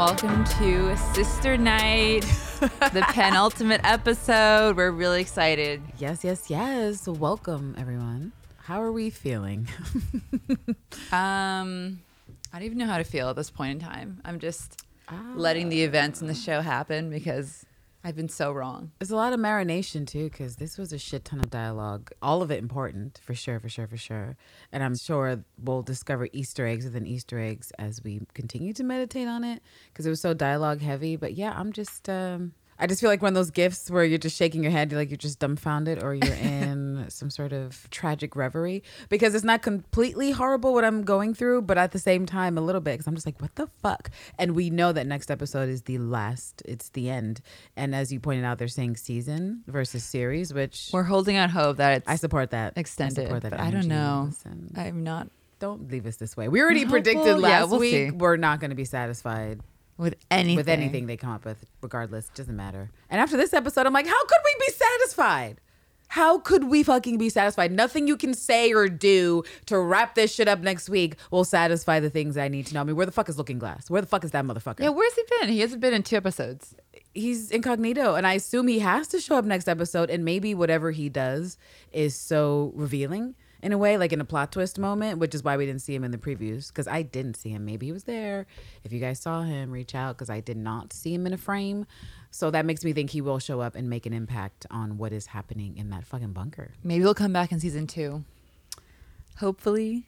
Hey everyone, and welcome to Sister Night, the penultimate episode. We're really excited. Yes, yes, yes. Welcome, everyone. How are we feeling? Um, I don't even know how to feel at this point in time. I'm just letting the events in the show happen because I've been so wrong. There's a lot of marination too, because this was a shit ton of dialogue. All of it important, for sure, for sure, for sure. And I'm sure we'll discover Easter eggs within Easter eggs as we continue to meditate on it, because it was so dialogue heavy. But yeah, I'm just, um, I just feel like one of those gifts where you're just shaking your head, you're like you're just dumbfounded, or you're in some sort of tragic reverie, because it's not completely horrible what I'm going through, but at the same time a little bit, because I'm just like, what the fuck? And we know that next episode is the last, it's the end. And as you pointed out, they're saying season versus series, which We're holding out hope that it's I support that. extended, I support that I don't know. I'm not don't leave us this way. We already predicted Yeah, last we'll week see. we're not going to be satisfied with anything. with anything they come up with, regardless. Doesn't matter. And after this episode, I'm like, how could we be satisfied? How could we fucking be satisfied? Nothing you can say or do to wrap this shit up next week will satisfy the things I need to know. I mean, where the fuck is Looking Glass? Where the fuck is that motherfucker? Yeah, where's he been? He hasn't been in two episodes. he's incognito and i assume he has to show up next episode and maybe whatever he does is so revealing in a way like in a plot twist moment which is why we didn't see him in the previews because i didn't see him maybe he was there if you guys saw him reach out because i did not see him in a frame so that makes me think he will show up and make an impact on what is happening in that fucking bunker Maybe he'll come back in season two. Hopefully,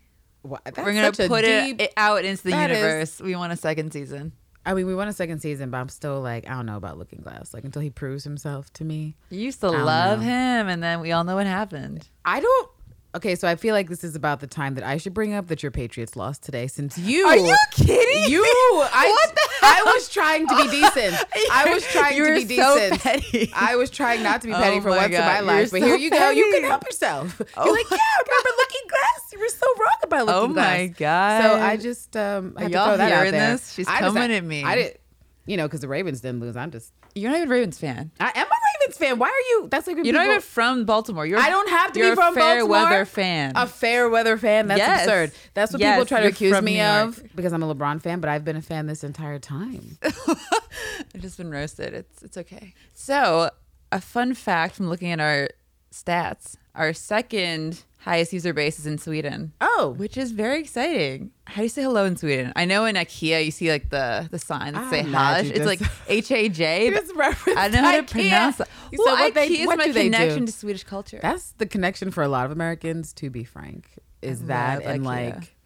that's we're gonna put it, deep- it out into the that is- universe. we want a second season. i mean we want a second season but i'm still like i don't know about looking glass like until he proves himself to me You used to love know. him, and then we all know what happened. I don't. Okay, so I feel like this is about the time that I should bring up that your Patriots lost today, since you Are you kidding You, me? I, What the I was trying to be decent. I was trying You to be so decent. petty. I was trying not to be Oh petty for my once in God, my you're life, but so here you go. You can help yourself. Oh You're like, my yeah, remember Looking Glass? You were so wrong about Looking Oh Glass. Oh my God. So I just um, Are had y'all throw that out there. this? She's I just- coming at me. I did, you know, because the Ravens didn't lose. I'm just, You're not even a Ravens fan. I am a Ravens fan. Why are you? That's like You're not even from Baltimore. You're I don't have to you're be from a fair Baltimore. weather fan. A fair weather fan? That's Yes. absurd. That's what Yes, people try to accuse me of because I'm a LeBron fan, but I've been a fan this entire time. I've just been roasted. It's it's okay. So, a fun fact from looking at our stats: our second highest user base is in Sweden. Oh, Which is very exciting. How do you say hello in Sweden? I know in IKEA you see like the the sign that I'm say Haj. It's like H A J. You but just referenced I don't know how to IKEA. pronounce that. You Well, what they- IKEA is what my do they do? connection to Swedish culture. that's the connection for a lot of Americans. To be frank, is I that and IKEA. like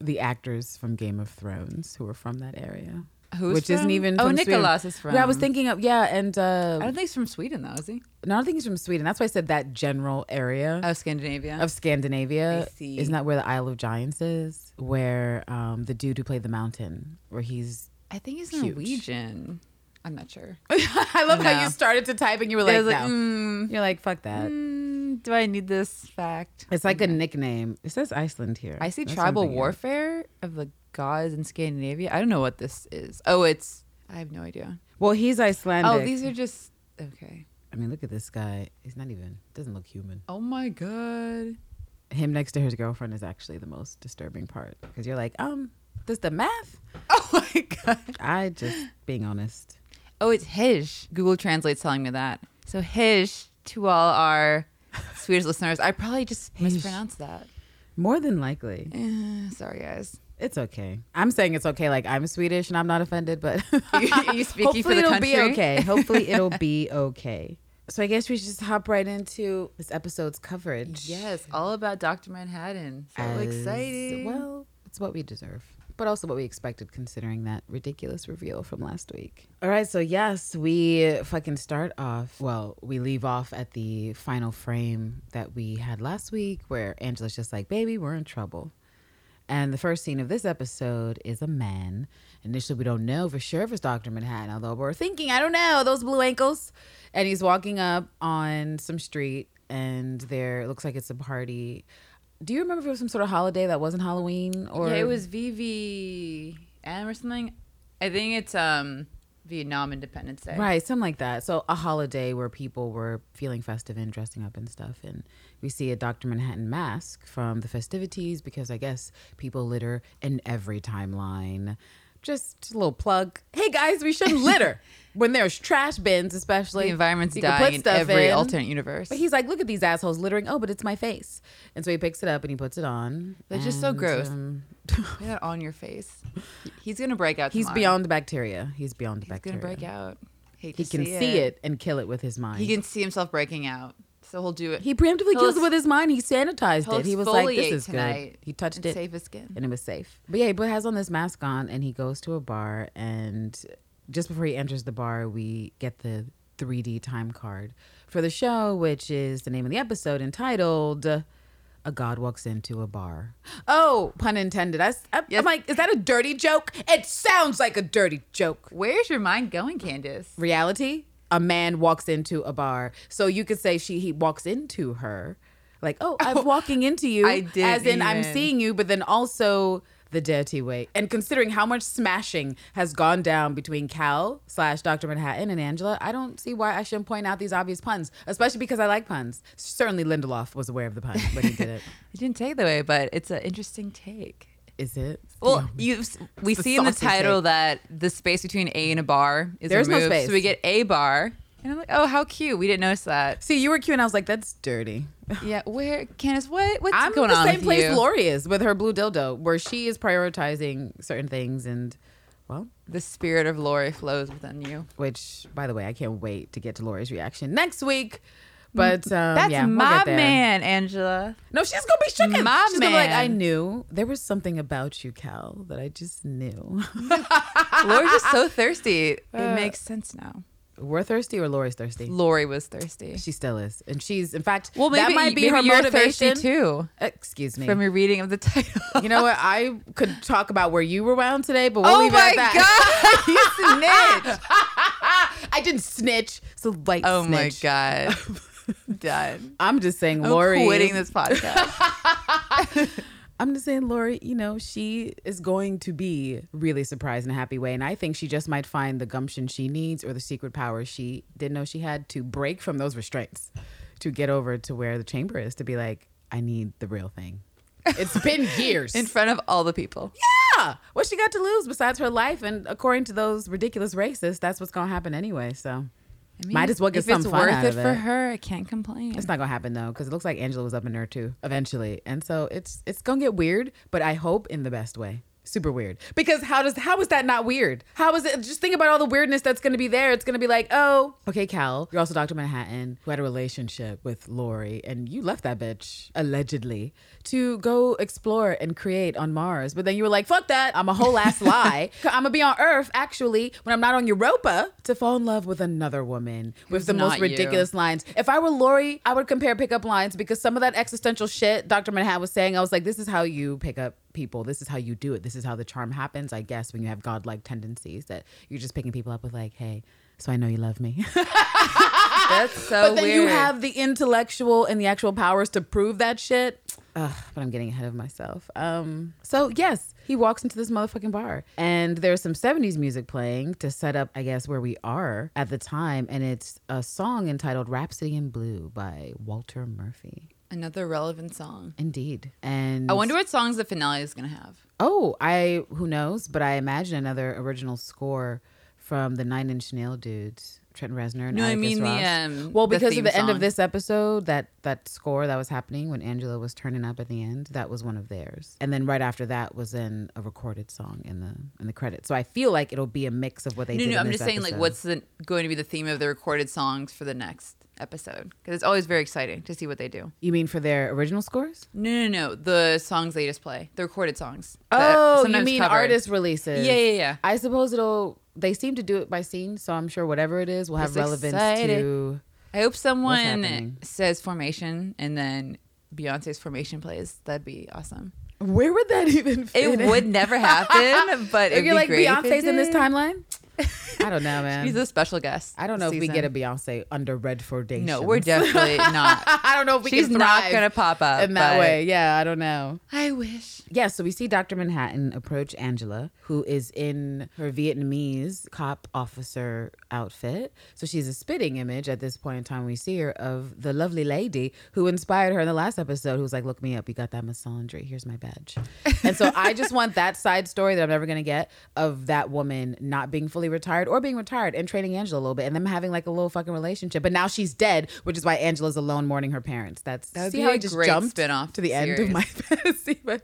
the actors from Game of Thrones who are from that area, Who's which isn't from? even Oh. Nicholas is from. Yeah, I was thinking of yeah, and uh, I don't think he's from Sweden though, is he? no, I don't think he's from Sweden. That's why I said that general area. of Scandinavia. of Scandinavia. I see. Isn't that where the Isle of Giants is? Where um, the dude who played the mountain, where he's. I think he's Huge. Norwegian. I'm not sure. I love how you started to type and you were like, like, no. mm, You're like, fuck that. mm, do I need this fact? It's like a nickname. It says Iceland here. I see That's tribal warfare of the gods in Scandinavia. I don't know what this is. Oh, it's. I have no idea. Well, he's Icelandic. Oh, these are just. Okay. I mean, look at this guy. He's not even. Doesn't look human. Oh my god. Him next to his girlfriend is actually the most disturbing part because you're like, um, does the math? Oh my god. I just being honest. Oh, it's Hish. Google Translate's telling me that. So Hish to all our Swedish listeners. I probably just Hish. mispronounced that. More than likely. Eh, sorry, guys. It's okay. I'm saying it's okay. Like I'm Swedish and I'm not offended, but you speaking for hopefully the it'll country? be okay. Hopefully it'll be okay. So I guess we should just hop right into this episode's coverage. Yes, all about Dr. Manhattan. So As- exciting. Well, it's what we deserve, but also what we expected considering that ridiculous reveal from last week. All right, so yes, we fucking start off. Well, we leave off at the final frame that we had last week where Angela's just like, baby, we're in trouble. And the first scene of this episode is a man. Initially, we don't know for sure if it's Dr. Manhattan, although we're thinking, I don't know, those blue ankles. And he's walking up on some street, and there looks like it's a party. Do you remember if it was some sort of holiday that wasn't Halloween? Or yeah, it was VVM or something. I think it's um Vietnam Independence Day. Right, something like that. So a holiday where people were feeling festive and dressing up and stuff. And we see a Dr. Manhattan mask from the festivities because I guess people litter in every timeline. just a little plug. Hey guys, we shouldn't litter when there's trash bins, especially. The environment's You dying in every in. alternate universe. But he's like, look at these assholes littering. Oh, but it's my face. And so he picks it up and he puts it on. They're just so gross. um, Put that on your face. He's gonna break out. he's tomorrow. beyond the bacteria. He's beyond the He's bacteria. gonna break out. Hate He can see, it. and kill it with his mind. He can see himself breaking out. So he'll do it. He preemptively kills it with his mind. He sanitized it. He was like, "This is good." He touched it, save his skin. and it was safe. But yeah, he has on this mask on, and he goes to a bar. And just before he enters the bar, we get the 3D time card for the show, which is the name of the episode entitled "A God Walks Into a Bar." Oh, pun intended. I, am Yes. like, is that a dirty joke? It sounds like a dirty joke. Where's your mind going, Candace? reality a man walks into a bar. So you could say she he walks into her like oh i'm oh, walking into you I didn't as in i'm seeing you but then also the dirty way and considering how much smashing has gone down between cal slash dr manhattan and angela i don't see why i shouldn't point out these obvious puns especially because i like puns. Certainly lindelof was aware of the pun but he did it. I didn't take it that way, but it's an interesting take. Is it Well, you we the see in the title that the space between A and a bar is There's no removed, space. so we get a bar, and I'm like, oh, how cute! We didn't notice that. see you were cute and i was like that's dirty Yeah, where Candace? What what's I'm going the on same place you? Lori is with her blue dildo, where she is prioritizing certain things, and well, The spirit of Lori flows within you. which by the way, I can't wait to get to Lori's reaction next week. But um, That's yeah, we'll my man, Angela. No, she's gonna be shaken. My she's gonna be like, I knew there was something about you, Cal, that I just knew. Lori's just so thirsty. It Uh, makes sense now. We're thirsty, or Lori's thirsty. Lori was thirsty. She still is, and she's in fact. Well, maybe that might be her motivation too Excuse me. from your reading of the title. you know what? I could talk about where you were wound today, but we'll oh leave it my at that. god, you snitch! I didn't snitch. So like, Oh my god, done. I'm just saying, I'm Lori. quitting this podcast. I'm just saying, Lori. You know, she is going to be really surprised in a happy way, and I think she just might find the gumption she needs or the secret power she didn't know she had to break from those restraints, to get over to where the chamber is, to be like, I need the real thing. It's been years. in front of all the people. yeah, what she got to lose besides her life, and according to those ridiculous racists, that's what's gonna happen anyway. So. I mean, Might as well get if some it's fun worth out it of for it. her. I can't complain. It's not gonna happen though, because it looks like Angela was up in there too eventually, and so it's it's gonna get weird, but I hope in the best way. Super weird. Because how does how is that not weird? How is it? Just think about all the weirdness that's gonna be there. It's gonna be like, oh, okay, Cal, you're also Dr. Manhattan, who had a relationship with Lori, and you left that bitch allegedly to go explore and create on Mars. But then you were like, fuck that. I'm a whole ass lie. I'm gonna be on Earth actually when I'm not on Europa to fall in love with another woman with Who's the most not you. ridiculous lines. If I were Lori, I would compare pickup lines because some of that existential shit Dr. Manhattan was saying, I was like, this is how you pick up people. This is how you do it. This is how the charm happens, I guess, when you have godlike tendencies that you're just picking people up with like, hey, so I know you love me. That's so but then weird. you have the intellectual and the actual powers to prove that shit. Ugh, but I'm getting ahead of myself. Um, so yes, he walks into this motherfucking bar, and there's some '70s music playing to set up, I guess, where we are at the time, and it's a song entitled "Rhapsody in Blue" by Walter Murphy. Another relevant song. Indeed, and I wonder what songs the finale is gonna have. Oh, I who knows, but I imagine another original score from the Nine Inch Nail dudes, Trent Reznor. And No, I Atticus mean the, Ross. um, well, the because of theme the end of this episode, that that score that was happening when Angela was turning up at the end, that was one of theirs. And then right after that was in a recorded song in the in the credits. So I feel like it'll be a mix of what they No, did. no, I'm just saying, like, what's the going to be the theme of the recorded songs for the next episode? Because it's always very exciting to see what they do. you mean for their original scores? No, no, no, the songs they just play, the recorded songs. Oh, you mean cover. artist releases? Yeah, yeah, yeah. I suppose it'll. They seem to do it by scene, so I'm sure whatever it is will have Just relevance excited. to. I hope someone says formation and then Beyonce's formation plays. That'd be awesome. Where would that even fit? It in? would never happen, but it'd You're be like if Beyonce's in this timeline. I don't know, man. She's a special guest. I don't know if we season. get a Beyonce under red for days. No, we're definitely not. I don't know if we She's not gonna pop up in that way. Yeah, I don't know. I wish. Yeah, so we see Dr. Manhattan approach Angela, who is in her Vietnamese cop officer outfit. So she's a spitting image at this point in time. We see her of the lovely lady who inspired her in the last episode, who was like, Look me up. You got that Miss Here's my badge. and so I just want that side story that I'm never going to get of that woman not being fully retired or being retired and training Angela a little bit and them having like a little fucking relationship. But now she's dead, which is why Angela's alone mourning her parents. That's That would see be how a I just great jumped spin-off to the end of my fantasy. But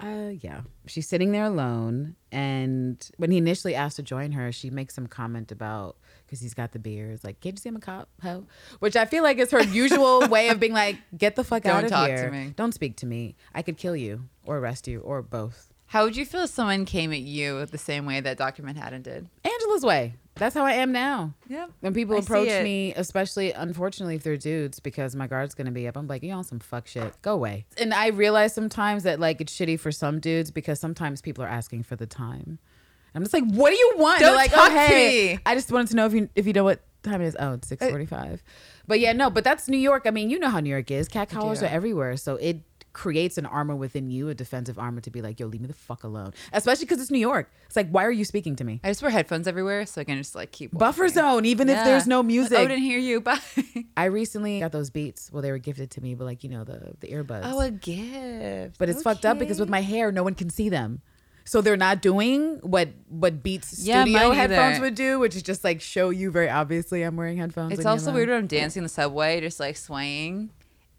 uh, yeah, she's sitting there alone, and when he initially asked to join her, she makes some comment about because he's got the beard. Like, can't you see I'm a cop, ho? Which I feel like is her usual way of being like, get the fuck out of here. Don't out of talk to me. Don't speak to me. I could kill you or arrest you or both. How would you feel if someone came at you the same way that Dr. Manhattan did? Angela's way. That's how I am now. Yep. When people I approach me, especially unfortunately if they're dudes, because my guard's gonna be up, I'm like, you on some fuck shit. Go away. And I realize sometimes that like it's shitty for some dudes because sometimes people are asking for the time. I'm just like, what do you want? Don't They're like, talk oh to hey, me." I just wanted to know if you if you know what time it is. Oh, it's uh, six forty five. But yeah, no, but that's New York. I mean, you know how New York is. Cat collars are everywhere, so it creates an armor within you, a defensive armor to be like, yo, leave me the fuck alone. Especially because it's New York. It's like, why are you speaking to me? I just wear headphones everywhere so I can just like keep Buffer walking. zone, even if Yeah. there's no Like, oh, music. Oh, didn't hear you. Bye. I recently got those beats. Well, they were gifted to me, but like you know the the earbuds. Oh, a gift. but it's fucked up because with my hair, no one can see them. So they're not doing what what Beats Yeah, studio headphones either. would do, which is just like show you very obviously I'm wearing headphones. It's also weird when I'm dancing in the subway, just like swaying,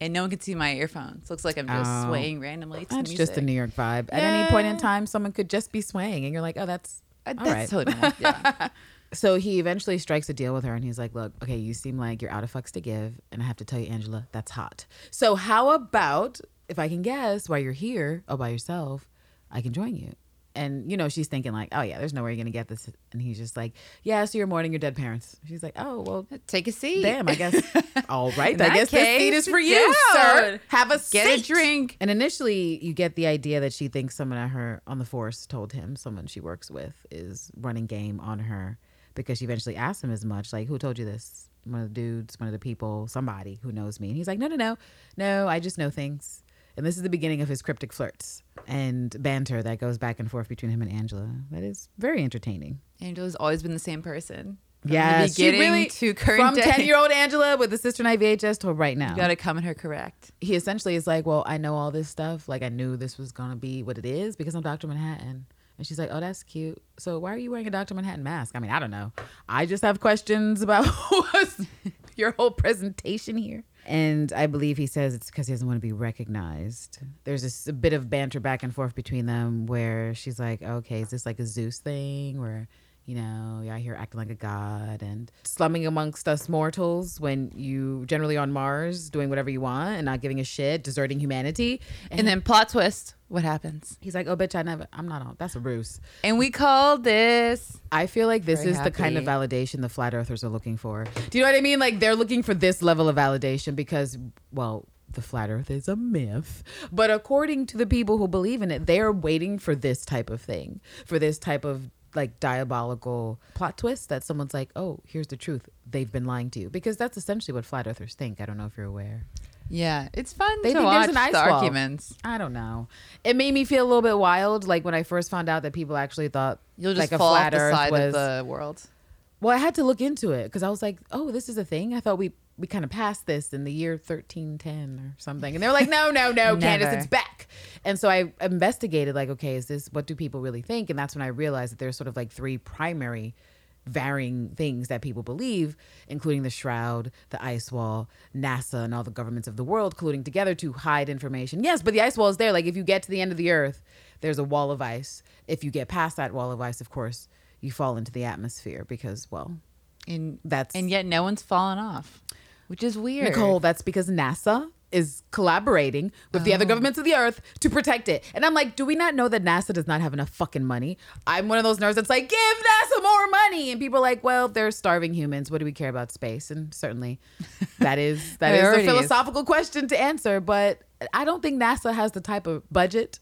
and no one can see my earphones. Looks like I'm just Oh. swaying randomly to That's just a New York vibe. At any point in time, someone could just be swaying, and you're like, oh, that's Uh, all That's right. totally normal. Yeah. So he eventually strikes a deal with her and he's like, Look, okay, you seem like you're out of fucks to give. And I have to tell you, Angela, that's hot. So, how about if I can guess why you're here all by yourself, I can join you? And, you know, she's thinking, like, Oh, yeah, there's no way you're to get this. And he's just like, Yeah, so you're mourning your dead parents. She's like, Oh, well, Take a seat. damn, I guess. All right. I guess this seat is for you, sir. Have a Get a drink. And initially, you get the idea that she thinks someone at her on the force told him, someone she works with is running game on her because she eventually asked him as much, like, who told you this? One of the dudes, one of the people, somebody who knows me. And he's like, no, no, no, no, I just know things. And this is the beginning of his cryptic flirts and banter that goes back and forth between him and Angela. That is very entertaining. Angela's always been the same person. Yeah, the beginning to current from ten year old Angela with the sister night VHS to right now. You gotta come at her correct. he essentially is like, Well, I know all this stuff. Like, I knew this was to be what it is because I'm Dr. Manhattan. And she's like, Oh, that's cute. So, why are you wearing a Dr. Manhattan mask? I mean, I don't know. I just have questions about your whole presentation here. And I believe he says it's because he doesn't want to be recognized. There's this, a bit of banter back and forth between them where she's like, Okay, is this like a Zeus thing where you know, out here acting like a god and slumming amongst us mortals when you generally on Mars doing whatever you want and not giving a shit, deserting humanity. And, And then plot twist. What happens? he's like, "Oh, bitch, I never. I'm not on. That's a ruse." And we call this. I feel like this Very is the kind of validation the flat earthers are looking for. Do you know what I mean? Like they're looking for this level of validation because, well, the flat earth is a myth. But according to the people who believe in it, they're waiting for this type of thing, for this type of like diabolical plot twist that someone's like, oh, here's the truth. They've been lying to you. Because that's essentially what flat earthers think. I don't know if you're aware. Yeah, it's fun They to think there's watch an ice the wall. arguments. I don't know. It made me feel a little bit wild. Like when I first found out that people actually thought You'll just like a fall off flat the earth side was of the world. Well, I had to look into it because I was like, "Oh, this is a thing." I thought we we kind of passed this in the year thirteen ten or something, and they were like, "No, no, no, Candace, it's back." And so I investigated, like, okay, is this what do people really think? And that's when I realized that there's sort of like three primary varying things that people believe, including the shroud, the ice wall, NASA, and all the governments of the world colluding together to hide information. Yes, but the ice wall is there. Like if you get to the end of the earth, there's a wall of ice. If you get past that wall of ice, of course, you fall into the atmosphere because, well, And that's and yet no one's fallen off, which is weird. Nicole, that's because NASA is collaborating with the other oh. governments of the earth to protect it. And I'm like, do we not know that NASA does not have enough fucking money? I'm one of those nerds that's like, give NASA more money. And people are like, well, they're starving humans. What do we care about space? And certainly that is that is a philosophical question to answer, but I don't think NASA has the type of budget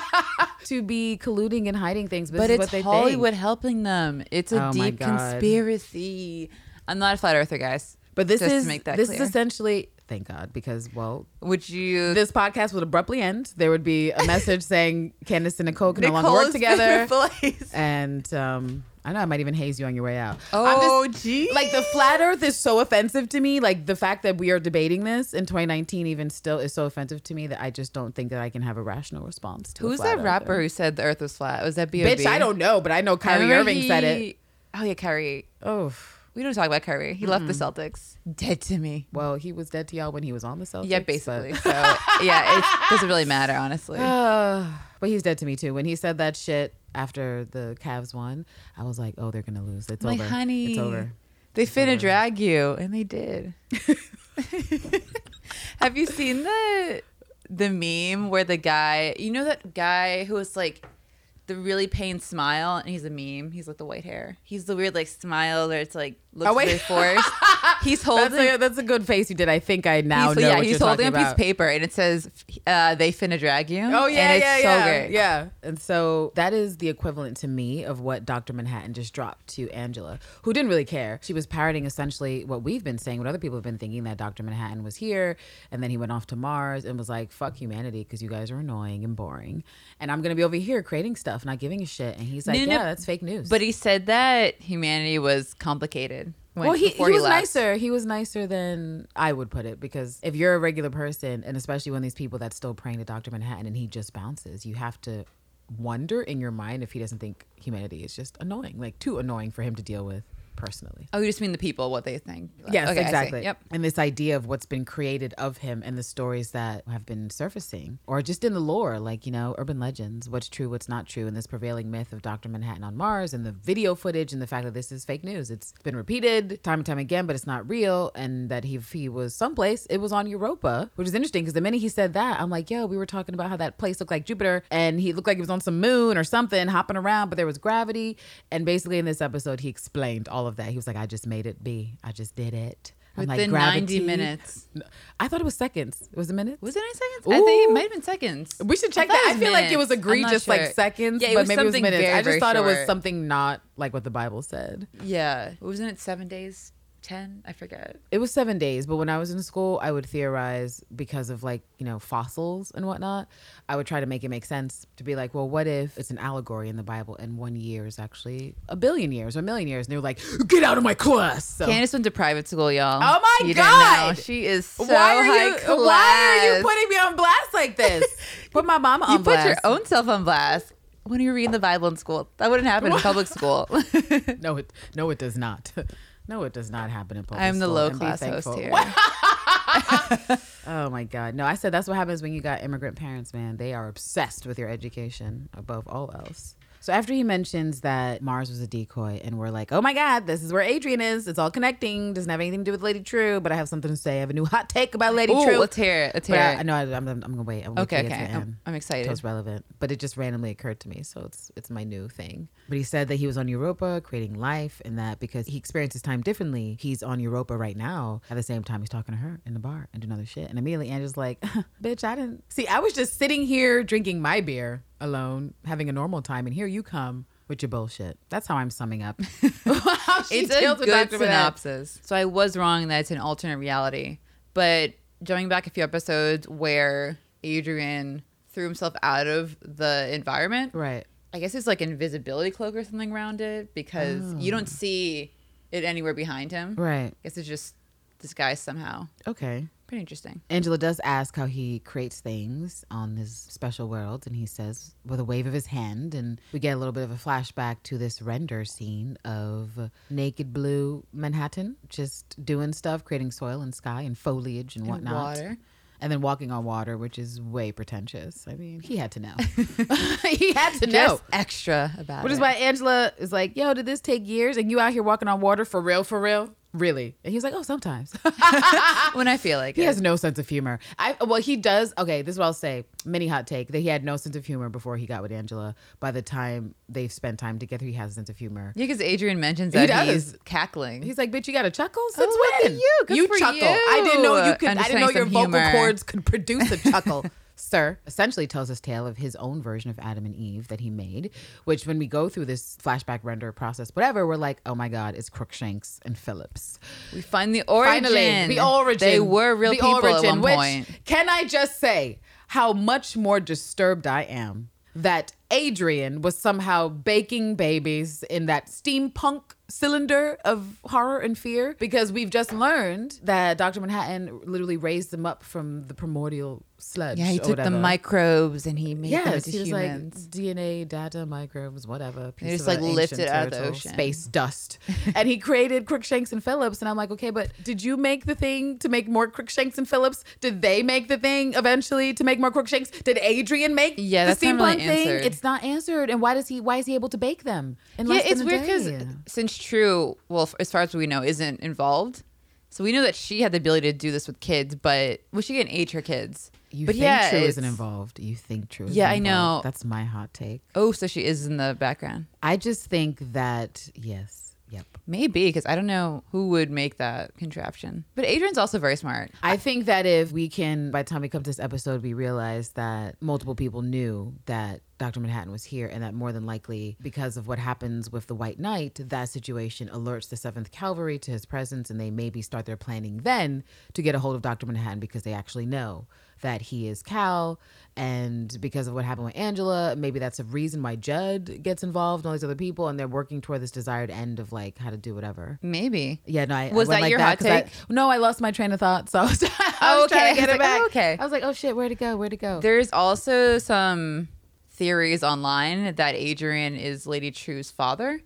to be colluding and hiding things. But, But it's Hollywood Think. helping them. It's a Oh deep conspiracy. I'm not a flat earther, guys. But this Just to is make that this clear. is essentially thank God because well Would you? this podcast would abruptly end. There would be a message saying Candace and Nicole can no longer work together. And um, I know I might even haze you on your way out. Oh, gee. like the flat Earth is so offensive to me. Like the fact that we are debating this in 2019 even still is so offensive to me that I just don't think that I can have a rational response to. Who's that rapper who said the Earth was flat? Was that B.O.B.? Bitch, I don't know, but I know Kyrie Irving said it. Oh yeah, Kyrie. Oh, We don't talk about Kyrie. He left the Celtics. Dead to me. well, he was dead to y'all when he was on the Celtics. yeah, but- basically. So yeah, it doesn't really matter, honestly. But he's dead to me too. When he said that shit after the Cavs won, I was like, oh, they're gonna lose. It's over. honey, It's over. They finna over. drag you, and they did. Have you seen the the meme where the guy, you know that guy who was like the really pained smile, and he's a meme. He's like the white hair. He's the weird like smile where it's like looks Oh, wait. forced. He's holding. That's a, that's a good face you did. I think I now he's, know yeah, he's holding a piece of paper, and it says, uh, "They finna drag you." Oh yeah, and it's yeah, so yeah, great. yeah. And so that is the equivalent to me of what Dr. Manhattan just dropped to Angela, who didn't really care. She was parroting essentially what we've been saying, what other people have been thinking that Dr. Manhattan was here, and then he went off to Mars and was like, "Fuck humanity," because you guys are annoying and boring, and I'm gonna be over here creating stuff, not giving a shit. And he's like, no, "Yeah, no. that's fake news." But he said that humanity was complicated. Well, he, he was nicer. He was nicer than I would put it because if you're a regular person, and especially one of these people that's still praying to Dr. Manhattan and he just bounces, you have to wonder in your mind if he doesn't think humanity is just annoying, like too annoying for him to deal with personally. Oh, you just mean the people, what they think. Yes, Okay, exactly. Yep. And this idea of what's been created of him and the stories that have been surfacing, or just in the lore, like, you know, urban legends, what's true, what's not true, and this prevailing myth of Dr. Manhattan on Mars and the video footage and the fact that this is fake news. It's been repeated time and time again, but it's not real. And that he, if he was someplace, it was on Europa, which is interesting because the minute he said that, I'm like, yo, we were talking about how that place looked like Jupiter and he looked like he was on some moon or something hopping around, but there was gravity. And basically in this episode, he explained all of that. He was like, I just made it be. I just did it. I'm like, Within 90 minutes. I thought it was seconds. It was a minute. Was it nine seconds? I think it might have been seconds. We should check I that. I was feel like it was minutes. I'm egregious, like seconds, Yeah, it but was maybe it was something minutes. very, I just very thought it was something not like what the Bible said. Yeah. Wasn't it seven days? Ten? I forget. It was seven days, but when I was in school, I would theorize because of like, you know, fossils and whatnot. I would try to make it make sense to be like, well, what if it's an allegory in the Bible and one year is actually a billion years or a million years? And they were like, get out of my class. So, Candace went to private school, y'all. Oh my You. God! She is so why are high you class. why are you putting me on blast like this? Put my mama on blast. You put your own self on blast when you were reading the Bible in school. That wouldn't happen in public school. No, it no, it does not. No, it does not happen in public. I'm the low class host here. Oh my god, no! I said that's what happens when you got immigrant parents, man. They are obsessed with your education above all else. So after he mentions that Mars was a decoy, and we're like, oh my god, this is where Adrian is. It's all connecting. Doesn't have anything to do with Lady Trieu, but I have something to say. I have a new hot take about Lady Ooh, Trieu. let's hear it. Let's hear I, it. I know I, I'm, I'm gonna wait. I'm gonna Okay, wait okay. I'm, I'm excited. it's relevant, but it just randomly occurred to me, so it's it's my new thing. But he said that he was on Europa creating life, and that because he experiences time differently, he's on Europa right now. At the same time, he's talking to her in the bar and doing other shit. And immediately, Angela's like, "Bitch, I didn't see. I was just sitting here drinking my beer alone, having a normal time, and here you come." With your bullshit. That's how I'm summing up. It's a good synopsis. So I was wrong that it's an alternate reality, but jumping back a few episodes where Adrian threw himself out of the environment, Right. I guess it's like invisibility cloak or something around it because you don't oh. see it anywhere behind him. Right. I guess it's just disguised somehow. Okay. Pretty interesting. Angela does ask how he creates things on this special world, and he says with a wave of his hand, and we get a little bit of a flashback to this render scene of naked blue Manhattan, just doing stuff, creating soil and sky and foliage and And whatnot. water. And then walking on water, which is way pretentious. I mean, he had to know. he had to know. Just extra about Which is why Angela is like, yo, did this take years? And you out here walking on water for real, for real? Really? And he's like, oh, sometimes. when I feel like he it. has no sense of humor. I well, he does. Okay, this is what I'll say. Mini hot take that he had no sense of humor before he got with Angela. By the time they've spent time together, he has a sense of humor. yeah, because Adrian mentions He that does. he's cackling. He's like, bitch, you got a chuckle since Oh, when? you. Good for chuckle. you. I didn't know you could. I didn't know your vocal humor. cords could produce a chuckle. Sir essentially tells us tale of his own version of Adam and Eve that he made, which when we go through this flashback render process, whatever, we're like, oh my God, it's Crookshanks and Phillips. we find the origin. Finally, the origin. They were real the people origin, at one which, point. Can I just say how much more disturbed I am that Adrian was somehow baking babies in that steampunk cylinder of horror and fear because we've just learned that Dr. Manhattan literally raised them up from the primordial sludge. Yeah, he took the microbes and he made them Yes, into he was humans. like DNA, data, microbes, whatever. piece just, of like, lifted out of the ocean. Space dust. and he created Crookshanks and Phillips. And I'm like, okay, but did you make the thing to make more Crookshanks and Phillips? Did they make the thing eventually to make more Crookshanks? Did Adrian make Yeah, the steampunk really thing? answered. It's not answered. And why does he? Why is he able to bake them? In yeah, it's weird because since Trieu, well, as far as we know, isn't involved. So we know that she had the ability to do this with kids, but well, she can age her kids. You but think yeah, Trieu isn't involved. You think Trieu? Yeah, I know. That's my hot take. Oh, so she is in the background. I just think that yes. Yep. Maybe because I don't know who would make that contraption. But Adrian's also very smart. I think that if we can, by the time we come to this episode, we realize that multiple people knew that Dr. Manhattan was here, and that more than likely, because of what happens with the White Knight, that situation alerts the Seventh Cavalry to his presence, and they maybe start their planning then to get a hold of Dr. Manhattan because they actually know that he is Cal, and because of what happened with Angela, maybe that's a reason why Judd gets involved and all these other people, and they're working toward this desired end of like how to do whatever. Maybe. Yeah, no, I Was I that like your that hot 'cause I- take? no, I lost my train of thought, so I was, I Oh, was trying to oh, okay. get it like, back. oh, okay. I was like, oh shit, where'd it go? Where'd it go? There's also some theories online that Adrian is Lady Trieu's father.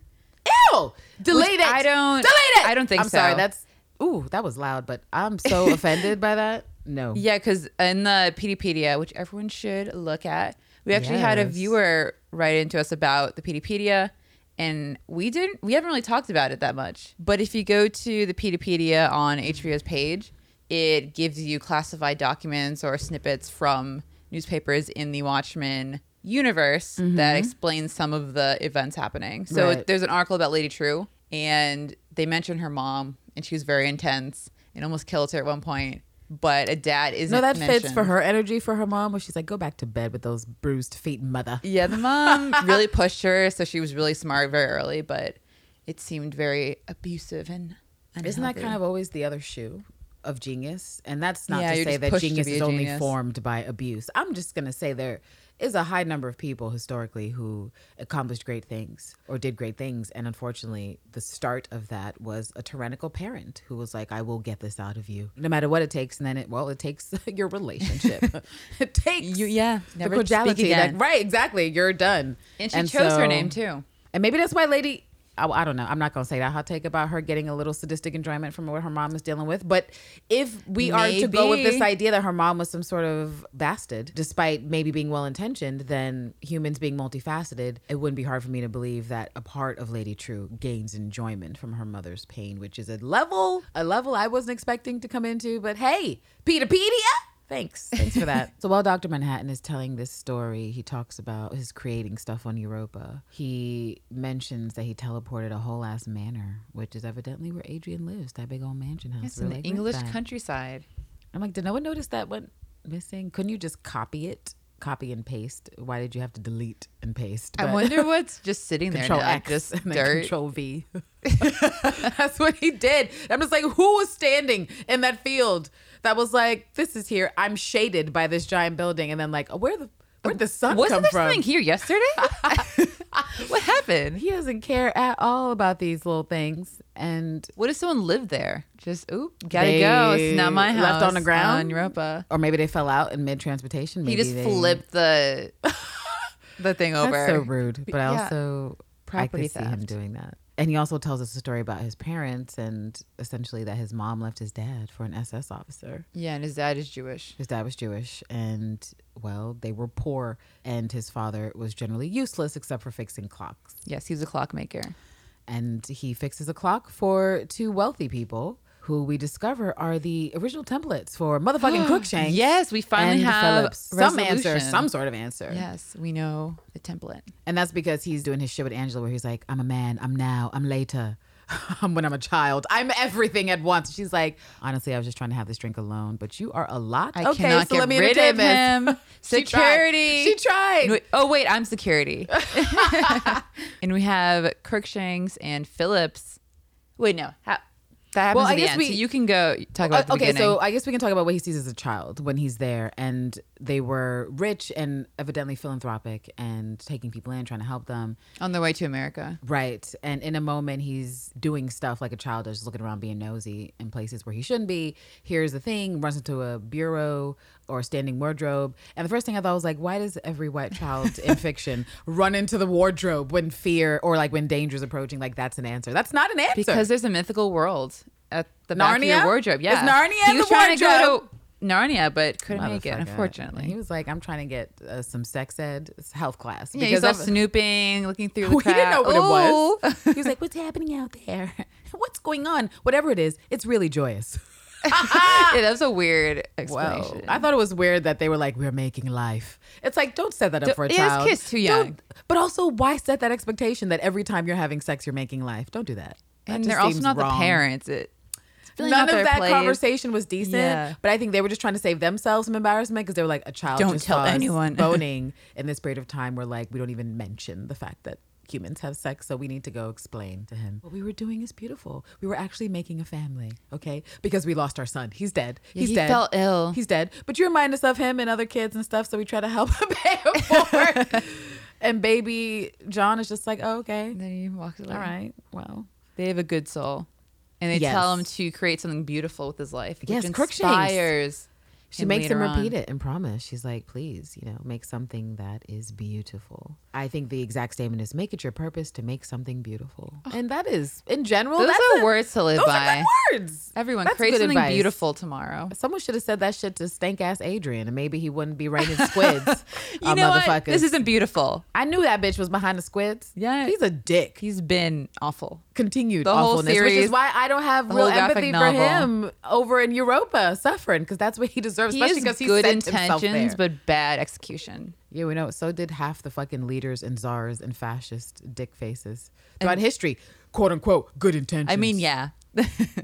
Ew! Delete Which it. I don't- Delete it. I don't think I'm sorry. That's ooh, that was loud, but I'm so offended by that. No. Yeah, because in the Peteypedia, which everyone should look at, we actually had a viewer write into us about the Peteypedia, and we didn't. We haven't really talked about it that much. But if you go to the Peteypedia on HBO's page, it gives you classified documents or snippets from newspapers in the Watchmen universe mm-hmm. that explains some of the events happening. So Right. there's an article about Lady Trieu, and they mention her mom, and she was very intense and almost killed her at one point. But a dad isn't. No, that fits for her energy for her mom, where she's like, go back to bed with those bruised feet, mother. Yeah, the mom really pushed her, so she was really smart very early, but it seemed very abusive and. Isn't that kind of always the other shoe of genius? And that's not Yeah, to say that pushed to genius is only formed by abuse. I'm just going to say there is a high number of people historically who accomplished great things or did great things. And unfortunately, the start of that was a tyrannical parent who was like, I will get this out of you, no matter what it takes. And then it, well, it takes your relationship. it takes You- yeah, the never speak again. Like, right, exactly. You're done. And she chose her name too. and maybe that's why Lady. I, I don't know. I'm not gonna say that hot take about her getting a little sadistic enjoyment from what her mom is dealing with. But if we are to go with this idea that her mom was some sort of bastard, despite maybe being well intentioned, then humans being multifaceted, it wouldn't be hard for me to believe that a part of Lady Trieu gains enjoyment from her mother's pain, which is a level a level I wasn't expecting to come into. But hey, Peteypedia. Thanks. Thanks for that. so while Dr. Manhattan is telling this story, he talks about his creating stuff on Europa. He mentions that he teleported a whole ass manor, which is evidently where Adrian lives, that big old mansion house. It's in the English countryside. I'm like, did no one notice that went missing? Couldn't you just copy it? Copy and paste. Why did you have to delete and paste? I But- wonder what's just sitting there Control now, X just and dirt. Control V. That's what he did. I'm just like, who was standing in that field that was like, this is here. I'm shaded by this giant building, and then like, oh, where the where'd the sun Wasn't come there from? something here yesterday? what happened? He doesn't care at all about these little things, and What if someone lived there? Just oop, gotta go. It's not my They house. left on the ground? on Europa. or maybe they fell out in mid transportation. He just flipped the the thing over. That's so rude. But I Yeah. also Property I could see him doing that. And he also tells us a story about his parents and essentially that his mom left his dad for an SS officer. Yeah, and his dad is Jewish. His dad was Jewish and well, they were poor and his father was generally useless except for fixing clocks. Yes, he was a clockmaker. And he fixes a clock for two wealthy people who we discover are the original templates for motherfucking Crookshanks. Yes, we finally have some answer, some sort of answer. Yes, we know the template. And that's because he's doing his shit with Angela where he's like, I'm a man, I'm now, I'm later. When I'm a child. I'm everything at once. She's like, honestly, I was just trying to have this drink alone, but you are a lot. I okay, cannot so get let me rid of him. She tried. Security. She tried. Oh wait, I'm security. and we have Crookshanks and Phillips. Wait, no. Ha- that happens Well, I guess end. we- so you can go talk about the Uh, okay, beginning. so I guess we can talk about what he sees as a child when he's there, and they were rich and evidently philanthropic and taking people in, trying to help them. on their way to America. Right. And in a moment, he's doing stuff like a child is, looking around being nosy in places where he shouldn't be. Here's the thing, runs into a bureau or standing wardrobe. And the first thing I thought was like, why does every white child in fiction run into the wardrobe when fear or like when danger is approaching? Like, that's an answer. That's not an answer. Because there's a mythical world at the back of Narnia? your wardrobe. Yeah. Is Narnia he was the trying to go to Narnia, but couldn't make it, unfortunately. He was like, I'm trying to get uh, some sex ed health class. yeah, he's all I've- snooping, looking through the he didn't know what it was. he was like, "What's happening out there? What's going on? Whatever it is, it's really joyous." yeah, that was a weird Whoa. explanation. I thought it was weird that they were like, "We're making life." It's like, don't set that up Don't- for a child. kid's too Don't- young. But also, why set that expectation that every time you're having sex, you're making life? Don't do that. That and they're also not wrong. the parents. It, really None of that place. conversation was decent, Yeah. but I think they were just trying to save themselves some embarrassment because they were like, a child Don't just tell anyone. boning in this period of time where like we don't even mention the fact that humans have sex, so we need to go explain to him what we were doing is beautiful. We were actually making a family, okay? Because we lost our son. He's dead. Yeah, He's he dead. fell ill. He's dead. But you remind us of him and other kids and stuff, so we try to help him pay it forward. and baby John is just like, oh, okay, And then he walks away. all right, well. They have a good soul. And they Yes. tell him to create something beautiful with his life. Yes, which inspires. She makes him repeat on. it and promise. She's like, please, you know, make something that is beautiful. I think the exact statement is make it your purpose to make something beautiful. And that is, in general, Those that's are a- words to live those by. are words. Everyone, That's create something advice. beautiful tomorrow. Someone should have said that shit to stank ass Adrian, and maybe he wouldn't be writing squids. Uh, you on know what? This isn't beautiful. I knew that bitch was behind the squids. Yeah. he's a dick. He's been awful. continued The whole awfulness, which is why I don't have real empathy for novel. him over in Europa suffering because that's what he deserves, He especially has because he good sent himself intentions, there. but bad execution. Yeah, we know. So did half the fucking leaders and czars and fascist dick faces throughout history. "Quote unquote good intentions." I mean, yeah.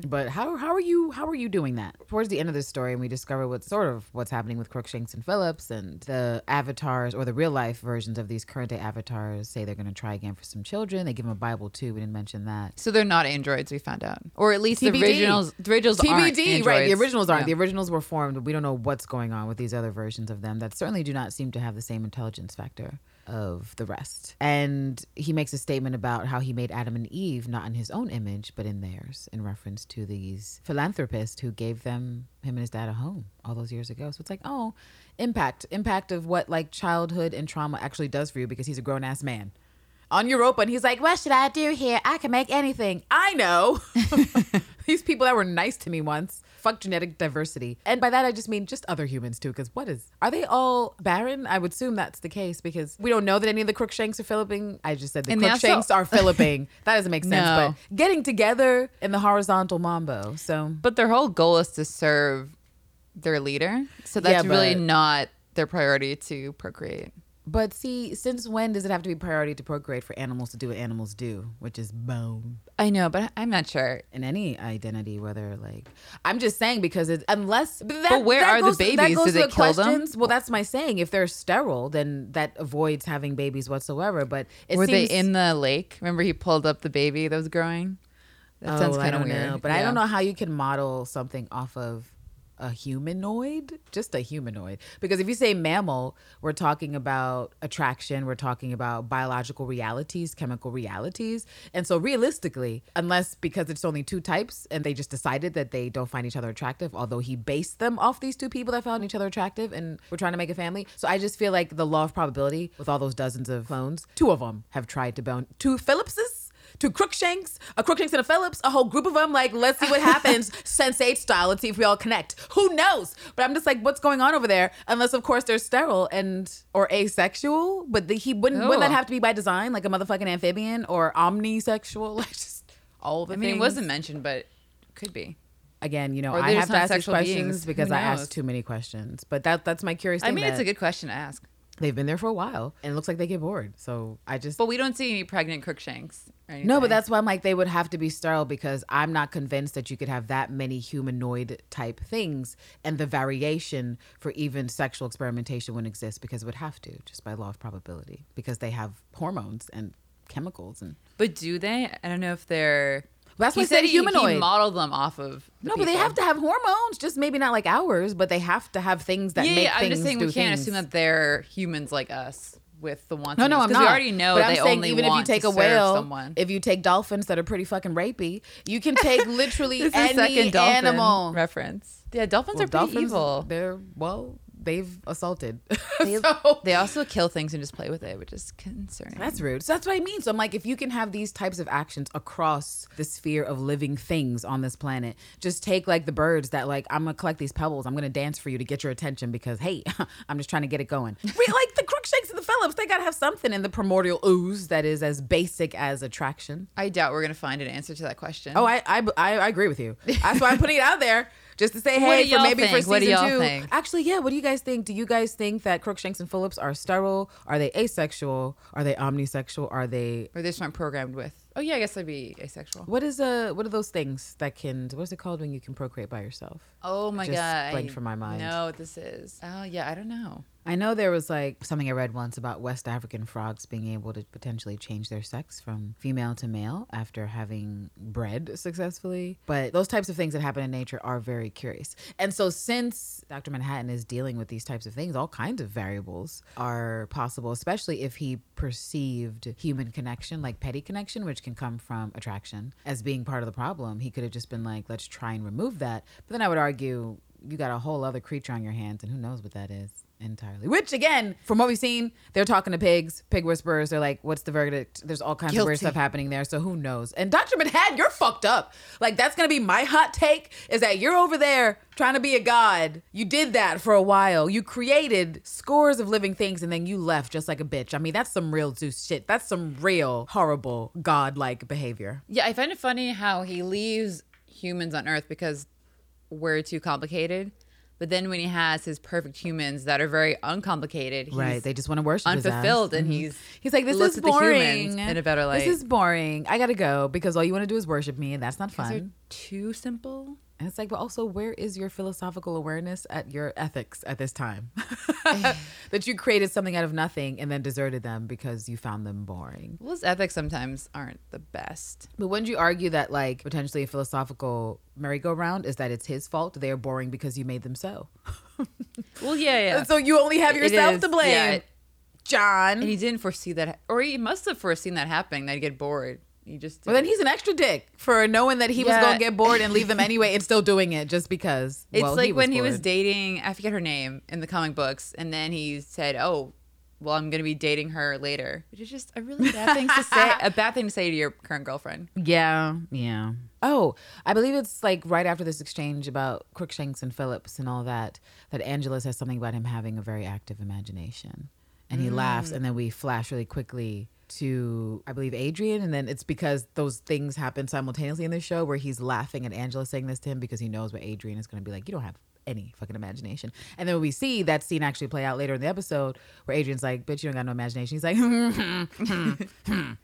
But how how are you how are you doing that? Towards the end of the story, and we discover what's sort of what's happening with Crookshanks and Phillips, and the avatars or the real life versions of these current day avatars say they're going to try again for some children. They give them a Bible too. We didn't mention that. so they're not androids, we found out. Or at least TBD. the originals, the originals aren't TBD, right? The originals aren't. Yeah. The originals were formed, but we don't know what's going on with these other versions of them that certainly do not seem to have the same intelligence factor of the rest. And he makes a statement about how he made Adam and Eve not in his own image, but in theirs, in reference to these philanthropists who gave them him and his dad a home all those years ago. So it's like, oh, impact, impact of what like childhood and trauma actually does for you because he's a grown ass man on Europa and he's like, What should I do here? I can make anything. I know. These people that were nice to me once. Fuck genetic diversity. And by that I just mean just other humans too, because what is are they all barren? I would assume that's the case because we don't know that any of the Crookshanks are Philippine. I just said the And they also- Crookshanks are Philippine. that doesn't make sense. No. But getting together in the horizontal mambo. So But their whole goal is to serve their leader. So Yeah, that's really not their priority to procreate. But see, since when does it have to be priority to procreate for animals to do what animals do, which is bone? I know, but I'm not sure. in any identity, whether like I'm just saying because it unless but, that, But where are the goes that babies? Do they the kill them? Well, that's my saying. If they're sterile, then that avoids having babies whatsoever. But it Were seems, they in the lake? Remember he pulled up the baby that was growing? That Oh, sounds kind of don't weird. know, but I don't know how you can model something off of a humanoid, just a humanoid. Because if you say mammal, we're talking about attraction, we're talking about biological realities, chemical realities. And so realistically, unless because it's only two types and they just decided that they don't find each other attractive, although he based them off these two people that found each other attractive and were trying to make a family. So I just feel like the law of probability with all those dozens of clones, two of them have tried to bone two Phillipses two Crookshanks, a Crookshanks and a Phillips, a whole group of them. Like, let's see what happens, Sense8 style. Let's see if we all connect. Who knows? But I'm just like, what's going on over there? Unless, of course, they're sterile and or asexual. But the, he wouldn't. Wouldn't that have to be by design, like a motherfucking amphibian or omnisexual? Like just all of the. I mean, things. it wasn't mentioned, but could be. Again, you know, I have to ask these questions beings. because I ask too many questions. But that that's my curious I mean, it's a good question to ask. They've been there for a while, and it looks like they get bored. So I just. But we don't see any pregnant Crookshanks. No, but that's why I'm like they would have to be sterile because I'm not convinced that you could have that many humanoid type things and the variation for even sexual experimentation wouldn't exist because it would have to just by law of probability because they have hormones and chemicals and But do they? I don't know if they're. That's why he I said he, humanoid. he modeled them off of. the no, but they have to have hormones, just maybe not like ours, but they have to have things that yeah, make yeah, I'm just saying we can't things. assume that they're humans like us with the wants. No, no, I'm not. We already know but I'm saying only even if you take a whale, someone. if you take dolphins that are pretty fucking rapey, you can take literally any second dolphin animal. reference. Yeah, dolphins Well, are pretty dolphins, evil. They're well, they've assaulted. They, so they also kill things and just play with it, which is concerning. that's rude. So that's what I mean. So I'm like, if you can have these types of actions across the sphere of living things on this planet, just take like the birds that like I'm gonna collect these pebbles. I'm gonna dance for you to get your attention because hey, I'm just trying to get it going. Like the Crookshanks and the Phillips, they gotta have something in the primordial ooze that is as basic as attraction. I doubt we're gonna find an answer to that question. Oh, I I, I, I agree with you. That's why I'm putting it out there. Just to say, hey, for maybe for season What two. think? Actually, yeah. What do you guys think? Do you guys think that Crookshanks and Phillips are sterile? Are they asexual? Are they omnisexual? Are they? or they just weren't programmed with. Oh yeah, I guess I'd be asexual. What is uh? What are those things that can? What's it called when you can procreate by yourself? Oh my Just god, blanked I from my mind. Know what this is? Oh yeah, I don't know. I know there was like something I read once about West African frogs being able to potentially change their sex from female to male after having bred successfully. But those types of things that happen in nature are very curious. And so, since Dr. Manhattan is dealing with these types of things, all kinds of variables are possible, especially if he perceived human connection, like petty connection, which can come from attraction, as being part of the problem. He could have just been like, let's try and remove that. But then I would argue, you got a whole other creature on your hands, and who knows what that is entirely. Which, again, from what we've seen, they're talking to pigs, pig whisperers. They're like, "What's the verdict?" There's all kinds of weird stuff happening there. So who knows? And Dr. Manhattan, you're fucked up. Like that's gonna be my hot take: is that you're over there trying to be a god. You did that for a while. You created scores of living things, and then you left just like a bitch. I mean, that's some real Zeus shit. That's some real horrible god-like behavior. Yeah, I find it funny how he leaves humans on Earth because we're too complicated. But then when he has his perfect humans that are very uncomplicated, he's right? They just want to worship unfulfilled, and Mhm. he's He's like, this is at the humans boring. in a better light. This is boring. I gotta go because all you want to do is worship me, and that's not fun. too simple. And it's like, but also, where is your philosophical awareness at your ethics at this time? that you created something out of nothing and then deserted them because you found them boring. Well, his ethics sometimes aren't the best. But wouldn't you argue that, like, potentially a philosophical merry-go-round is that it's his fault? They are boring because you made them so. Well, yeah, yeah. So you only have yourself to blame, yeah. John. and he didn't foresee that, or he must have foreseen that happening. That he'd get bored. He just. Well, then he's an extra dick for knowing that he was going to get bored and leave them anyway and still doing it just because. It's well, like when he was dating, I forget her name in the comic books, and then he said, "Oh, well, I'm gonna be dating her later," which is just a really bad thing to say. A bad thing to say to your current girlfriend. Yeah, yeah. Oh, I believe it's like right after this exchange about Crookshanks and Phillips and all that, that Angela says something about him having a very active imagination. And he laughs, mm. and then we flash really quickly to, I believe, Adrian. And then it's because those things happen simultaneously in the show where he's laughing at Angela saying this to him because he knows what Adrian is going to be like. You don't have any fucking imagination. And then we see that scene actually play out later in the episode where Adrian's like, bitch, you don't got no imagination. He's like,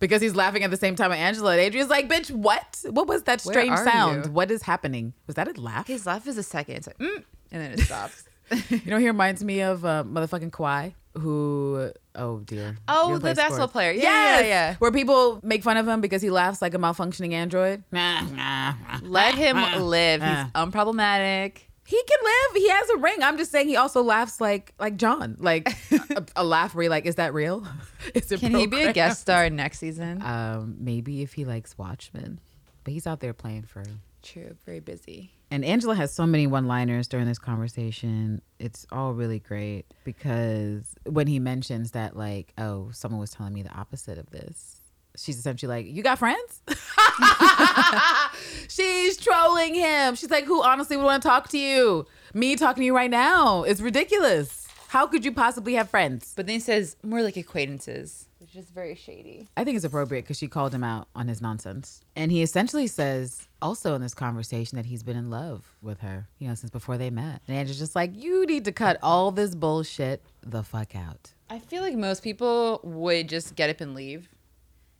because he's laughing at the same time at Angela. And Adrian's like, bitch, what? What was that strange sound? you? What is happening? Was that a laugh? His laugh is a second, it's like, mm, and then it stops. you know, he reminds me of uh, motherfucking Kawhi, who, oh dear. Oh, the basketball sports. player. Yeah, yes! yeah, yeah. Where people make fun of him because he laughs like a malfunctioning android. Let him live. He's unproblematic. He can live. He has a ring. I'm just saying he also laughs like like John, like a, a laugh where you're like, is that real? is it Can he be a guest star next season? Um, maybe if he likes Watchmen, but he's out there playing for True, very busy. And Angela has so many one liners during this conversation. It's all really great because when he mentions that, like, oh, someone was telling me the opposite of this. she's essentially like, "You got friends?" she's trolling him. She's like, "Who honestly would want to talk to you? Me talking to you right now? It's ridiculous. How could you possibly have friends?" But then he says more like acquaintances, which is very shady. I think it's appropriate because she called him out on his nonsense. And he essentially says also in this conversation that he's been in love with her, you know, since before they met. And Andrew's just like, you need to cut all this bullshit the fuck out. I feel like most people would just get up and leave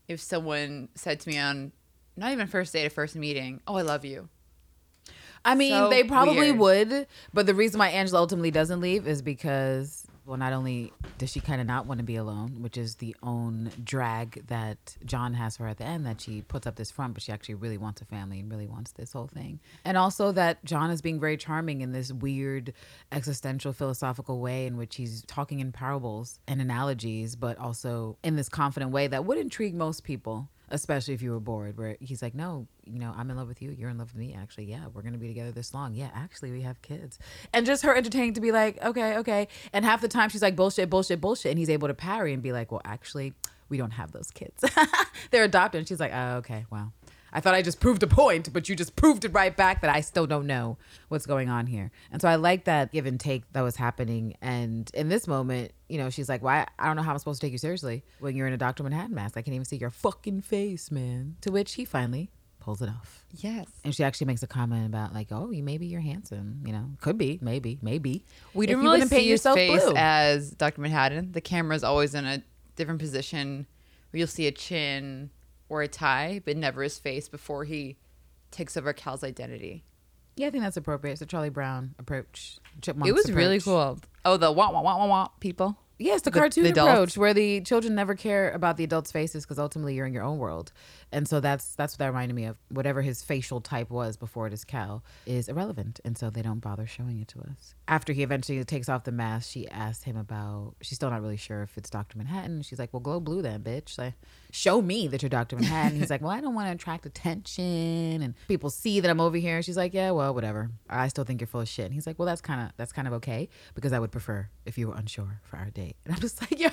if someone said to me on not even first date, a first meeting, "Oh, I love you." I mean, So they probably weird. would, but the reason why Angela ultimately doesn't leave is because, well, not only does she kind of not want to be alone, which is the own drag that John has for her at the end, that she puts up this front, but she actually really wants a family and really wants this whole thing. And also that John is being very charming in this weird existential philosophical way in which he's talking in parables and analogies, but also in this confident way that would intrigue most people especially if you were bored where he's like no you know i'm in love with you. You're in love with me actually. Yeah we're gonna be together this long. Yeah actually we have kids. And just her entertaining to be like okay okay. And half the time she's like bullshit bullshit bullshit. And he's able to parry and be like well actually we don't have those kids. They're adopted. And she's like oh okay wow I thought I just proved a point, but you just proved it right back that I still don't know what's going on here. And so I like that give and take that was happening. And in this moment, you know, she's like, Why? I don't know how I'm supposed to take you seriously when you're in a Dr. Manhattan mask. I can't even see your fucking face, man. To which he finally pulls it off. Yes. And she actually makes a comment about, like, oh, you maybe you're handsome. You know, could be, maybe, maybe. We didn't really paint see his yourself face blue. as Dr. Manhattan. The camera's always in a different position where you'll see a chin or a tie, but never his face before he takes over Cal's identity. Yeah, I think that's appropriate. It's a Charlie Brown approach. Chipmunks it was really cool. Oh, the wah wah wah wah wah people. Yes, the, The- cartoon the approach where the children never care about the adults' faces because ultimately you're in your own world, and so that's that's what that reminded me of. Whatever his facial type was before it is Cal is irrelevant, and so they don't bother showing it to us. After he eventually takes off the mask, she asks him about. She's still not really sure if it's Doctor Manhattan. She's like, "Well, glow blue then, bitch. Like, show me that you're Doctor Manhattan." He's like, "Well, I don't want to attract attention, and people see that I'm over here." She's like, "Yeah, well, whatever. I still think you're full of shit." And he's like, "Well, that's kind of that's kind of okay because I would prefer if you were unsure for our date." And I'm just like, "Yo."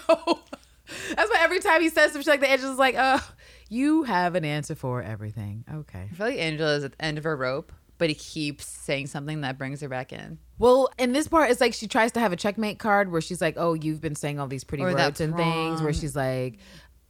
That's why every time he says something like that, Angela's like, "Oh, you have an answer for everything." Okay. I feel like Angela is at the end of her rope, but he keeps saying something that brings her back in. Well, in this part, it's like she tries to have a checkmate card where she's like, "Oh, you've been saying all these pretty Or words and things." Where she's like,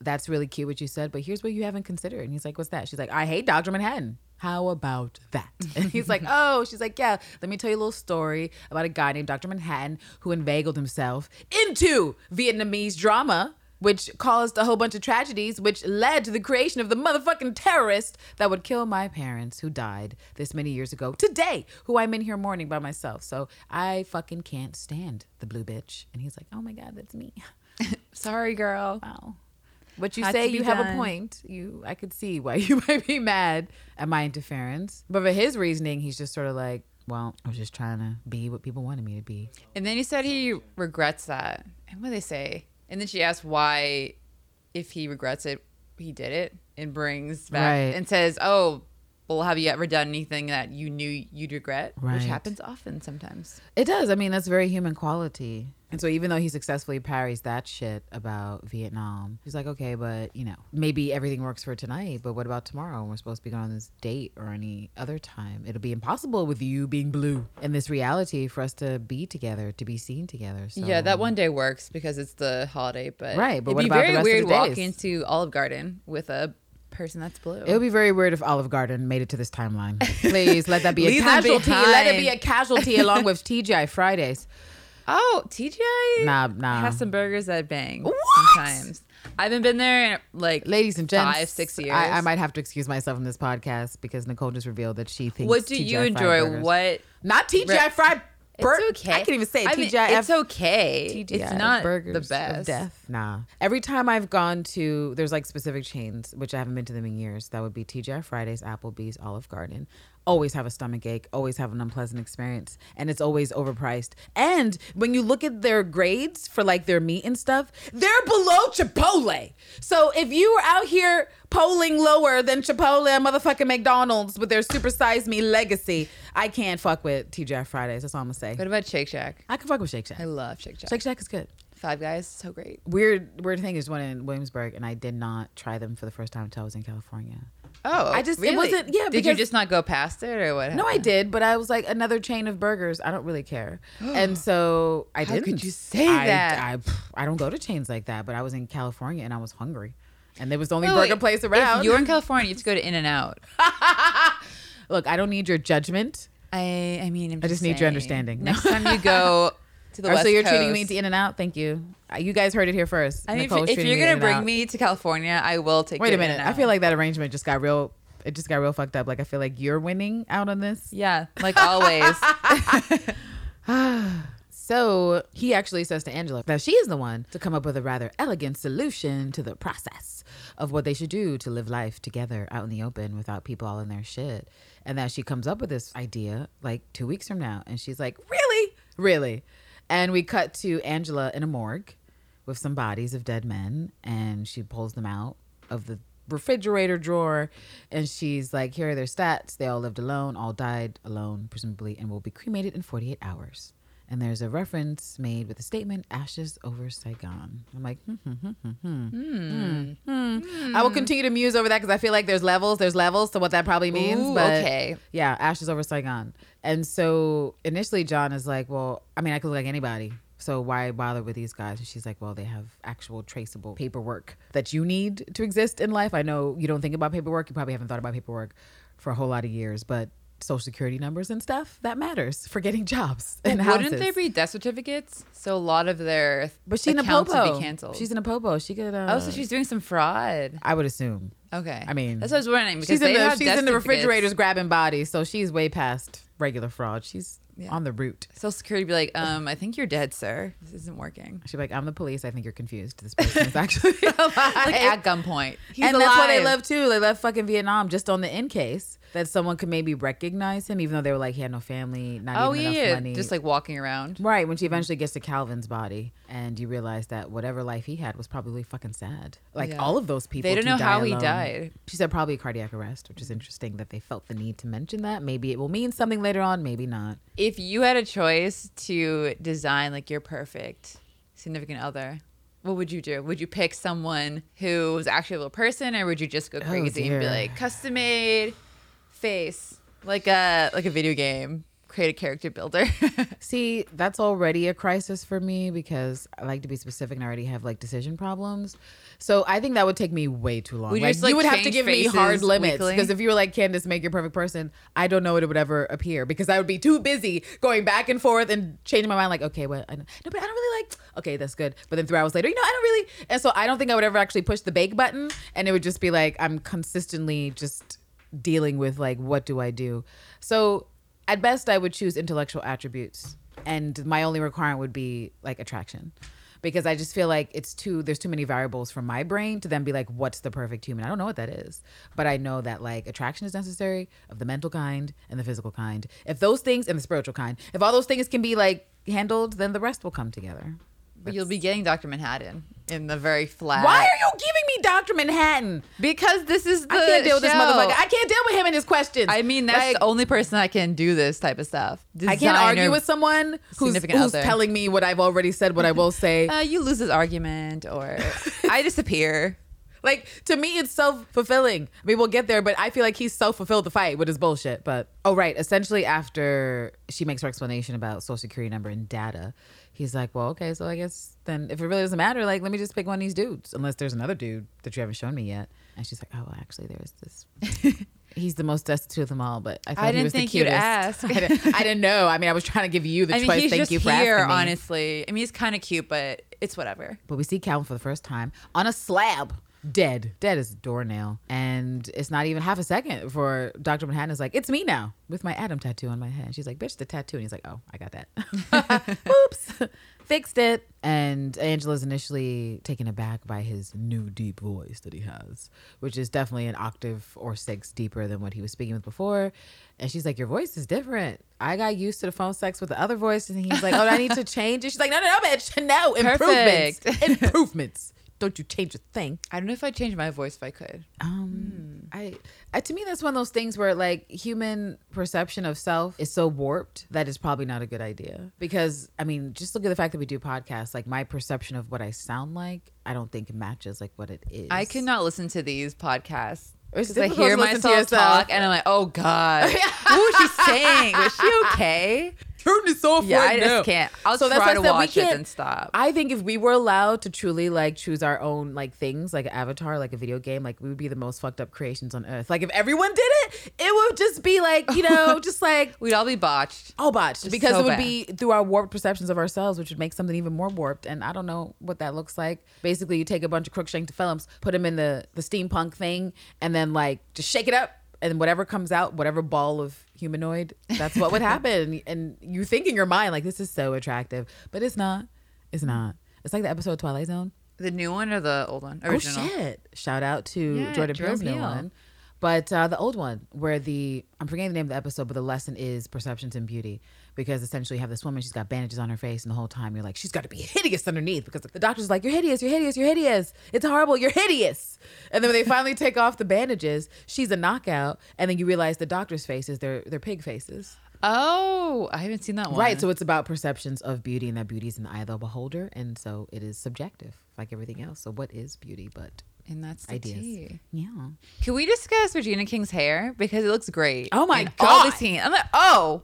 "That's really cute what you said, but here's what you haven't considered." And he's like, "What's that?" She's like, "I hate Doctor Manhattan." How about that? And he's like, "Oh," she's like, "Yeah, let me tell you a little story about a guy named Doctor Manhattan who inveigled himself into Vietnamese drama." Which caused a whole bunch of tragedies, which led to the creation of the motherfucking terrorist that would kill my parents who died this many years ago today, who I'm in here mourning by myself. So I fucking can't stand the blue bitch. And he's like, oh my God, that's me. Sorry, girl. Wow. But you Had say you have a point. You, I could see why you might be mad at my interference. But for his reasoning, he's just sort of like, well, I was just trying to be what people wanted me to be. And then he said he regrets that. And what did they say? And then she asks why, if he regrets it, he did it and brings back Right. and says, "Oh, well, have you ever done anything that you knew you'd regret?" Right. Which happens often sometimes. It does. I mean, that's very human quality. And so even though he successfully parries that shit about Vietnam, he's like, okay, but you know, maybe everything works for tonight, but what about tomorrow? when We're supposed to be going on this date or any other time. It'll be impossible with you being blue in this reality for us to be together, to be seen together. So Yeah, that one day works because it's the holiday, but Right, but it'd what be about the very rest of weird the days? walking into Olive Garden with a person that's blue. It would be very weird if Olive Garden made it to this timeline. Please let that be a casualty. Let it be a casualty along with TGI Fridays. oh, TGI Nah, nah. has some burgers that bang What? sometimes. I haven't been there in like Ladies and gents, five, six years. I, I might have to excuse myself from this podcast because Nicole just revealed that she thinks. What do TGI you enjoy? burgers- What? Not TGI Re- fried. Bur- it's okay. I can't even say it. I mean, TGI. it's okay. TGI it's not burgers the of best. death. Nah. Every time I've gone to, there's like specific chains which I haven't been to them in years. That would be TGI Fridays, Applebee's, Olive Garden. Always have a stomach ache. Always have an unpleasant experience, and it's always overpriced. And when you look at their grades for like their meat and stuff, they're below Chipotle. So if you were out here polling lower than Chipotle and motherfucking McDonald's with their supersized me legacy, I can't fuck with TGI Fridays. That's all I'm gonna say. What about Shake Shack? I can fuck with Shake Shack. I love Shake Shack. Shake Shack is good. Five Guys, so great. Weird, weird thing is one in Williamsburg, and I did not try them for the first time until I was in California. Oh, I just- it wasn't- yeah, Did you just not go past it, or what? No, I did, but I was like another chain of burgers. I don't really care, and so I How didn't. could you say I, that? I, pff, I don't go to chains like that, but I was in California and I was hungry, and there was the only Wait, burger place around. If you're in California, you have to go to In and Out. Look, I don't need your judgment. I, I mean, I'm I just need your understanding. Next time you go to the Oh, West so you're Coast, treating me to In and Out? Thank you. Uh, You guys heard it here first. I mean, if, if you're me gonna bring me to California, I will take. wait you a minute. I feel like that arrangement just got real. It just got real fucked up. Like I feel like you're winning out on this. yeah, like always. So he actually says to Angela that she is the one to come up with a rather elegant solution to the process of what they should do to live life together out in the open without people all in their shit. And that she comes up with this idea like two weeks from now. And she's like, Really? Really? And we cut to Angela in a morgue with some bodies of dead men. And she pulls them out of the refrigerator drawer. And she's like, Here are their stats. They all lived alone, all died alone, presumably, and will be cremated in 48 hours and there's a reference made with the statement "ashes over Saigon." I'm like, hmm, hmm, hmm, hmm, hmm, hmm. I will continue to muse over that because I feel like there's levels. There's levels to what that probably means. Ooh, but okay. yeah, ashes over Saigon. And so initially, John is like, "Well, I mean, I could look like anybody." So why bother with these guys? And she's like, well, they have actual traceable paperwork that you need to exist in life. I know you don't think about paperwork. You probably haven't thought about paperwork for a whole lot of years, but social security numbers and stuff that matters for getting jobs and how Wouldn't houses. there be death certificates? So a lot of their But she's in a popo. be canceled. She's in a popo. She could. Uh, oh, so she's doing some fraud. I would assume. Okay, I mean, that's what I was wondering because She's in they the she's in the refrigerators grabbing bodies, so she's way past regular fraud. She's Yeah. on the route. Social Security be like, um, I think you're dead, sir. This isn't working. She'd be like, "I'm the police. I think you're confused. This person is actually alive." Like at gunpoint. He's and alive. that's why they left too. They left fucking Vietnam just on the in case that someone could maybe recognize him, even though they were like he had no family, not Oh even yeah, enough yeah. money. just like walking around. Right, when she mm-hmm. eventually gets to Calvin's body and you realize that whatever life he had was probably fucking sad. Like Yeah. all of those people. They don't know how he died. She said probably a cardiac arrest, which is interesting that they felt the need to mention that. Maybe it will mean something later on, maybe not. If you had a choice to design like your perfect significant other, what would you do? Would you pick someone who was actually a real person, or would you just go oh, crazy and be like custom made face, like a like a video game, create a character builder? See, that's already a crisis for me because I like to be specific and I already have like decision problems. So I think that would take me way too long. Would you like, just, like, you would have to give me hard limits because if you were like Candace, make your perfect person, I don't know it would ever appear because I would be too busy going back and forth and changing my mind. Like, okay, well, I, no, but I don't really like. Okay, that's good. But then three hours later, you know, I don't really. And so I don't think I would ever actually push the bake button, and it would just be like I'm consistently just dealing with like what do I do. So at best, I would choose intellectual attributes, and my only requirement would be like attraction, because I just feel like it's too there's too many variables for my brain to then be like, what's the perfect human? I don't know what that is, but I know that like attraction is necessary of the mental kind and the physical kind. If those things and the spiritual kind, if all those things can be like handled, then the rest will come together. But you'll be getting Dr. Manhattan in the very flat. Why are you giving me Dr. Manhattan? Because this is the I can't deal with this motherfucker. I can't deal with him and his questions. I mean, that's Like, the only person that can do this type of stuff. I can't argue with someone who's, who's telling me what I've already said, what I will say. Uh, you lose this argument, or I disappear. Like to me, it's self fulfilling. I mean, we'll get there, but I feel like he's self fulfilled the fight with his bullshit. But oh, right. Essentially, after she makes her explanation about social security number and data, he's like, "Well, okay, so I guess then if it really doesn't matter, like, let me just pick one of these dudes, unless there's another dude that you haven't shown me yet." And she's like, "Oh, actually, there's this." He's the most destitute of them all, but I, thought I he didn't was think the you'd cutest. ask. I, didn't, I didn't know. I mean, I was trying to give you the I mean, choice. he's Thank just you for here, asking me. honestly. I mean, he's kind of cute, but it's whatever. But we see Calvin for the first time on a slab, dead. Dead as a doornail. And it's not even half a second for Dr. Manhattan is like, it's me now with my atom tattoo on my head. She's like, bitch, the tattoo. And he's like, oh, I got that. Oops. Fixed it. And Angela's initially taken aback by his new deep voice that he has, which is definitely an octave or six deeper than what he was speaking with before. And she's like, Your voice is different. I got used to the phone sex with the other voice. And he's like, Oh, I need to change it. She's like, No, no, no, bitch. No, improvements. Improvements. Don't you change a thing. I don't know if I'd change my voice if I could. Um, I, I to me that's one of those things where like human perception of self is so warped that it's probably not a good idea. Because I mean, just look at the fact that we do podcasts. Like my perception of what I sound like, I don't think matches like what it is. I cannot listen to these podcasts. It's Because I hear to listen myself talk and I'm like, oh God. what was she saying? Was she okay? Turn this off Yeah, I just can't. I'll So try I to said watch it and stop. I think if we were allowed to truly like choose our own like things, like Avatar, like a video game, like we would be the most fucked up creations on earth. Like if everyone did it, it would just be like you know, just like We'd all be botched. all botched Just because so it would bad. be through our warped perceptions of ourselves, which would make something even more warped. And I don't know what that looks like. Basically, you take a bunch of Crookshank films, put them in the the steampunk thing, and then like just shake it up, and whatever comes out, whatever ball of humanoid, that's what would happen. and you think in your mind like this is so attractive, but it's not. It's not. It's like the episode of Twilight Zone. The new one or the old one? Original. Oh shit! Shout out to Yeah, Jordan Jordan Peele's new one. But uh, the old one, where the I'm forgetting the name of the episode, but the lesson is perceptions and beauty, because essentially you have this woman, she's got bandages on her face, and the whole time you're like, she's got to be hideous underneath, because the doctor's like, you're hideous, you're hideous, you're hideous, it's horrible, you're hideous, and then when they finally take off the bandages, she's a knockout, and then you realize the doctor's faces, they're they're pig faces, Oh, I haven't seen that one. right? So it's about perceptions of beauty, and that beauty is in the eye of the beholder, and so it is subjective, like everything else. So what is beauty, but and that's the ideas? tea. Yeah. Can we discuss Regina King's hair because it looks great? Oh my in All the God. scenes. I'm like, oh,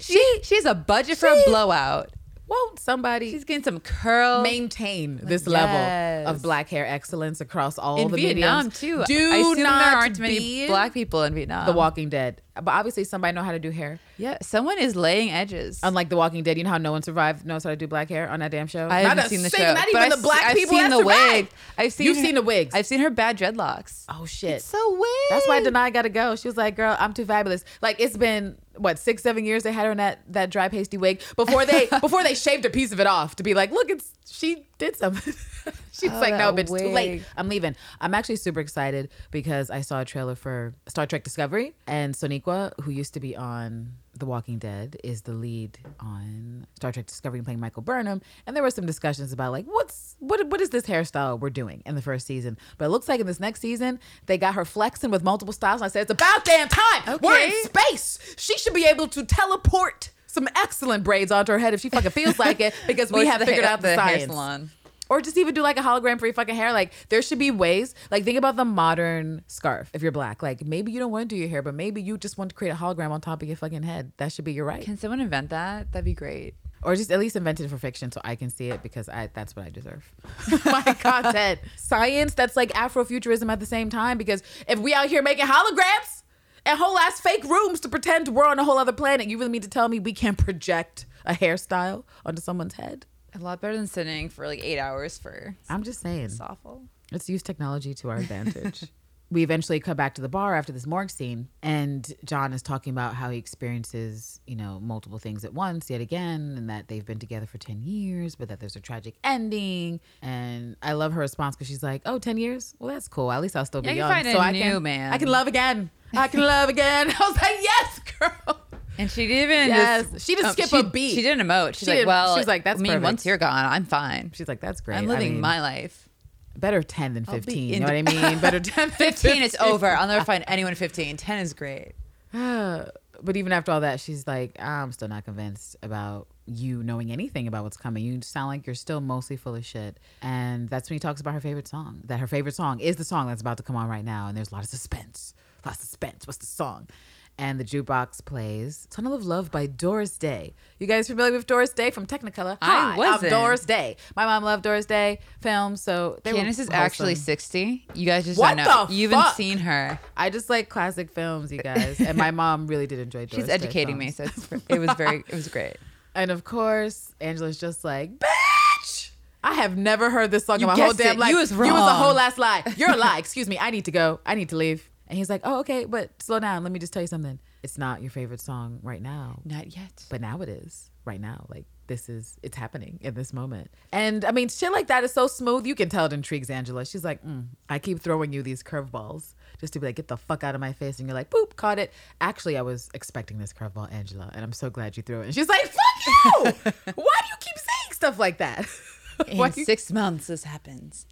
she she has a budget for a blowout. Won't somebody She's getting some curl. maintain this Yes. level of black hair excellence across all in the Vietnam mediums? too. Do I assume not there aren't many be black people in Vietnam. The Walking Dead, but obviously somebody know how to do hair. Yeah, someone is laying edges. Unlike The Walking Dead, you know how no one survived knows how to do black hair on that damn show. I haven't seen the show. Not but even I've the black I've people seen the wig. I've seen You've her- seen the wigs. I've seen her bad dreadlocks. oh shit. It's so weird. That's why Danai got to go. She was like, "Girl, I'm too fabulous." Like it's been what six, seven years they had her in that that dry pasty wig before they before they shaved a piece of it off to be like, "Look, it's she did something." She's Oh, like, "No, bitch, too late. I'm leaving." I'm actually super excited because I saw a trailer for Star Trek Discovery, and Sonequa, who used to be on The Walking Dead, is the lead on Star Trek Discovery, and playing Michael Burnham. And there were some discussions about like, what's what what is this hairstyle we're doing in the first season? But it looks like in this next season they got her flexing with multiple styles. And I said, it's about damn time. Okay. We're in space. She should be able to teleport some excellent braids onto her head if she fucking feels like it because we have the figured out the, the hair salon. Or just even do like a hologram for your fucking hair. Like there should be ways. Like think about the modern scarf. If you're black, like maybe you don't want to do your hair, but maybe you just want to create a hologram on top of your fucking head. That should be your right. Can someone invent that? That'd be great. Or just at least invent it for fiction so I can see it because I that's what I deserve. My content. Science that's like Afrofuturism at the same time. Because if we out here making holograms and whole ass fake rooms to pretend we're on a whole other planet, you really mean to tell me we can't project a hairstyle onto someone's head? A lot better than sitting for like eight hours for. I'm just saying. It's awful. Let's use technology to our advantage. we eventually come back to the bar after this morgue scene, and John is talking about how he experiences, you know, multiple things at once, yet again, and that they've been together for 10 years, but that there's a tragic ending. And I love her response because she's like, oh, 10 years? Well, that's cool. At least I'll still be Yeah, young. so I new can, man. I can love again. I can love again. I was like, yes, girl. And she didn't even. Yes. just- She didn't um, skip she- a beat. She didn't emote. She's She like, didn't- well, she's like, that's I mean, perfect. once you're gone, I'm fine. She's like, that's great. I'm I living mean, my life. better 10 than 15. You know what I mean? Better 10 than 15 is over. I'll never find anyone 15. 10 is great. but even after all that, she's like, I'm still not convinced about you knowing anything about what's coming. You sound like you're still mostly full of shit. And that's when he talks about her favorite song. That her favorite song is the song that's about to come on right now. And there's a lot of suspense. A lot of suspense. What's the song? And the jukebox plays Tunnel of Love by Doris Day. You guys familiar with Doris Day from Technicolor? I Hi, I'm wasn't. Doris Day. My mom loved Doris Day films, so they Candace is actually 60. You guys just What don't know. the You haven't seen her. I just like classic films, you guys. And my mom really did enjoy Doris She's Day educating me, so it's, it was very, it was great. And of course, Angela's just like, bitch. I have never heard this song You in my whole damn it. life. You was wrong. You was a whole last lie. You're a lie. Excuse me. I need to go. I need to leave. And he's like, oh, okay, but slow down. Let me just tell you something. It's not your favorite song right now, Not yet. but now it is. Right now, like this is it's happening in this moment. And I mean, shit like that is so smooth. You can tell it intrigues Angela. She's like, mm, I keep throwing you these curveballs just to be like, get the fuck out of my face. And you're like, boop, caught it. Actually, I was expecting this curveball, Angela, and I'm so glad you threw it. And she's like, fuck you. Why do you keep saying stuff like that? In Why do you- six months, this happens.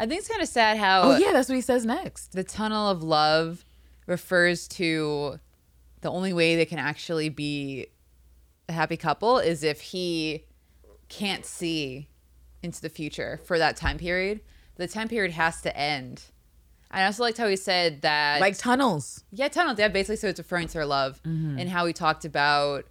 I think it's kind of sad how Oh yeah, that's what he says next. the tunnel of love refers to the only way they can actually be a happy couple is if he can't see into the future for that time period. The time period has to end. I also liked how he said that Like tunnels. yeah, tunnels. Yeah, basically, so it's referring to her love mm-hmm. and how he talked about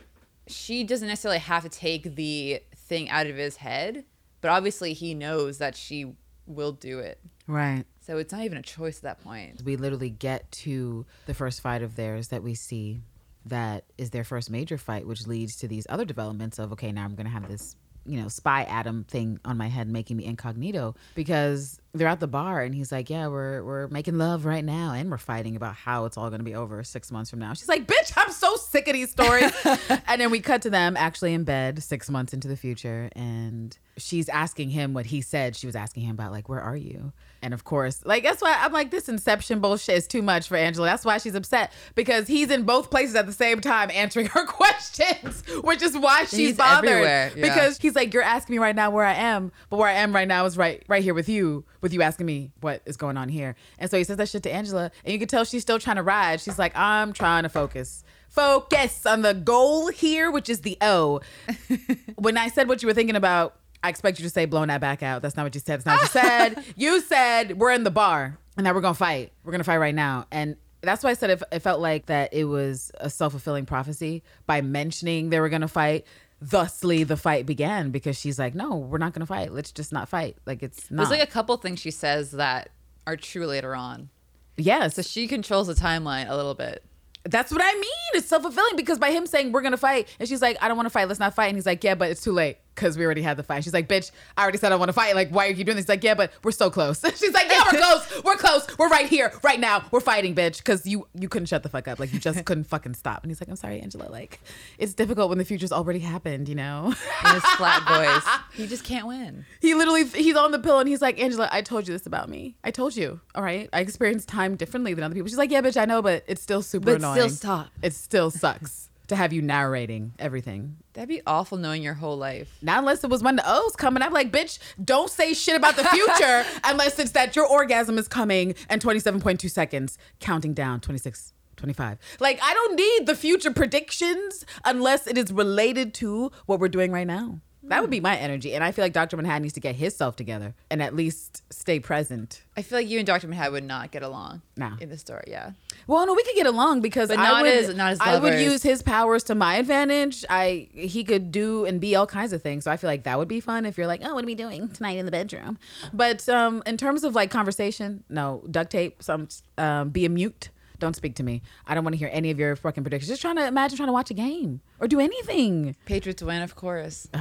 she doesn't necessarily have to take the thing out of his head, but obviously he knows that she will do it. Right. So it's not even a choice at that point. We literally get to the first fight of theirs that we see that is their first major fight, which leads to these other developments of okay, now I'm gonna have this, you know, spy Adam thing on my head making me incognito because they're at the bar and he's like, Yeah, we're we're making love right now and we're fighting about how it's all gonna be over six months from now. She's like, Bitch, I'm so sick of these stories. and then we cut to them actually in bed six months into the future and she's asking him what he said. She was asking him about like, where are you? And of course, like that's why I'm like, this inception bullshit is too much for Angela. That's why she's upset because he's in both places at the same time answering her questions, which is why she's He's bothered. yeah. Because he's like, you're asking me right now where I am, but where I am right now is right, right here with you, with you asking me what is going on here. And so he says that shit to Angela, and you can tell she's still trying to ride. She's like, I'm trying to focus. Focus on the goal here, which is the O. when I said what you were thinking about, I expect you to say blowing that back out. That's not what you said. That's not what you said. You said we're in the bar and now we're gonna fight. We're gonna fight right now. And that's why I said it, it felt like that it was a self fulfilling prophecy by mentioning they were gonna fight. Thusly, the fight began because she's like, "No, we're not gonna fight. Let's just not fight. Like it's not." There's like a couple things she says that are true later on. Yeah, So she controls the timeline a little bit. That's what I mean. It's self fulfilling because by him saying we're gonna fight, and she's like, I don't want to fight. Let's not fight. And he's like, Yeah, but it's too late because we already had the fight. She's like, Bitch, I already said I want to fight. Like, why are you doing this? He's like, Yeah, but we're so close. she's like, Yeah, we're close. We're close. We're right here, right now. We're fighting, bitch, because you you couldn't shut the fuck up. Like you just couldn't fucking stop. And he's like, I'm sorry, Angela. Like it's difficult when the future's already happened. You know. In his flat voice, he just can't win. He literally he's on the pill and he's like, Angela, I told you this about me. I told you. All right. I experience time differently than other people. She's like, Yeah, bitch, I know, but it's still super But annoying. still stop. It still sucks to have you narrating everything. That'd be awful knowing your whole life. Not unless it was when the O's coming. I'm like, bitch, don't say shit about the future unless it's that your orgasm is coming and 27.2 seconds, counting down 26. 25. Like, I don't need the future predictions unless it is related to what we're doing right now. That would be my energy. And I feel like Dr. Manhattan needs to get himself together and at least stay present. I feel like you and Dr. Manhattan would not get along No. in the story. Yeah. Well, no, we could get along because But I not would, as- not as I would lovers. use his powers to my advantage. I he could do and be all kinds of things. So I feel like that would be fun if you're like, oh, what are we doing tonight in the bedroom? But um, in terms of like conversation, no duct tape. Some um, be a mute. Don't speak to me. I don't want to hear any of your fucking predictions. Just trying to imagine trying to watch a game or do anything. Patriots win, of course.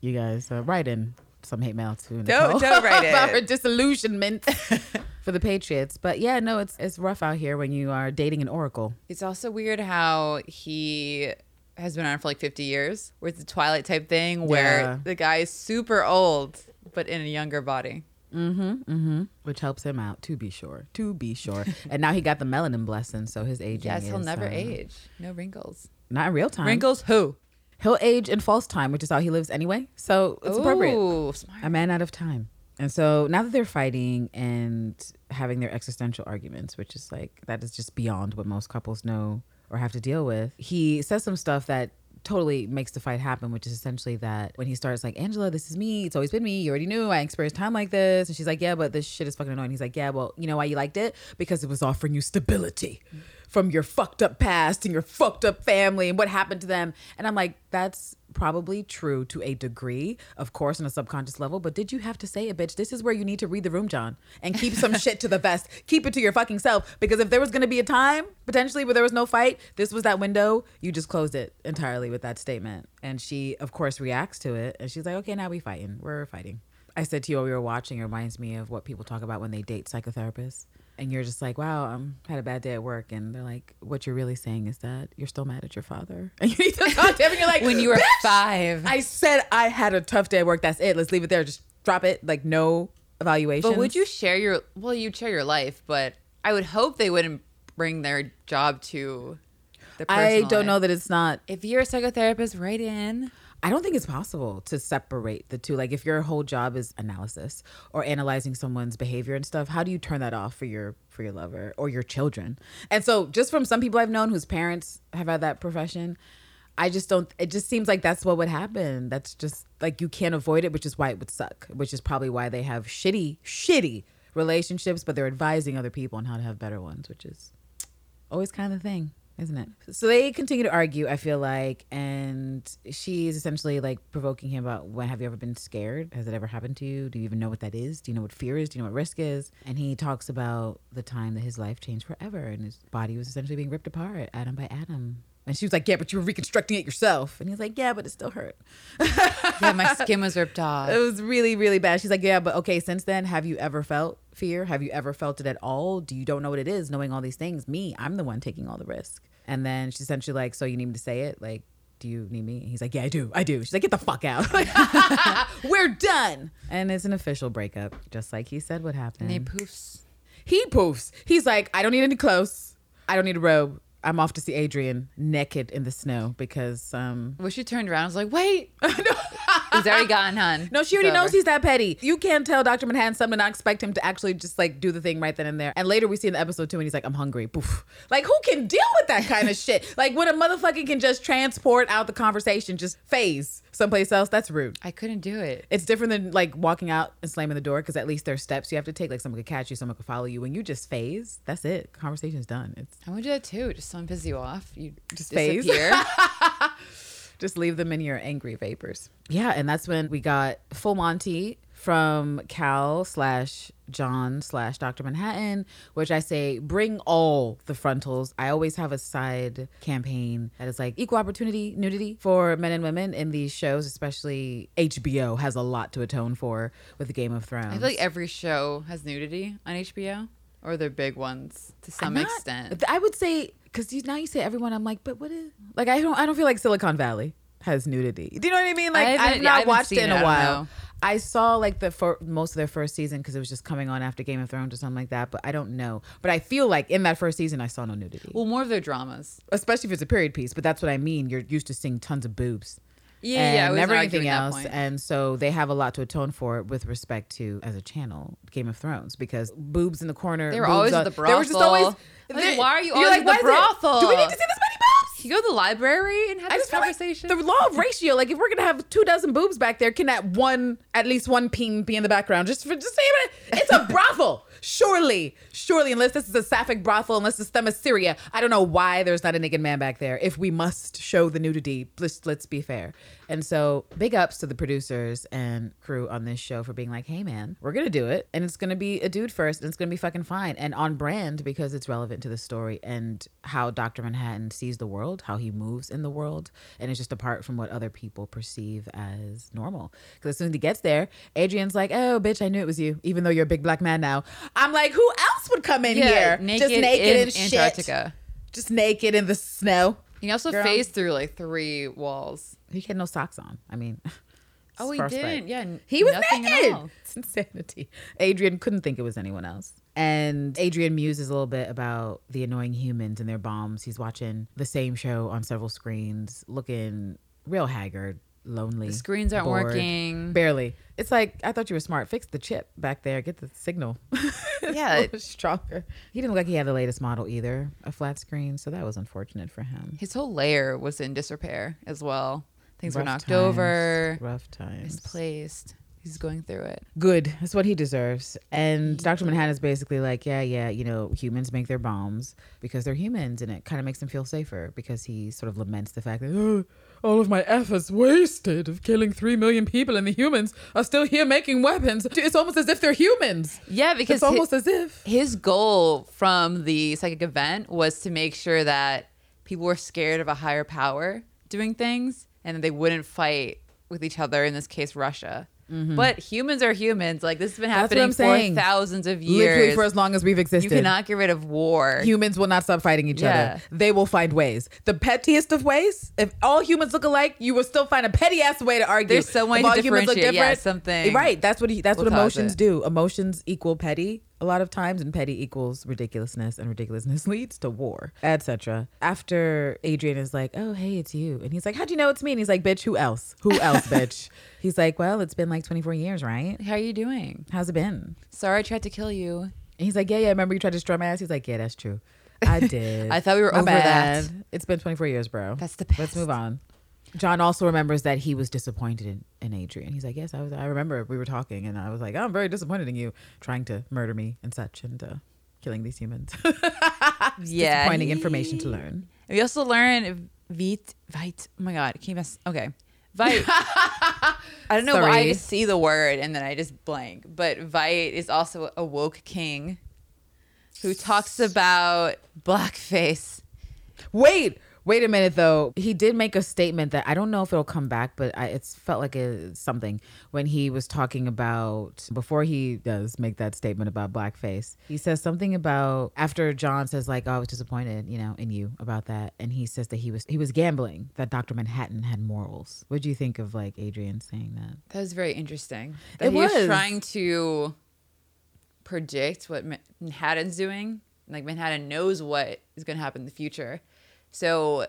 You guys uh, write in some hate mail to Don't- don't write about her disillusionment for the Patriots. But yeah, no, it's it's rough out here when you are dating an oracle. It's also weird how he has been on for like 50 years, where it's a Twilight type thing where Yeah. the guy is super old, but in a younger body. Which helps him out to be sure to be sure and now he got the melanin blessing so his aging Yes, he'll is, never uh, age. No wrinkles. not in real time Wrinkles who? he'll age in false time which is how he lives anyway so it's appropriate Ooh, smart. a man out of time and so now that they're fighting and having their existential arguments which is like that is just beyond what most couples know or have to deal with he says some stuff that totally makes the fight happen which is essentially that when he starts like angela this is me. It's always been me. You already knew i experienced time like this. And she's like yeah but this shit is fucking annoying. He's like yeah well you know why you liked it? Because it was offering you stability from your fucked up past and your fucked up family and what happened to them and i'm like that's probably true to a degree, of course, on a subconscious level. But did you have to say it, bitch? This is where you need to read the room, John, and keep some shit to the vest. Keep it to your fucking self. Because if there was gonna be a time potentially where there was no fight, this was that window. You just closed it entirely with that statement. And she, of course, reacts to it, and she's like, "Okay, now we fighting. We're fighting." I said to you while we were watching, it reminds me of what people talk about when they date psychotherapists. And you're just like, wow, um, I'm had a bad day at work. And they're like, what you're really saying is that you're still mad at your father. And you need to talk to him. And you're like, when you were five. I said I had a tough day at work. That's it. Let's leave it there. Just drop it. Like no evaluation. but would you share your well, you'd share your life, but I would hope they wouldn't bring their job to the I personal don't know that it's not. If you're a psychotherapist, write in. I don't think it's possible to separate the two. Like if your whole job is analysis or analyzing someone's behavior and stuff, how do you turn that off for your for your lover or your children? And so just from some people I've known whose parents have had that profession, I just don't it just seems like that's what would happen. That's just like you can't avoid it, which is why it would suck, which is probably why they have shitty shitty relationships, but they're advising other people on how to have better ones, which is always kind of the thing isn't it? So they continue to argue, I feel like, and she's essentially like provoking him about when have you ever been scared? Has it ever happened to you? Do you even know what that is? Do you know what fear is? Do you know what risk is? And he talks about the time that his life changed forever and his body was essentially being ripped apart, atom by atom. And she was like, Yeah, but you were reconstructing it yourself. And he's like, Yeah, but it still hurt. yeah, my skin was ripped off. It was really, really bad. She's like, Yeah, but okay, since then, have you ever felt fear? Have you ever felt it at all? Do you don't know what it is, knowing all these things? Me, I'm the one taking all the risk. And then she's essentially like, So you need me to say it? Like, do you need me? And he's like, Yeah, I do. I do. She's like, Get the fuck out. We're done. And it's an official breakup, just like he said what happened. And he poofs. He poofs. He's like, I don't need any clothes. I don't need a robe. I'm off to see Adrian naked in the snow because um Well, she turned around. I was like, "Wait, he's already gone, hun." No, she already knows he's that petty. You can't tell Dr. Manhattan something and not expect him to actually just like do the thing right then and there. And later we see in the episode two and he's like, I'm hungry. Poof. Like, who can deal with that kind of shit? Like, when a motherfucker can just transport out the conversation, just phase someplace else, that's rude. I couldn't do it. It's different than like walking out and slamming the door because at least there's steps you have to take. Like, someone could catch you, someone could follow you. When you just phase, that's it. Conversation's done. It's I would do that too. Just someone piss you off, you Just just phase. disappear. just leave them in your angry vapors. Yeah, and that's when we got full Monty from Cal slash John slash Dr. Manhattan, which I say bring all the frontals. I always have a side campaign that is like equal opportunity nudity for men and women in these shows, especially HBO has a lot to atone for with the Game of Thrones. I feel like every show has nudity on HBO, or they're big ones to some Not- extent. I would say because you, now you say everyone. I'm like, but what is like? I don't. I don't feel like Silicon Valley has nudity. Do you know what I mean? Like I I've haven't- not I watched it in it, I a while. know. I saw like the fir- most of their first season because it was just coming on after Game of Thrones or something like that. But I don't know. But I feel like in that first season, I saw no nudity, Well, more of their dramas. especially if it's a period piece. But that's what I mean. You're used to seeing tons of boobs. Yeah, and yeah. I wasn't never anything else. And so they have a lot to atone for with respect to as a channel, Game of Thrones, because boobs in the corner. They were always on- the They were just always. Like, why are you always at the "Why is brothel?" Do we need to see this many boobs? you go to the library and have I this feel like conversation. the law of ratio, like if we're gonna have two dozen boobs back there, can that one at least one peen be in the background? Just for just say it. It's a brothel. Surely, surely, unless this is a sapphic brothel, unless it's Themyscira, I don't know why there's not a naked man back there. If we must show the nudity, let's let's be fair. And so, big ups to the producers and crew on this show for being like, "Hey, man, we're gonna do it, and it's gonna be a dude first, and it's gonna be fucking fine and on brand because it's relevant to the story and how Doctor Manhattan sees the world, how he moves in the world, and it's just apart from what other people perceive as normal. Because as soon as he gets there, Adrian's like, "Oh, bitch, I knew it was you, even though you're a big black man now." I'm like, "Who else would come in yeah, here naked, just naked in and shit, Antarctica. just naked in the snow?" He also Girl. phased through like three walls. He had no socks on. I mean, Oh, he didn't. Yeah, He was nothing naked. It's insanity. Adrian couldn't think it was anyone else. And Adrian muses a little bit about the annoying humans and their bombs. He's watching the same show on several screens, looking real haggard, lonely. The screens aren't bored. working. Barely. It's like I thought you were smart. Fix the chip back there. Get the signal. Yeah. stronger. He didn't look like he had the latest model either, a flat screen. So that was unfortunate for him. His whole layer was in disrepair as well. Things were knocked times. over, Rough times. misplaced. He's going through it. good. That's what he deserves. And Dr. Manhattan is basically like, yeah, yeah, you know, humans make their bombs because they're humans, and it kind of makes them feel safer because he sort of laments the fact that oh, all of my efforts wasted of killing three million people, and the humans are still here making weapons. It's almost as if they're humans. Yeah, because It's almost hi- as if. his goal from the psychic event was to make sure that people were scared of a higher power doing things and they wouldn't fight with each other, in this case, Russia. But humans are humans. Like, this has been Mm-hmm. Happening for saying. thousands of years, Literally for as long as we've existed. you cannot get rid of war. Humans will not stop fighting each Yeah. other. They will find ways. The pettiest of ways. If all humans look alike, you will still find a petty ass way to argue. There's some way If all humans look differentiate. Yeah, something Right. That's what he, that's will what emotions do. Emotions equal petty. A lot of times, and petty equals ridiculousness, and ridiculousness leads to war, etc. After Adrian is like, "Oh, hey, it's you," and he's like, how do you know it's me?" And he's like, "Bitch, who else? Who else, bitch?" He's like, "Well, it's been like 24 years, right? How are you doing? How's it been?" Sorry I tried to kill you. And he's like, "Yeah, yeah. Remember you tried to destroy my ass?" He's like, "Yeah, that's true. I did. I thought we were My over bad. that. It's been 24 years, bro. That's the Let's move on." John also remembers that he was disappointed in, in Adrian. He's like, "Yes, I was. I remember we were talking, and I was like, I'm very disappointed in you trying to murder me and such, and uh, killing these humans. Yeah. Disappointing information to learn. We also learn Veidt, Veidt. Oh my God. Can you mess? Okay. Veidt. I don't know why I see the word and then I just blank. But Veidt is also a woke king who talks about blackface. Wait, wait a minute though. He did make a statement that I don't know if it'll come back, but I, it's felt like it's something when he was talking about before he does make that statement about blackface. He says something about after John says like, "Oh, I was disappointed, you know, in you about that," and he says that he was he was gambling that Dr. Manhattan had morals. What do you think of like Adrian saying that? That was very interesting. That It he was. was. trying to predict what Manhattan's doing. Like Manhattan knows what is going to happen in the future. So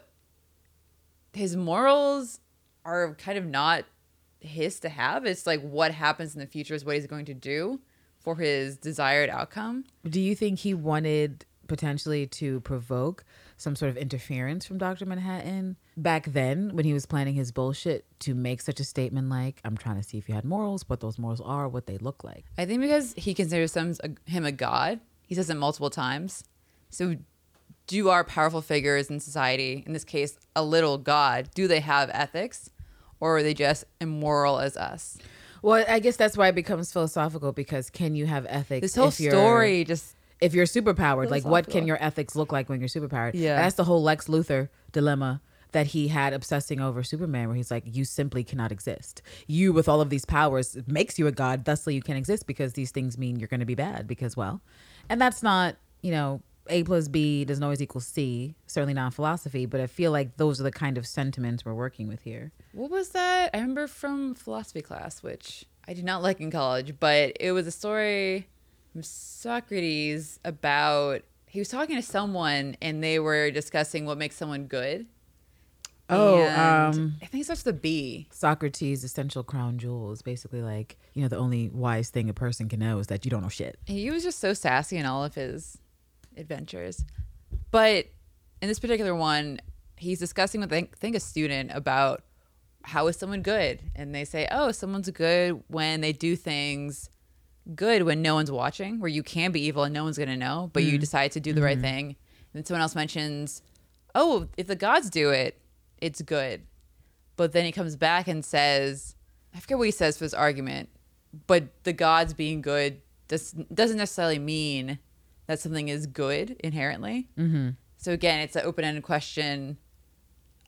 his morals are kind of not his to have. It's like what happens in the future is what he's going to do for his desired outcome. Do you think he wanted potentially to provoke some sort of interference from Dr. Manhattan back then when he was planning his bullshit to make such a statement like, I'm trying to see if you had morals, what those morals are, what they look like? I think because he considers some, him a god, he says it multiple times. So, do our powerful figures in society, in this case, a little god, do they have ethics, or are they just immoral as us? Well, I guess that's why it becomes philosophical because can you have ethics? This whole story just if you're superpowered, like what can your ethics look like when you're superpowered? Yeah. That's the whole Lex Luthor dilemma that he had obsessing over Superman, where he's like, you simply cannot exist. You, with all of these powers, makes you a god, thusly you can't exist because these things mean you're going to be bad because, well, and that's not, you know, A plus B doesn't always equal C, certainly not in philosophy, but I feel like those are the kind of sentiments we're working with here. What was that? I remember from philosophy class, which I did not like in college, but it was a story from Socrates about he was talking to someone and they were discussing what makes someone good. Oh, um, I think it starts with a B. Socrates' essential crown jewel is basically like, you know, the only wise thing a person can know is that you don't know shit. He was just so sassy in all of his adventures. But in this particular one, he's discussing with I think, a student about how is someone good, and they say, "Oh, someone's good when they do things good when no one's watching, where you can be evil and no one's gonna know, but you mm. decide to do the right mm-hmm. thing." And then someone else mentions, "Oh, if the gods do it, it's good." But then he comes back and says, I forget what he says for this argument, but the gods being good does, doesn't necessarily mean that something is good inherently. Mm-hmm. So again, it's an open-ended question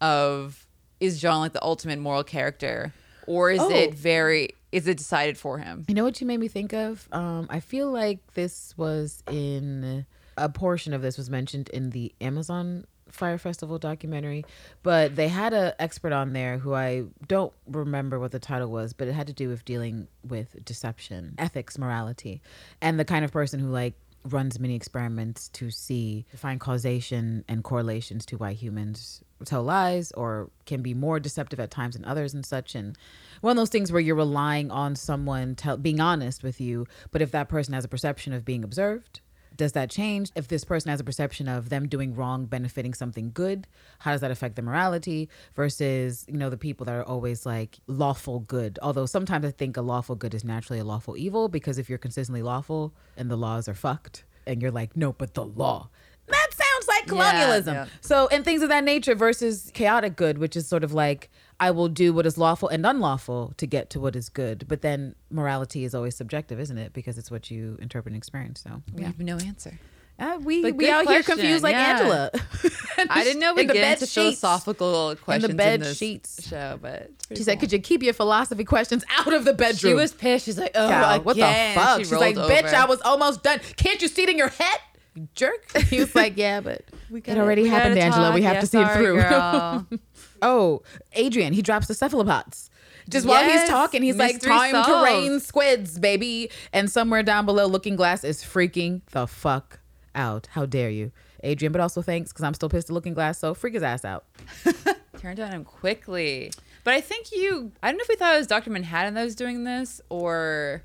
of is John like the ultimate moral character, or is Oh. it very is it decided for him? You know what you made me think of? Um, I feel like this was in a portion of this was mentioned in the Amazon Fire Festival documentary, but they had an expert on there who I don't remember what the title was, but it had to do with dealing with deception, ethics, morality, and the kind of person who like runs many experiments to see find causation and correlations to why humans tell lies or can be more deceptive at times than others and such. And one of those things where you're relying on someone tell, being honest with you but if that person has a perception of being observed does that change? If this person has a perception of them doing wrong benefiting something good how does that affect the morality versus you know the people that are always like lawful good? Although sometimes i think a lawful good is naturally a lawful evil because if you're consistently lawful and the laws are fucked and you're like no but the law. That sounds like colonialism. yeah. so and things of that nature versus chaotic good which is sort of like i will do what is lawful and unlawful to get to what is good but then morality is always subjective isn't it because it's what you interpret and experience so We have no answer. uh, we But we out here confused like yeah. Angela. I didn't know we In the get bed into sheets. philosophical questions in, the bed this sheets. show, but She said, "Could you keep your philosophy questions out of the bedroom?" She was pissed. She's like, "Oh, what the fuck? She She's like, rolled "Bitch. I was almost done. Can't you see it in your head, you jerk?" He was like, "Yeah, but We it gotta- already we happened, Angela. We have Yeah, to see it sorry, through." oh, Adrian, he drops the cephalopods. Just while he's talking, he's like, "Time to solved." rain squids, baby!" And somewhere down below, Looking Glass is freaking the fuck out. How dare you, Adrian? But also thanks because I'm still pissed at Looking Glass. So freak his ass out. Turned on him quickly. But I think you. I don't know if we thought it was Doctor Manhattan that was doing this, or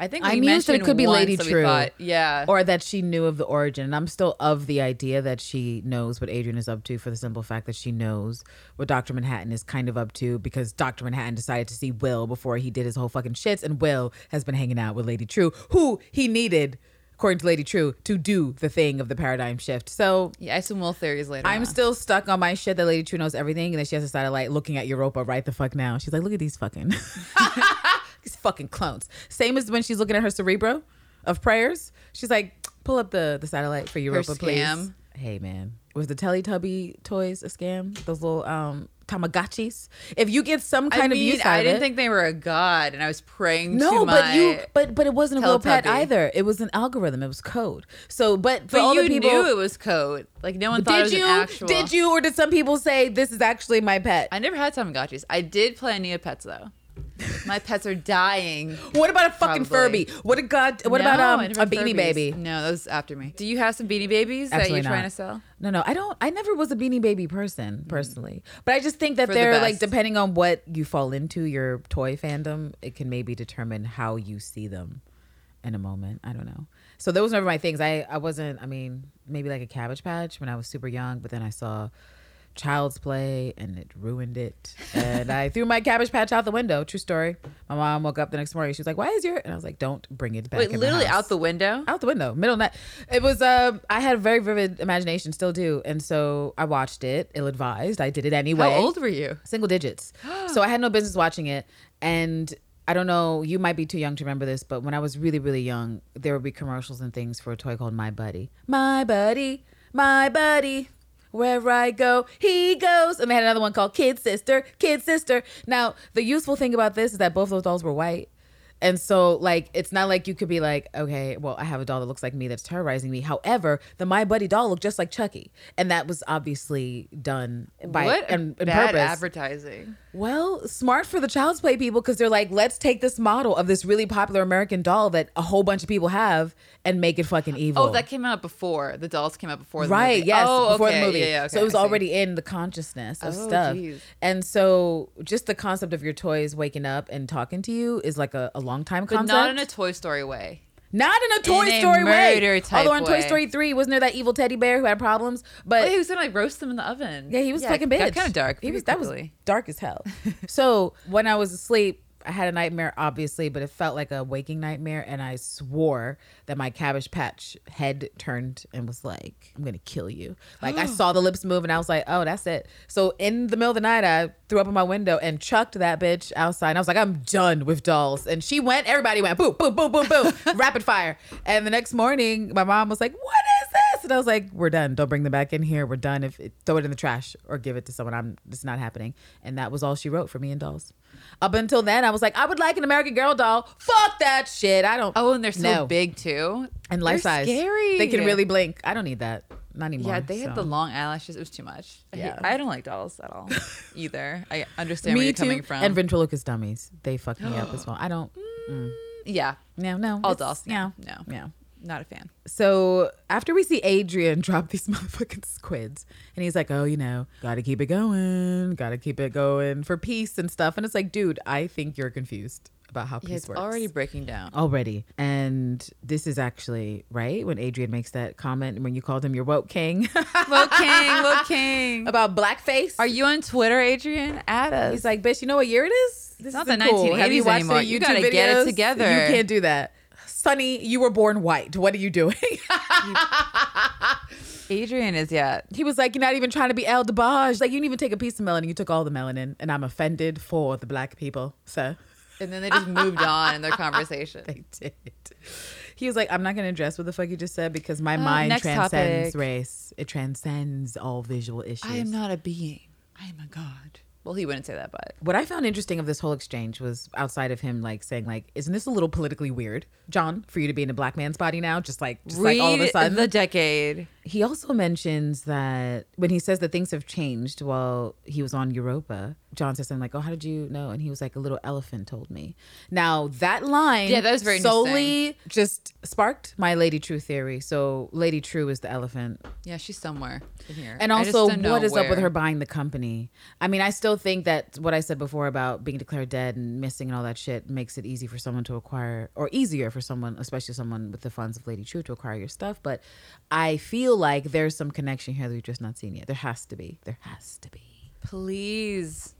I think I mused that it could be Lady that Trieu. thought- yeah. or that she knew of the origin. And I'm still of the idea that she knows what Adrian is up to for the simple fact that she knows what Dr. Manhattan is kind of up to because Dr. Manhattan decided to see Will before he did his whole fucking shits. And Will has been hanging out with Lady Trieu, who he needed, according to Lady Trieu, to do the thing of the paradigm shift. So yeah, I assume will theories later. I'm on. still stuck on my shit that Lady Trieu knows everything, and then she has a satellite looking at Europa right the fuck now. She's like, look at these fucking these fucking clones. Same as when she's looking at her cerebro of prayers. She's like, pull up the the satellite for Europa, please. Hey man, was the Teletubby toys a scam? Those little um Tamagotchis. If you get some kind I mean, of use out I didn't it, think they were a god, and I was praying no, to but you, but but it wasn't a real pet either. It was an algorithm. It was code. So, but for but all you the people, knew it was code. Like no one thought it was did you? actual. Did you, or did some people say this is actually my pet? I never had Tamagotchis. I did play Neopets though. My pets are dying. What about a fucking Probably. Furby? What a god? What No, about um, I a never had Beanie Furbies. Baby? No, that was after me. Do you have some Beanie Babies that you're trying to sell? No, no, I don't. I never was a Beanie Baby person personally, but I just think that For the they're like best. depending on what you fall into your toy fandom, it can maybe determine how you see them in a moment. I don't know. So those were never my things. I I wasn't. I mean, maybe like a Cabbage Patch when I was super young, but then I saw. Child's Play and it ruined it. And I threw my cabbage patch out the window. True story. My mom woke up the next morning. She was like, "Why is your?" And I was like, "Don't bring it back." Wait, in literally the house." out the window? out the window, middle of night. It was um I had a very vivid imagination, still do. And so I watched it, ill advised. I did it anyway. How old were you? Single digits. so I had no business watching it. And I don't know, you might be too young to remember this, but when I was really, really young, there would be commercials and things for a toy called My Buddy. My Buddy, My Buddy. Where I go, he goes. And they had another one called Kid Sister, Kid Sister. Now, the useful thing about this is that both those dolls were white. And so, like, it's not like you could be like, okay, well, I have a doll that looks like me that's terrorizing me. However, the My Buddy doll looked just like Chucky, and that was obviously done by what and, and bad purpose. advertising. Well, smart for the child's play people because they're like, let's take this model of this really popular American doll that a whole bunch of people have and make it fucking oh, evil. Oh, that came out before. The dolls came out before the right? movie. Yes, oh, before okay. the movie. Yeah, yeah, okay, so it was already in the consciousness of Oh, stuff. geez. And so, just the concept of your toys waking up and talking to you is like a, a long time But concept. not in a Toy Story way. Not in a Toy in a Story way. murder type Although in Toy. Story three, wasn't there that evil teddy bear who had problems? But Oh, he was gonna like roast them in the oven. yeah, he was yeah, fucking bitch. Got kind of dark. He was pretty that was dark as hell. so when I was asleep, I had a nightmare, obviously, but it felt like a waking nightmare, and I swore that my Cabbage Patch head turned and was like, "I'm gonna kill you." Like I saw the lips move, and I was like, "Oh, that's it." So in the middle of the night, I threw up on my window and chucked that bitch outside. And I was like, "I'm done with dolls," and she went. Everybody went boom, boom, boom, boom, boom, rapid fire. And the next morning, my mom was like, "What is this?" And I was like, "We're done. Don't bring them back in here. We're done. If it, throw it in the trash or give it to someone. I'm. It's not happening." And that was all she wrote for me and dolls. Up until then, I was like, "I would like an American Girl doll. Fuck that shit. I don't." Oh, and they're so No. big too. and life They're size. Scary. They can really blink. I don't need that. Not anymore. Yeah, they had the long eyelashes. It was too much. I, hate- Yeah. I don't like dolls at all either. I understand where you're too. coming from. And ventriloquist dummies. They fuck me up as well. I don't. Mm. Mm, yeah, No, no. all dolls. Yeah. no, no. not a fan. So after we see Adrian drop these motherfucking squids, and he's like, "Oh, you know, gotta keep it going, gotta keep it going for peace and stuff," and it's like, dude, I think you're confused about how peace Yeah, it's works. already breaking down. already, and this is actually right when Adrian makes that comment when you called him your woke king Woke king, woke king. about blackface. Are you on Twitter, Adrian? Add us. He's like, bitch, you know what year it is? This not isn't the cool. Have 1980s you watched anymore. You gotta get it together. You can't do that. Sonny, you were born white. What are you doing? Adrian is yeah. he was like, You're not even trying to be El DeBarge. Like, you didn't even take a piece of melanin. You took all the melanin. And I'm offended for the black people. So And then they just moved on in their conversation. they did. He was like, I'm not going to address what the fuck you just said because my Uh, mind transcends topic. race. It transcends all visual issues. I am not a being. I am a god. Well, he wouldn't say that, but What I found interesting of this whole exchange was outside of him like saying like, "Isn't this a little politically weird, John, for you to be in a black man's body now?" Just like, just like all of a sudden, the decade. He also mentions that when he says that things have changed while he was on Europa, John says something like, "Oh, how did you know?" And he was like, "A little elephant told me." Now that line, Yeah, that was very solely just sparked my Lady Trieu theory. So Lady Trieu is the elephant, Yeah, she's somewhere in here. and also what is up with her buying the company? I mean, I still think that what I said before about being declared dead and missing and all that shit makes it easy for someone to acquire, or easier for someone, especially someone with the funds of Lady Trieu, to acquire your stuff. But I feel like there's some connection here that we've just not seen yet. There has to be. There has to be. Please.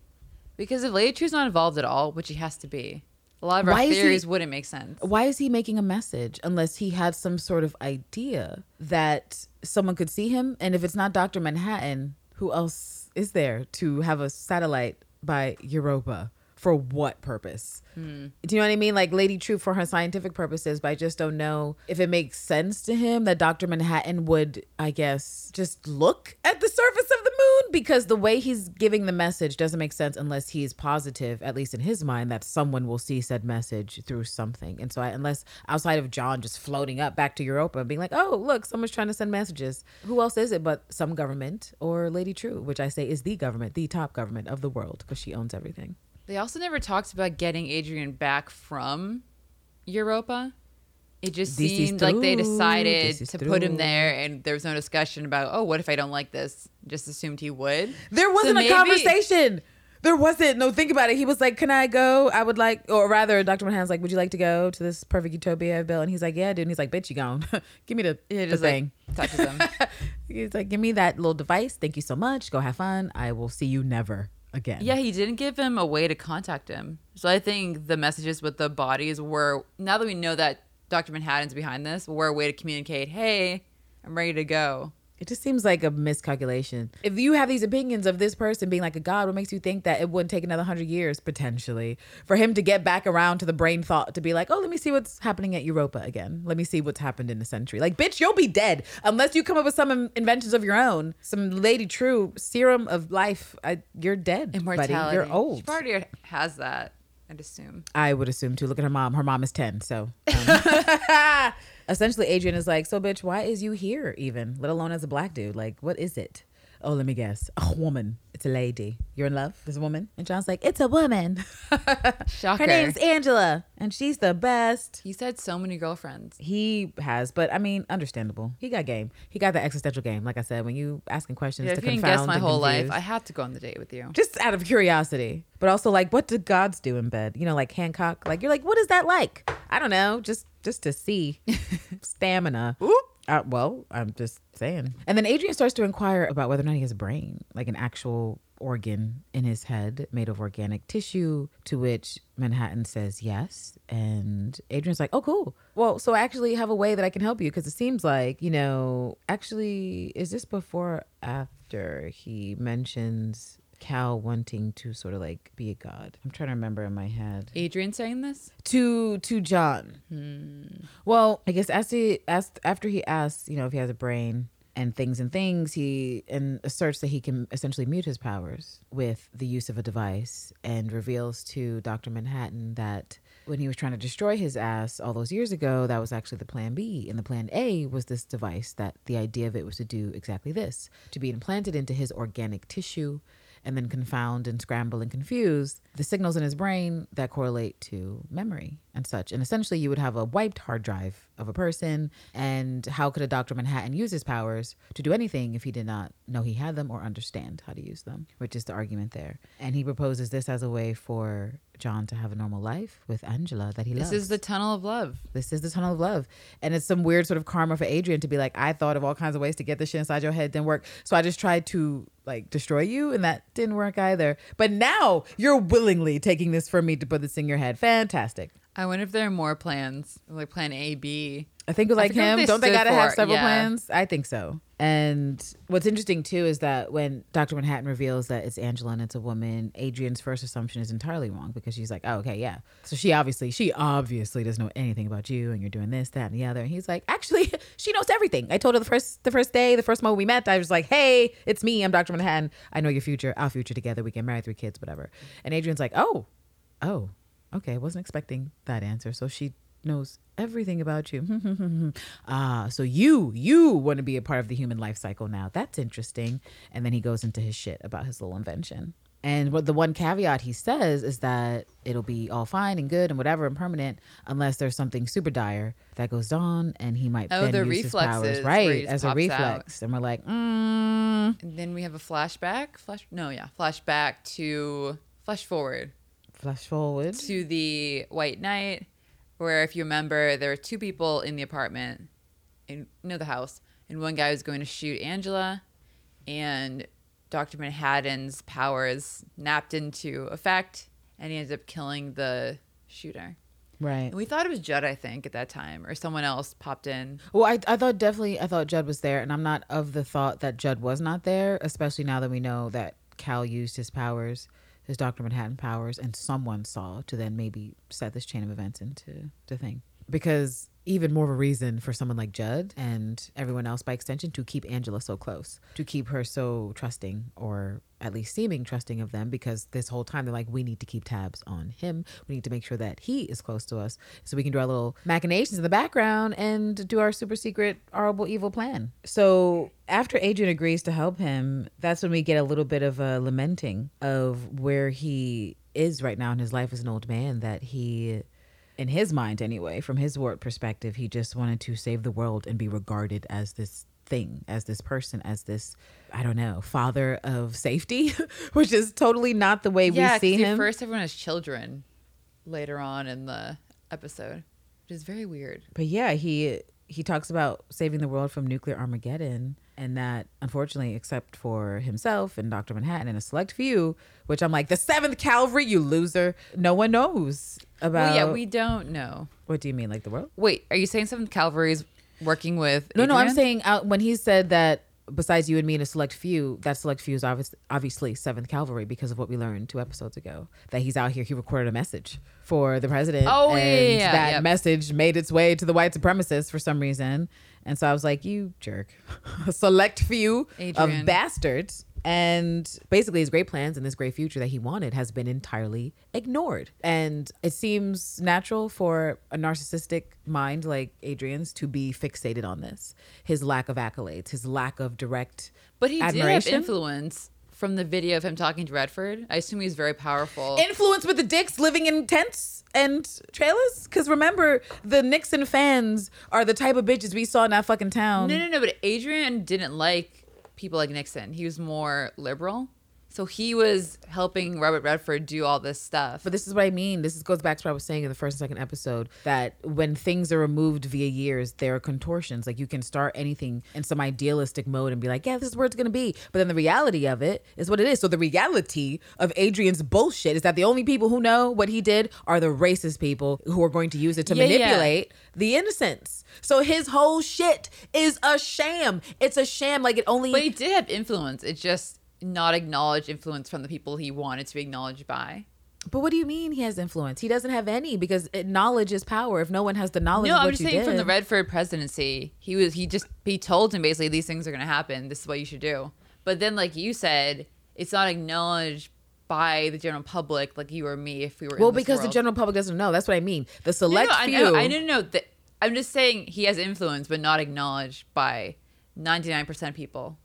Because if Lady Trieu's not involved at all, which he has to be, a lot of our Why is he- theories wouldn't make sense. Why is he making a message unless he had some sort of idea that someone could see him? And if it's not Dr. Manhattan, who else is there to have a satellite by Europa? For what purpose? Hmm. Do you know what I mean? Like Lady Trieu for her scientific purposes, but I just don't know if it makes sense to him that Dr. Manhattan would, I guess, just look at the surface of the moon because the way he's giving the message doesn't make sense unless he's positive, at least in his mind, that someone will see said message through something. And so, I, unless outside of John just floating up back to Europa and being like, oh, look, someone's trying to send messages, who else is it but some government or Lady Trieu, which I say is the government, the top government of the world because she owns everything. They also never talked about getting Adrian back from Europa. It just This seemed like they decided to put him there, and there was no discussion about, oh, what if I don't like this? Just assumed he would. There wasn't maybe- a conversation. There wasn't. No, think about it. He was like, "Can I go? I would like," or rather, Dr. Manhattan's like, "Would you like to go to this perfect utopia I've built?" And he's like, "Yeah, dude." And he's like, "Bitch, you gone? Give me the, Yeah, the thing." like touches him. he's like, "Give me that little device. Thank you so much. Go have fun. I will see you never again." Yeah, he didn't give him a way to contact him. So I think the messages with the bodies were now that we know that Dr. Manhattan's behind this, were a way to communicate, hey, I'm ready to go. It just seems like a miscalculation. If you have these opinions of this person being like a god, what makes you think that it wouldn't take another hundred years potentially for him to get back around to the brain thought to be like, oh, let me see what's happening at Europa again. Let me see what's happened in the century. Like, bitch, you'll be dead unless you come up with some in- inventions of your own. Some Lady Trieu serum of life. I, you're dead, Immortality. buddy. You're old. She already has that, I'd assume. I would assume too. Look at her mom. Her mom is 10. So um, essentially, Adrian is like, So, bitch, why is you here even, let alone as a black dude? Like, what is it? Oh, let me guess. A woman. It's a lady. You're in love? There's a woman? And John's like, It's a woman. Shocker. Her name's Angela, and she's the best. he said so many girlfriends. He has, but I mean, understandable. He got game. He got the existential game. Like I said, when you asking questions Yeah, to if you can confound guess my whole life. I had to go on the date with you. just out of curiosity, but also like, what do gods do in bed? You know, like Hancock. Like you're like, what is that like? I don't know, just just to see stamina. Uh, well, I'm just saying. And then Adrian starts to inquire about whether or not he has a brain, like an actual organ in his head made of organic tissue. To which Manhattan says yes, and Adrian's like, "Oh, cool. Well, so I actually have a way that I can help you because it seems like you know, actually, is this before or after he mentions?" Cal wanting to sort of like be a god. I'm trying to remember in my head Adrian saying this? to to John. Hmm. Well, I guess as he asked after he asks, you know, if he has a brain and things and things, he and asserts that he can essentially mute his powers with the use of a device and reveals to Dr. Manhattan that when he was trying to destroy his ass all those years ago, that was actually the plan B. And the plan A was this device that the idea of it was to do exactly this to be implanted into his organic tissue and then confound and scramble and confuse the signals in his brain that correlate to memory and such. And essentially, you would have a wiped hard drive of a person. And how could a Dr. Manhattan use his powers to do anything if he did not know he had them or understand how to use them, which is the argument there. And he proposes this as a way for John to have a normal life with Angela that he This loves. This is the tunnel of love. This is the tunnel of love. And it's some weird sort of karma for Adrian to be like, I thought of all kinds of ways to get this shit inside your head, didn't work. So I just tried to like destroy you, and that didn't work either. But now you're willingly taking this from me to put this in your head. Fantastic. I wonder if there are more plans, like plan A, B. I think like him, they don't they gotta have several Yeah. plans? I think so. And what's interesting too is that when Dr. Manhattan reveals that it's Angela and it's a woman, Adrian's first assumption is entirely wrong because she's like, oh, okay, yeah. So she obviously, she obviously doesn't know anything about you and you're doing this, that, and the other. And he's like, actually, she knows everything. I told her the first, the first day, the first moment we met, I was like, hey, it's me. I'm Dr. Manhattan. I know your future, our future together. We can marry three kids, whatever. And Adrian's like, oh, oh, okay. I wasn't expecting that answer. So she knows everything about you. ah, so you you want to be a part of the human life cycle now. That's interesting. And then he goes into his shit about his little invention. And what the one caveat he says is that it'll be all fine and good and whatever and permanent unless there's something super dire that goes on and he might Oh, the use his powers reflexes, right as a reflex. And we're like, mm, And then we have a flashback. Flash no, yeah. Flashback to flash forward flash forward. to the White Night, where if you remember, there were two people in the apartment, in no the house, and one guy was going to shoot Angela, and Doctor Manhattan's powers napped into effect, and he ended up killing the shooter. Right. And we thought it was Judd, I think, at that time, or someone else popped in. Well, I, I thought definitely, I thought Judd was there, and I'm not of the thought that Judd was not there, especially now that we know that Cal used his powers, his Dr. Manhattan powers, and someone saw to then maybe set this chain of events into the thing. Because even more of a reason for someone like Judd and everyone else by extension to keep Angela so close, to keep her so trusting or at least seeming trusting of them because this whole time they're like, we need to keep tabs on him. We need to make sure that he is close to us so we can do our little machinations in the background and do our super secret, horrible, evil plan. So after Adrian agrees to help him, that's when we get a little bit of a lamenting of where he is right now in his life as an old man that he in his mind anyway, from his warped perspective, he just wanted to save the world and be regarded as this thing, as this person, as this, I don't know, father of safety, which is totally not the way yeah, we see him. first everyone has children later on in the episode, which is very weird. but yeah, he he talks about saving the world from nuclear Armageddon, and that unfortunately, except for himself and Doctor Manhattan and a select few, which I'm like the Seventh Cavalry, you loser, no one knows about. well, yeah, we don't know. What do you mean, like the world? Wait, are you saying Seventh Cavalry's working with? No, no, I'm saying out when he said that besides you and me and a select few, that select few is obvious, obviously Seventh Cavalry because of what we learned two episodes ago. That he's out here, he recorded a message for the president. Oh, and yeah, yeah, that yep. message made its way to the white supremacists for some reason. And so I was like, you jerk. select few Adrian. of bastards. And basically, his great plans and this great future that he wanted has been entirely ignored. And it seems natural for a narcissistic mind like Adrian's to be fixated on this his lack of accolades, his lack of direct. But he did have admiration. influence from the video of him talking to Redford. I assume he's very powerful. Influence with the dicks living in tents and trailers? Because remember, the Nixon fans are the type of bitches we saw in that fucking town. no, no, no. But Adrian didn't like people like Nixon. He was more liberal. So he was helping Robert Redford do all this stuff. But this is what I mean. This is, goes back to what I was saying in the first and second episode that when things are removed via years, there are contortions. Like you can start anything in some idealistic mode and be like, yeah, this is where it's going to be. But then the reality of it is what it is. So the reality of Adrian's bullshit is that the only people who know what he did are the racist people who are going to use it to Yeah, yeah. manipulate the innocents. So his whole shit is a sham. It's a sham. Like it only. But he did have influence. It just not acknowledged influence from the people he wanted to be acknowledged by. But what do you mean he has influence? He doesn't have any because it, knowledge is power. If no one has the knowledge, No, I'm just saying from the Redford presidency, he was he just he told him basically these things are going to happen. This is what you should do. But then, like you said, it's not acknowledged by the general public, like you or me, if we were. Well, because the general public doesn't know. That's what I mean. The select no, I few. know, I know. That I'm just saying he has influence, but not acknowledged by 99% of people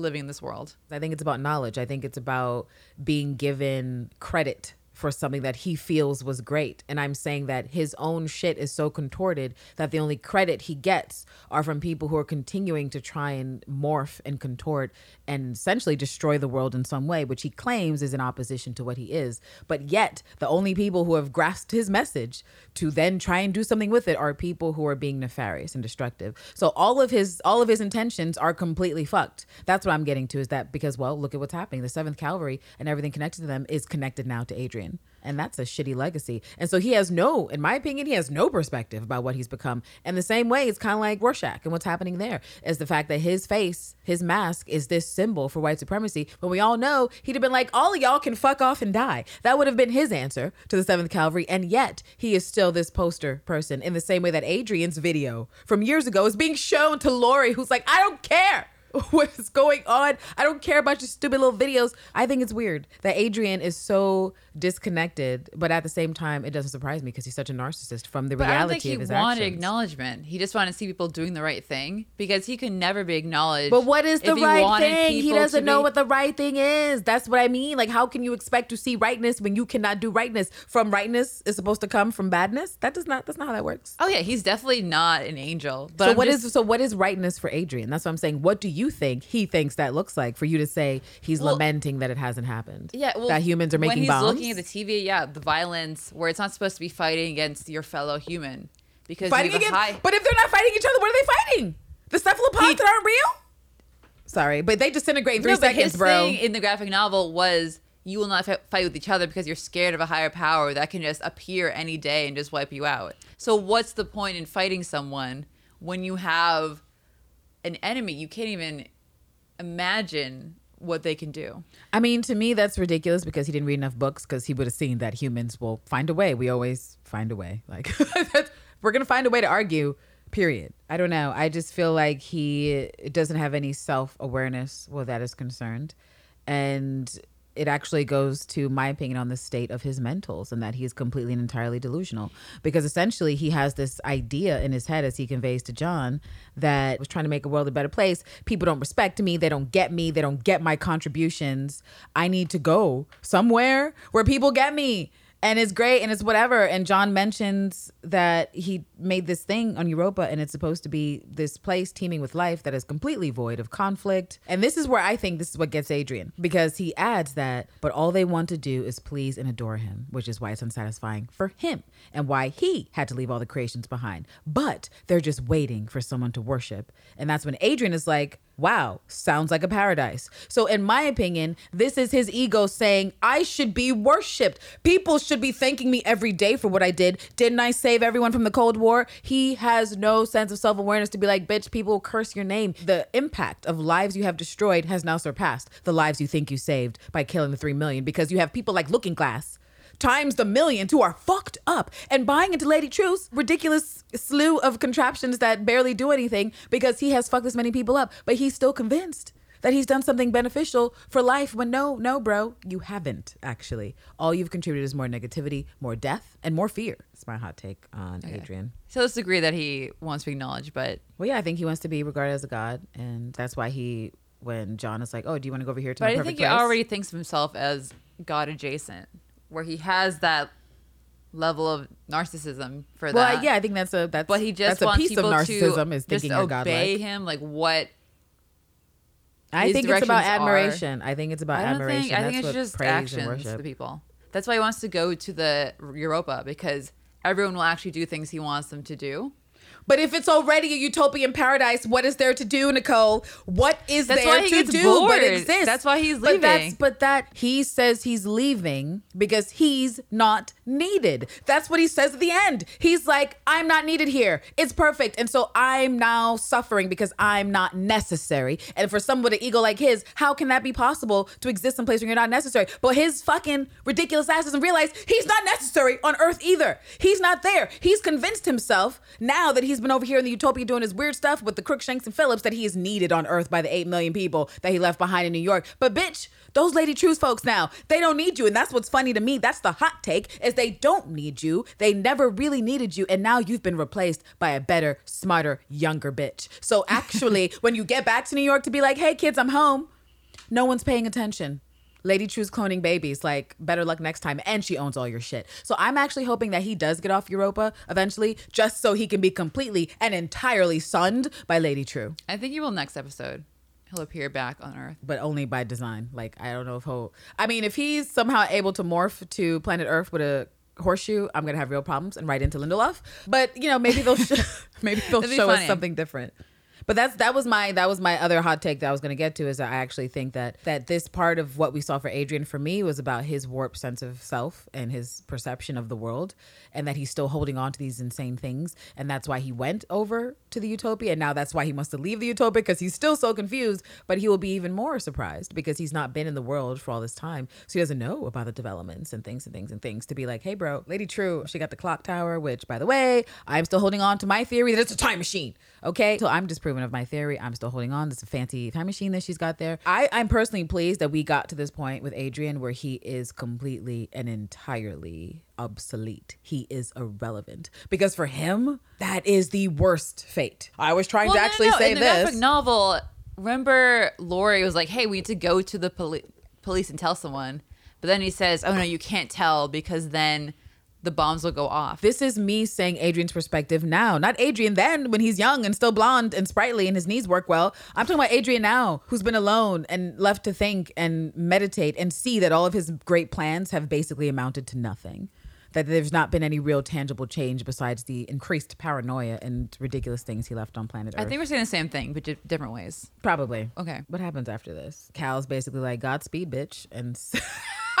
living in this world. I think it's about knowledge. I think it's about being given credit for something that he feels was great. And I'm saying that his own shit is so contorted that the only credit he gets are from people who are continuing to try and morph and contort and essentially destroy the world in some way, which he claims is in opposition to what he is. But yet, the only people who have grasped his message to then try and do something with it are people who are being nefarious and destructive. So all of his all of his intentions are completely fucked. That's what I'm getting to is that because well, look at what's happening. The 7th Cavalry and everything connected to them is connected now to Adrian. And that's a shitty legacy. And so he has no, in my opinion, he has no perspective about what he's become. And the same way, it's kind of like Rorschach and what's happening there is the fact that his face, his mask is this symbol for white supremacy. But we all know he'd have been like, all of y'all can fuck off and die. That would have been his answer to the 7th Cavalry. And yet he is still this poster person in the same way that Adrian's video from years ago is being shown to Lori, who's like, I don't care. what is going on? I don't care about your stupid little videos. I think it's weird that Adrian is so disconnected, but at the same time, it doesn't surprise me because he's such a narcissist from the But reality think he of his wanted acknowledgement. He just wanted to see people doing the right thing because he can never be acknowledged. But what is the he right thing? He doesn't know be- what the right thing is. That's what I mean. Like, how can you expect to see rightness when you cannot do rightness? From rightness is supposed to come from badness. That does not. That's not how that works. Oh yeah, he's definitely not an angel. But so I'm what is just- so what is rightness for Adrian? That's what I'm saying. What do you think he thinks that looks like for you to say he's Well- lamenting that it hasn't happened? Yeah, well, that humans are making bombs. Looking at the TV, yeah, the violence where it's not supposed to be fighting against your fellow human because fighting against. high. But if they're not fighting each other, what are they fighting? The cephalopods He- that aren't real. Sorry, but they disintegrate in three no, seconds, his bro. thing in the graphic novel was you will not fi- fight with each other because you're scared of a higher power that can just appear any day and just wipe you out. So what's the point in fighting someone when you have an enemy? You can't even imagine what they can do. I mean, to me, that's ridiculous because he didn't read enough books because he would have seen that humans will find a way. We always find a way. Like, we're going to find a way to argue, period. I don't know. I just feel like he doesn't have any self awareness where that is concerned. And it actually goes to my opinion on the state of his mentals and that he is completely and entirely delusional because essentially he has this idea in his head as he conveys to John that was trying to make a world a better place. People don't respect me, they don't get me, they don't get my contributions. I need to go somewhere where people get me. And it's great and it's whatever. And John mentions that he made this thing on Europa and it's supposed to be this place teeming with life that is completely void of conflict. And this is where I think this is what gets Adrian because he adds that, but all they want to do is please and adore him, which is why it's unsatisfying for him and why he had to leave all the creations behind. But they're just waiting for someone to worship. And that's when Adrian is like, wow, sounds like a paradise. So, in my opinion, this is his ego saying, I should be worshiped. People should be thanking me every day for what I did. Didn't I save everyone from the Cold War? He has no sense of self awareness to be like, bitch, people curse your name. The impact of lives you have destroyed has now surpassed the lives you think you saved by killing the three million because you have people like Looking Glass times the millions who are fucked up and buying into Lady Trieu's ridiculous slew of contraptions that barely do anything because he has fucked this many people up, but he's still convinced that he's done something beneficial for life when no, no, bro, you haven't actually. All you've contributed is more negativity, more death, and more fear. It's my hot take on Adrian. So let's agree that he wants to be acknowledged, but Well, yeah, I think he wants to be regarded as a god, and that's why he, when John is like, "Oh, do you want to go over here to but I perfect think he place?" already thinks of himself as God adjacent, where he has that level of narcissism for Well, that. yeah, I think that's a that's but he just that's a wants piece of people narcissism to is just thinking godlike. obey him, like what I think it's about directions are- admiration. I think it's about I admiration. think. I think it's just actions to people. That's why he wants to go to the Europa because everyone will actually do things he wants them to do. But if it's already a utopian paradise, what is there to do, Nicole? What is That's there he to do bored. but exist? That's why he's But that's leaving. but that he says he's leaving because he's not needed. That's what he says at the end. He's like, I'm not needed here. It's perfect. And so I'm now suffering because I'm not necessary. And for someone with an ego like his, how can that be possible to exist in a place where you're not necessary? But his fucking ridiculous ass doesn't realize he's not necessary on earth either. He's not there. He's convinced himself now that he's been over here in the utopia doing his weird stuff with the Crookshanks and Phillips that he is needed on earth by the 8 million people that he left behind in New York. But bitch, those Lady Trieu folks now, they don't need you. And that's what's funny to me. That's the hot take is they don't need you. They never really needed you. And now you've been replaced by a better, smarter, younger bitch. So actually, when you get back to New York to be like, hey kids, I'm home, no one's paying attention. Lady Trieu's cloning babies. Like, better luck next time. And she owns all your shit. So I'm actually hoping that he does get off Europa eventually, just so he can be completely and entirely sunned by Lady Trieu, I think he will next episode. He'll appear back on Earth. but only by design. Like, I don't know if he'll. I mean, if he's somehow able to morph to planet Earth with a horseshoe, I'm gonna have real problems and write into Lindelof. But you know, maybe they'll sh- maybe they'll show us something different. But that's that was my that was my other hot take that I was going to get to is that I actually think that that this part of what we saw for Adrian for me was about his warped sense of self and his perception of the world and that he's still holding on to these insane things and that's why he went over to the utopia and now that's why he wants to leave the utopia because he's still so confused but he will be even more surprised because he's not been in the world for all this time. So he doesn't know about the developments and things and things and things to be like hey bro lady Trieu she got the clock tower which by the way i'm still holding on to my theory that it's a time machine okay? So i'm just disproven of my theory. I'm still holding on. This fancy time machine that she's got there. I, I'm personally pleased that we got to this point with Adrian where he is completely and entirely obsolete. He is irrelevant. Because for him, that is the worst fate. I was trying Well, to no, no, actually no. say in the this. graphic novel. Remember, Lori was like, "Hey, we need to go to the poli- police and tell someone," but then he says, "Oh no, you can't tell because then the bombs will go off." This is me saying Adrian's perspective now, not Adrian then when he's young and still blonde and sprightly and his knees work well. I'm talking about Adrian now, who's been alone and left to think and meditate and see that all of his great plans have basically amounted to nothing. That there's not been any real tangible change besides the increased paranoia and ridiculous things he left on planet Earth. I think we're saying the same thing, but di- different ways. Probably. Okay. What happens after this? Cal's basically like, Godspeed, bitch. And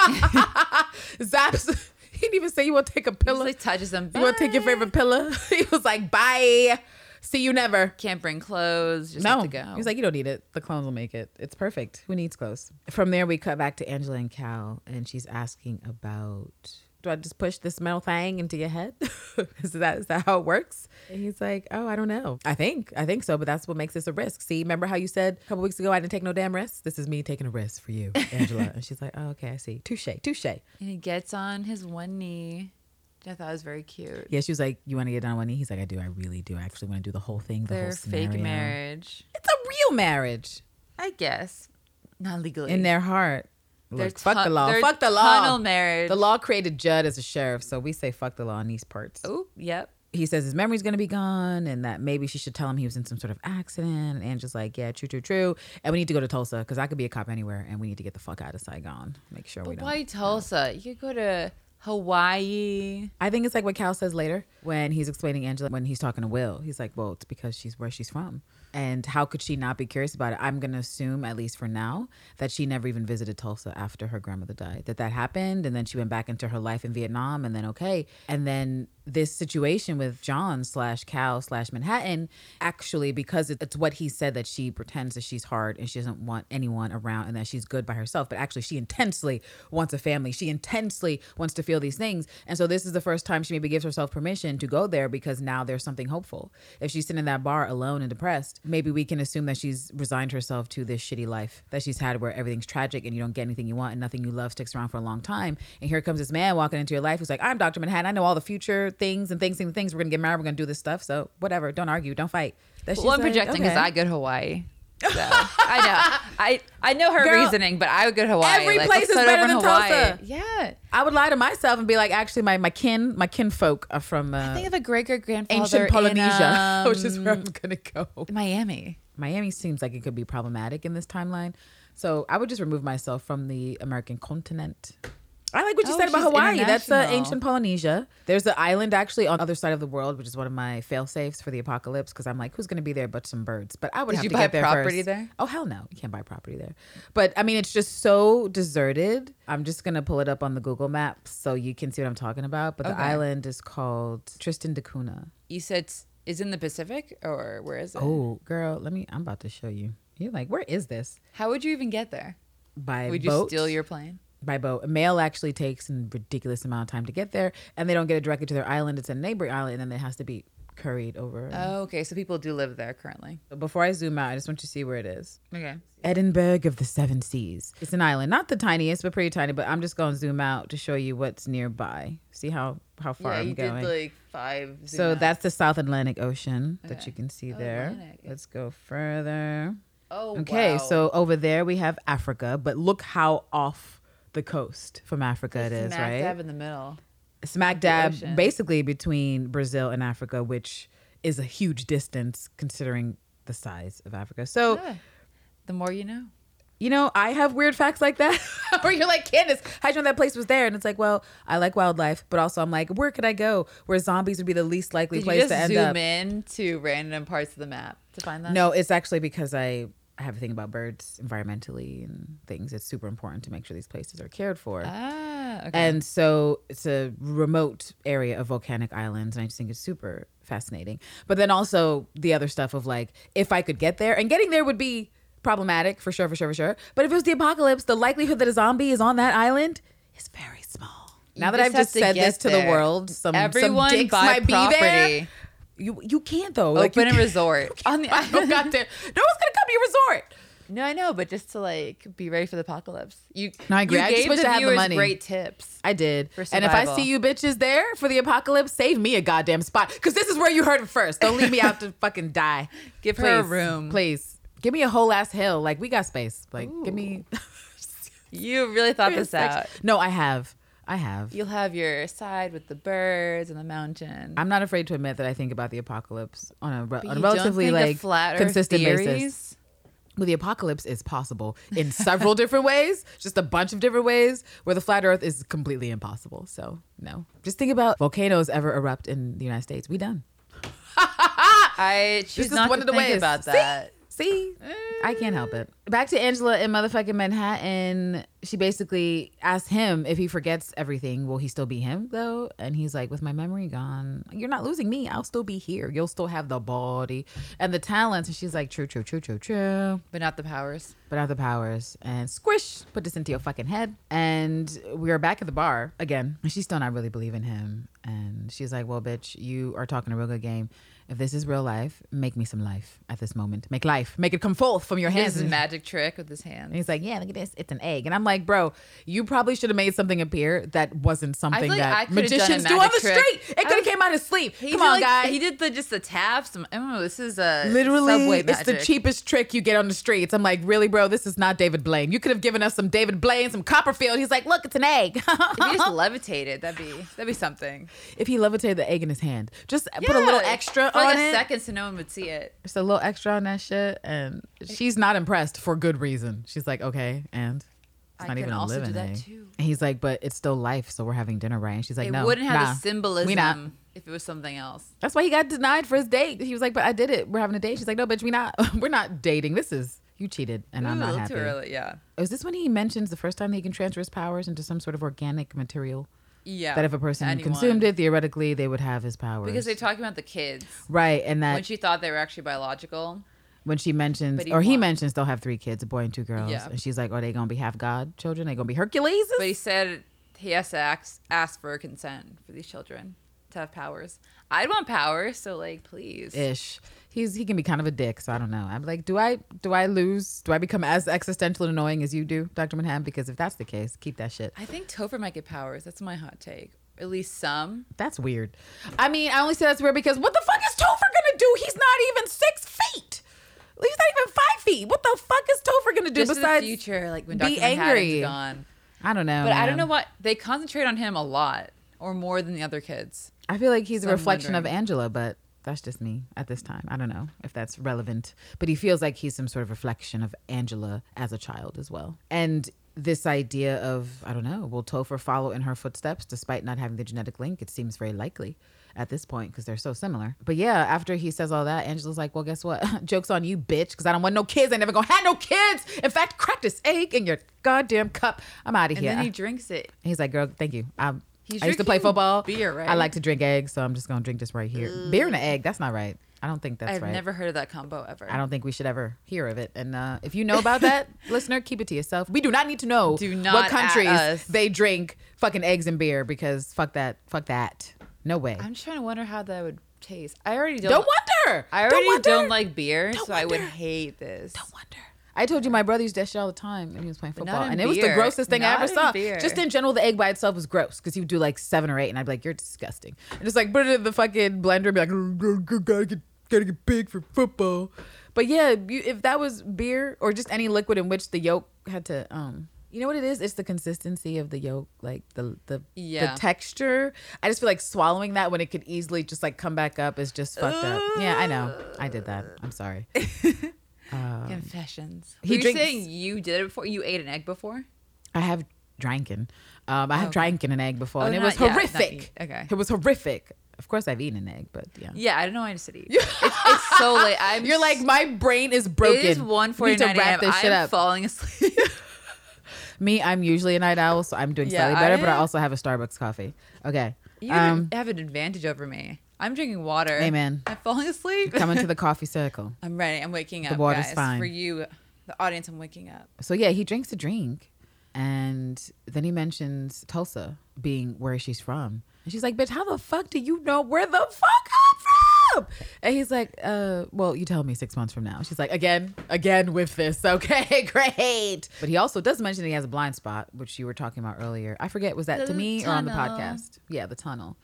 Zaps, he didn't even say you want to take a pillow. He like touches them. You want to take your favorite pillow? he was like, bye. See you never. Can't bring clothes. Just have No. to go. He was like, you don't need it. The clones will make it. It's perfect. Who needs clothes? From there, we cut back to Angela and Cal, and she's asking about. Do I just push this metal thing into your head? is that is that how it works? And he's like, oh, I don't know. I think I think so, but that's what makes this a risk. See, remember how you said a couple weeks ago I didn't take no damn risks? This is me taking a risk for you, Angela. and she's like, oh, okay, I see. Touche, touche. and he gets on his one knee. I thought it was very cute. Yeah, she was like, you want to get down on one knee? He's like, I do. I really do. I actually want to do the whole thing. The Their whole fake marriage, It's a real marriage I guess, not legally. in their heart. Look, fuck the law. Fuck the law. Tunnel marriage. The law created Judd as a sheriff, so we say fuck the law in these parts. Oh, yep. He says his memory's gonna be gone and that maybe she should tell him he was in some sort of accident. And Angela's like, yeah, true, true, true. And we need to go to Tulsa because I could be a cop anywhere and we need to get the fuck out of Saigon. Make sure we But don't. why Tulsa? You could go to Hawaii. I think it's like what Cal says later when he's explaining Angela when he's talking to Will. He's like, well, it's because she's where she's from. And how could she not be curious about it? I'm going to assume, at least for now, that she never even visited Tulsa after her grandmother died. That that happened, and then she went back into her life in Vietnam, and then okay, and then this situation with John slash Cal slash Manhattan actually because it's what he said that she pretends that she's hard and she doesn't want anyone around and that she's good by herself, but actually she intensely wants a family. She intensely wants to feel these things, and so this is the first time she maybe gives herself permission to go there because now there's something hopeful. If she's sitting in that bar alone and depressed, maybe we can assume that she's resigned herself to this shitty life that she's had where everything's tragic and you don't get anything you want and nothing you love sticks around for a long time. And here comes this man walking into your life who's like, I'm Dr. Manhattan. I know all the future things and things and things. We're to get married. We're to do this stuff. So whatever. Don't argue. Don't fight. That's Well, I'm like, projecting because okay. I go to Hawaii. So, I know. I I know her Girl, reasoning, but I would go to Hawaii. every Like, place is better than Hawaii. Tulsa. Yeah. I would lie to myself and be like, actually, my, my kin, my kinfolk are from uh, I think of a great great grandfather ancient Polynesia, in, which is where I'm um, to go. Miami. Miami seems like it could be problematic in this timeline. So I would just remove myself from the American continent. I like what you Oh, said about Hawaii. That's uh, ancient Polynesia. There's an island actually on the other side of the world, which is one of my fail safes for the apocalypse because I'm like, who's going to be there but some birds? But I would Did have you to buy get there property first. there? Oh hell no, you can't buy property there. But I mean, it's just so deserted. I'm just gonna pull it up on the Google Maps so you can see what I'm talking about. But the island is called Tristan da Cunha. You said it's- is in the Pacific or where is it? Oh, girl, let me. I'm about to show you. You're like, where is this? How would you even get there? By Would you steal your plane? By boat. Mail actually takes a ridiculous amount of time to get there, and they don't get it directly to their island. It's a neighboring island, and then it has to be curried over. Oh, okay. So people do live there currently. But before I zoom out, I just want you to see where it is. Okay. Edinburgh of the Seven Seas. It's an island, not the tiniest, but pretty tiny. But I'm just going to zoom out to show you what's nearby. See how how far yeah, I'm you going. did like five. zoom so outs. that's the South Atlantic Ocean that you can see Oh, there. Atlantic. Let's go further. oh Okay, wow. so over there we have Africa, but look how off the coast from Africa it is, Smack right? dab in the middle. smack dab basically between Brazil and Africa, which is a huge distance considering the size of Africa. So, Yeah. The more you know. you know, I have weird facts like that where you're like, Candace, how'd you know that place was there? And it's like, well, I like wildlife, but also I'm like, where could I go where zombies would be the least likely Did you place just to end zoom up? in to random parts of the map to find that? No, it's actually because I I have a thing about birds environmentally and things. It's super important to make sure these places are cared for. Ah, okay. And so it's a remote area of volcanic islands. And I just think it's super fascinating. But then also the other stuff of like, if I could get there, and getting there would be problematic for sure, for sure, for sure. But if it was the apocalypse, the likelihood that a zombie is on that island is very small. You now that I've just said this to the world, some, Everyone some dicks buy might be there. Property. You you can't though. Like, Open you a can't- resort. On the no goddamn, no one's gonna come to your resort. No, I know, but just to like be ready for the apocalypse. You No, I agree. You I just gave wish the I had the money. Great tips. I did. For And if I see you bitches there for the apocalypse, save me a goddamn spot. Because this is where you heard it first. Don't leave me out to fucking die. Give her a room. Please. Give me a whole ass hill. Like, we got space. Like, give me. You really thought this out. No, I have. I have. You'll have your side with the birds and the mountain. I'm not afraid to admit that I think about the apocalypse on a, re- on a relatively like flat consistent basis. Well, the apocalypse is possible in several different ways, just a bunch of different ways, where the flat Earth is completely impossible. So, no. Just think about volcanoes ever erupt in the United States. We done. I choose This is not one to of the think ways. about that. See, I can't help it. Back to Angela in motherfucking Manhattan. She basically asked him if he forgets everything, will he still be him though? And he's like, with my memory gone, you're not losing me. I'll still be here. You'll still have the body and the talents. And she's like, true, true, true, true, true. But not the powers. But not the powers. And squish, put this into your fucking head. And we are back at the bar again. And she's still not really believing him. And she's like, well, bitch, you are talking a real good game. If this is real life, make me some life at this moment. Make life. Make it come forth from your hands. His magic trick with his hands. And he's like, yeah, look at this. It's an egg. And I'm like, bro, you probably should have made something appear that wasn't something like that a magicians do on the trick. street. It could have came out of sleep. Come did, on, like, guy. He did the just the taps. I mm, don't oh, know. This is a Literally, it's the cheapest trick you get on the streets. I'm like, really, bro? This is not David Blaine. You could have given us some David Blaine, some Copperfield. He's like, look, it's an egg. If he just levitated, that'd be that'd be something. if he levitated the egg in his hand, just put a little extra on like a it. second, so no one would see it. Just a little extra on that shit, and she's not impressed for good reason. She's like, okay, and it's I not even a also do living that egg. too. And he's like, but it's still life, so we're having dinner, right? And she's like, No, it no, wouldn't have nah, the we not. symbolism if it was something else. That's why he got denied for his date. He was like, but I did it. We're having a date. She's like, no, bitch, we not. We're not dating. This is you cheated, and I'm Ooh, not happy. too early. Yeah. Is this when he mentions the first time that he can transfer his powers into some sort of organic material? Yeah. that if a person anyone. consumed it, theoretically they would have his powers. because they're talking about the kids right, and that when she thought they were actually biological. when she mentions he or he won. mentions they'll have three kids, a boy and two girls, Yeah. and she's like, "Are they gonna be half god children? Are They gonna be Hercules?" But he said he has to ask, ask for consent for these children to have powers. I'd want powers, so like, please. Ish. He's he can be kind of a dick, so I don't know. I'm like, do I do I lose? Do I become as existential and annoying as you do, Doctor Manhattan? Because if that's the case, keep that shit. I think Topher might get powers. That's my hot take. At least some. That's weird. I mean, I only say that's weird because what the fuck is Topher gonna do? He's not even six feet. He's not even five feet. What the fuck is Topher gonna do Just besides future, like when be Dr. Manhattan's angry? gone. I don't know. But I don't know what they concentrate on him a lot, or more than the other kids. I feel like he's So a reflection of. Angela, but that's just me at this time. I don't know if that's relevant, but he feels like he's some sort of reflection of Angela as a child as well. And this idea of, I don't know, will Topher follow in her footsteps despite not having the genetic link? It seems very likely at this point because they're so similar. But yeah, after he says all that, Angela's like, well, guess what? Joke's on you, bitch, because I don't want no kids. I never gonna have no kids. In fact, crack this egg in your goddamn cup. I'm out of And here. then he drinks it. He's like, girl, thank you. I, He's I used to play football. beer, right? I like to drink eggs, so I'm just gonna drink this right here. Beer and an egg. That's not right. I don't think that's right. I've never heard of that combo ever. I don't think we should ever hear of it. And uh, if you know about that, listener, keep it to yourself. We do not need to know Do what not at countries they drink fucking eggs and beer because fuck that. Fuck that. No way. I'm just trying to wonder how that would taste. I already don't. don't wonder. I already don't, don't, like beer, Don't so I would hate this. Don't wonder. I told you my brother used that shit all the time and he was playing football, and it was the grossest thing I ever saw. beer. Just in general, the egg by itself was gross because he would do like seven or eight, and I'd be like, "You're disgusting," and just like put it in the fucking blender and be like, "Oh, go- go- "Gotta get, gotta get big for football." But yeah, you, if that was beer or just any liquid in which the yolk had to, um, you know what it is? It's the consistency of the yolk, like the the Yeah. the texture. I just feel like swallowing that when it could easily just like come back up is just fucked up. Yeah, I know. I did that. I'm sorry. Confessions. he you drinks- saying you did it before? You ate an egg before? I have dranken. Um, I have Okay. an egg before, Oh, and it was yeah, horrific. Okay. it was horrific. Of course, I've eaten an egg, but yeah. Yeah, I don't know why I just said eat. it's, it's so late. I'm You're like my brain is broken. It is one forty wrap a.m. this shit I'm up. falling asleep. Me, I'm usually a night owl, so I'm doing Yeah, slightly better. but I I- also have a Starbucks coffee. Okay, You um, have an advantage over me. I'm drinking water. Amen. I'm falling asleep. coming to the coffee circle. I'm ready. I'm waking up. The water's guys. fine. For you, the audience, I'm waking up. So yeah, he drinks a drink, and then he mentions Tulsa being where she's from, and she's like, "Bitch, how the fuck do you know where the fuck I'm from? And he's like, uh, well, you tell me six months from now. She's like, again, again with this. Okay, great. But he also does mention he has a blind spot, which you were talking about earlier. I forget, was that The to me or on the podcast? Yeah, the tunnel.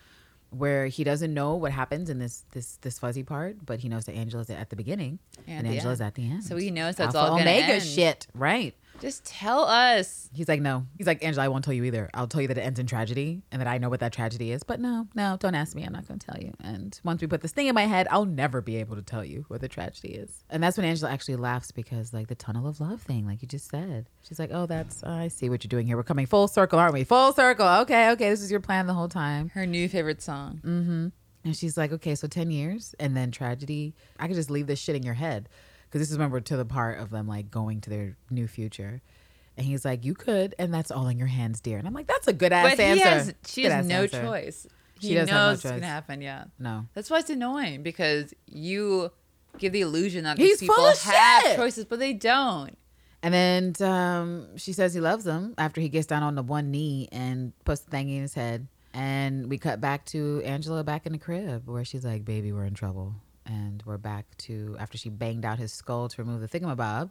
Where he doesn't know what happens in this this this fuzzy part, but he knows that Angela's at the beginning And and Angela's end. at the end. So he knows that's Alpha all Omega end. shit, right? Just tell us. He's like, no. He's like, Angela, I won't tell you either. I'll tell you that it ends in tragedy and that I know what that tragedy is. But no, no, don't ask me. I'm not going to tell you. And once we put this thing in my head, I'll never be able to tell you what the tragedy is. And that's when Angela actually laughs because, like, the tunnel of love thing, like you just said. She's like, oh, that's, I see what you're doing here. We're coming full circle, aren't we? Full circle. Okay, okay. This is your plan the whole time. Her new favorite song. Mm-hmm. And she's like, okay, so 10 years and then tragedy. I could just leave this shit in your head. Because this is remember to the part of them like going to their new future. And he's like, you could, and that's all in your hands, dear. And I'm like, that's a good ass But answer. has, she Good has no answer. choice. She He knows no it's choice. gonna happen. Yeah, No. that's why it's annoying because you give the illusion that He's these people have shit. choices, but they don't. And then um, she says he loves him after he gets down on the one knee and puts the thing in his head. And we cut back to Angela back in the crib where she's like, baby, we're in trouble. And we're back to after she banged out his skull to remove the thingamabob.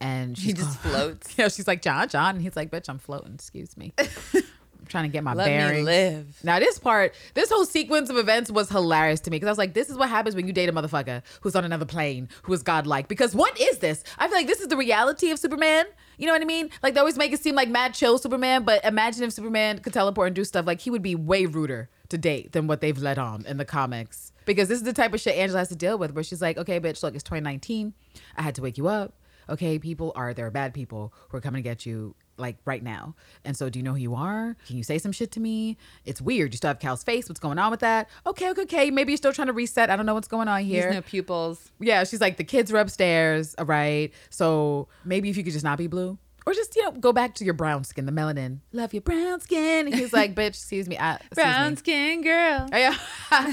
And she just floats. Yeah, she's like, John, John. And he's like, bitch, I'm floating. Excuse me. I'm trying to get my Let me bearings. live. Now, this part, this whole sequence of events was hilarious to me because I was like, this is what happens when you date a motherfucker who's on another plane, who is godlike. Because what is this? I feel like this is the reality of Superman. You know what I mean? Like, they always make it seem like mad chill Superman, but imagine if Superman could teleport and do stuff. Like, he would be way ruder to date than what they've let on in the comics. Because this is the type of shit Angela has to deal with, where she's like, okay, bitch, look, it's 2019. I had to wake you up. Okay, people are, there are bad people who are coming to get you like right now. And so, do you know who you are? Can you say some shit to me? It's weird. You still have Cal's face. What's going on with that? Okay, okay, okay. Maybe you're still trying to reset. I don't know what's going on here. He's no pupils. yeah, she's like, the kids are upstairs. All right. So maybe if you could just not be blue. Or just, you know, go back to your brown skin, the melanin. Love your brown skin. And he's like, bitch, excuse me. I, excuse Brown me. skin girl. Oh, yeah.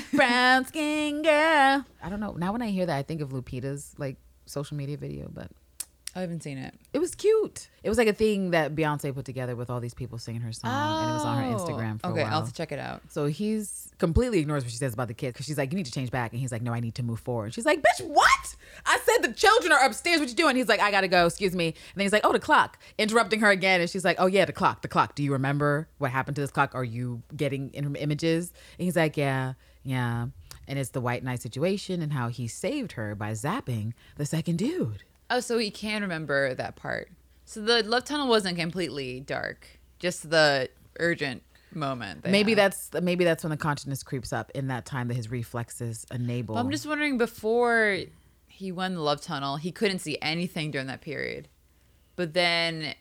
brown skin girl. I don't know. Now when I hear that, I think of Lupita's like social media video, but I haven't seen it. it was cute. It was like a thing that Beyonce put together with all these people singing her song, and it was on her Oh. Instagram for okay, a while. Okay, I'll have to check it out. So he's completely ignores what she says about the kids because she's like, "You need to change back," and he's like, "No, I need to move forward." She's like, "Bitch, what? I said the children are upstairs. What you doing?" He's like, "I gotta go. Excuse me." And then he's like, "Oh, the clock." Interrupting her again, and she's like, "Oh yeah, the clock. The clock. Do you remember what happened to this clock? Are you getting in images?" And he's like, "Yeah, yeah." And it's the White Night situation and how he saved her by zapping the second dude. Oh, so he can remember that part. So the love tunnel wasn't completely dark, just the urgent moment. Maybe had. that's maybe that's when the consciousness creeps up in that time that his reflexes enable. Well, I'm just wondering before he won the love tunnel, he couldn't see anything during that period. But then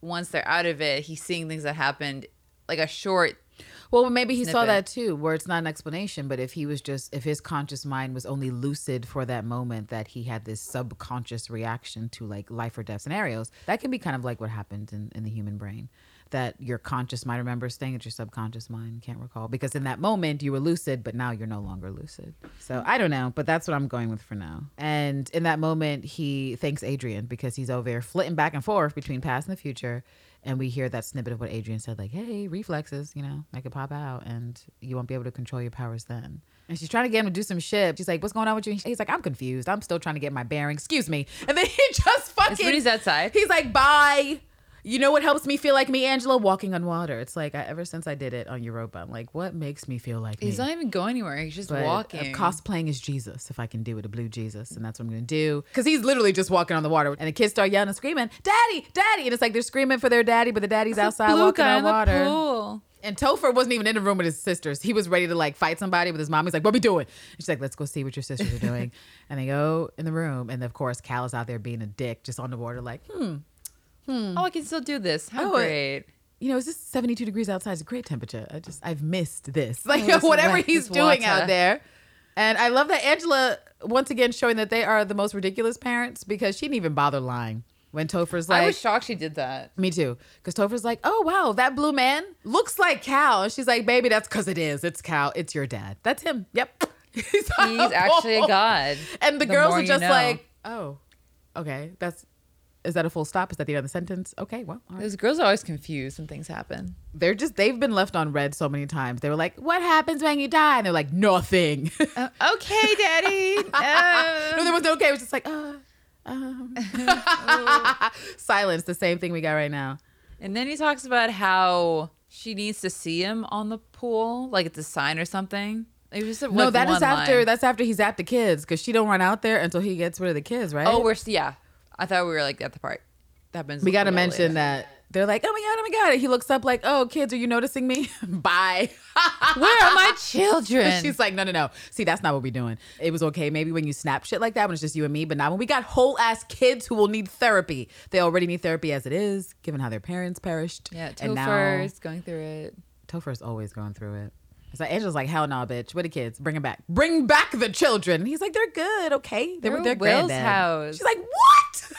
once they're out of it, he's seeing things that happened like a short Well, maybe he saw that too, where it's not an explanation, but if he was just, if his conscious mind was only lucid for that moment, that he had this subconscious reaction to like life or death scenarios, that can be kind of like what happened in, in the human brain. That your conscious mind remembers things that your subconscious mind can't recall. Because in that moment, you were lucid, but now you're no longer lucid. So I don't know, but that's what I'm going with for now. And in that moment, he thanks Adrian because he's over there flitting back and forth between past and the future and we hear that snippet of what Adrian said, like, "Hey, reflexes, you know, make it pop out, and you won't be able to control your powers then." And she's trying to get him to do some shit. She's like, "What's going on with you?" He's like, "I'm confused. I'm still trying to get my bearings. Excuse me." And then he just fucking. He's outside. He's like, "Bye." You know what helps me feel like me, Angela? Walking on water. It's like I, ever since I did it on Europa, I'm like, what makes me feel like He's me? not even going anywhere. He's just But, uh, walking. cosplaying as Jesus, if I can do it, a blue Jesus, and that's what I'm gonna do. Because he's literally just walking on the water, and the kids start yelling and screaming, "Daddy, Daddy!" And it's like they're screaming for their daddy, but the daddy's outside Blue walking guy on in the water. pool. And Topher wasn't even in the room with his sisters. He was ready to like fight somebody with his mom. He's like, "What we doing?" And she's like, "Let's go see what your sisters are doing." and they go in the room, and of course, Cal is out there being a dick, just on the water, like, "Hmm, Hmm. Oh, I can still do this. How Oh, great. you know, is this 72 degrees outside? It's a great temperature. I just, I've missed this. Oh, like, this whatever wet- he's doing water. out there. And I love that Angela, once again, showing that they are the most ridiculous parents because she didn't even bother lying. When Topher's like, I was shocked she did that. me too. Because Topher's like, oh, wow, that blue man looks like Cal. And she's like, baby, that's because it is. It's Cal. It's your dad. That's him. Yep. He's, He's actually a god. And the, The girls are you just know. like, oh, okay, that's Is that a full stop? Is that the end of the sentence? Okay, well, all right. Those girls are always confused when things happen. they're just they've been left on red so many times. They were like, "What happens when you die?" And they're like, "Nothing." Uh, okay, Daddy. Uh, no, there was okay. It was just like, uh, um. silence. The same thing we got right now. and then he talks about how she needs to see him on the pool, like it's a sign or something. It was just no, that is after line. that's after he's at the kids because she don't run out there until he gets rid of the kids, right? Oh, we're yeah. I thought we were like at the part. That happens. we got to mention later. that they're like, "Oh my god, oh my god!" And he looks up like, "Oh, kids, are you noticing me?" Bye. Where are my children? She's like, no, no, no. See, that's not what we're doing. It was okay maybe when you snap shit like that when it's just you and me, but not when we got whole ass kids who will need therapy. They already need therapy as it is, given how their parents perished. yeah, and now Topher's going through it. Topher's always going through it. Like Angela's like, hell no, bitch. Where the kids? Bring them back. Bring back the children. He's like, they're good, okay. They They're were their Will's granddad. house. She's like, what?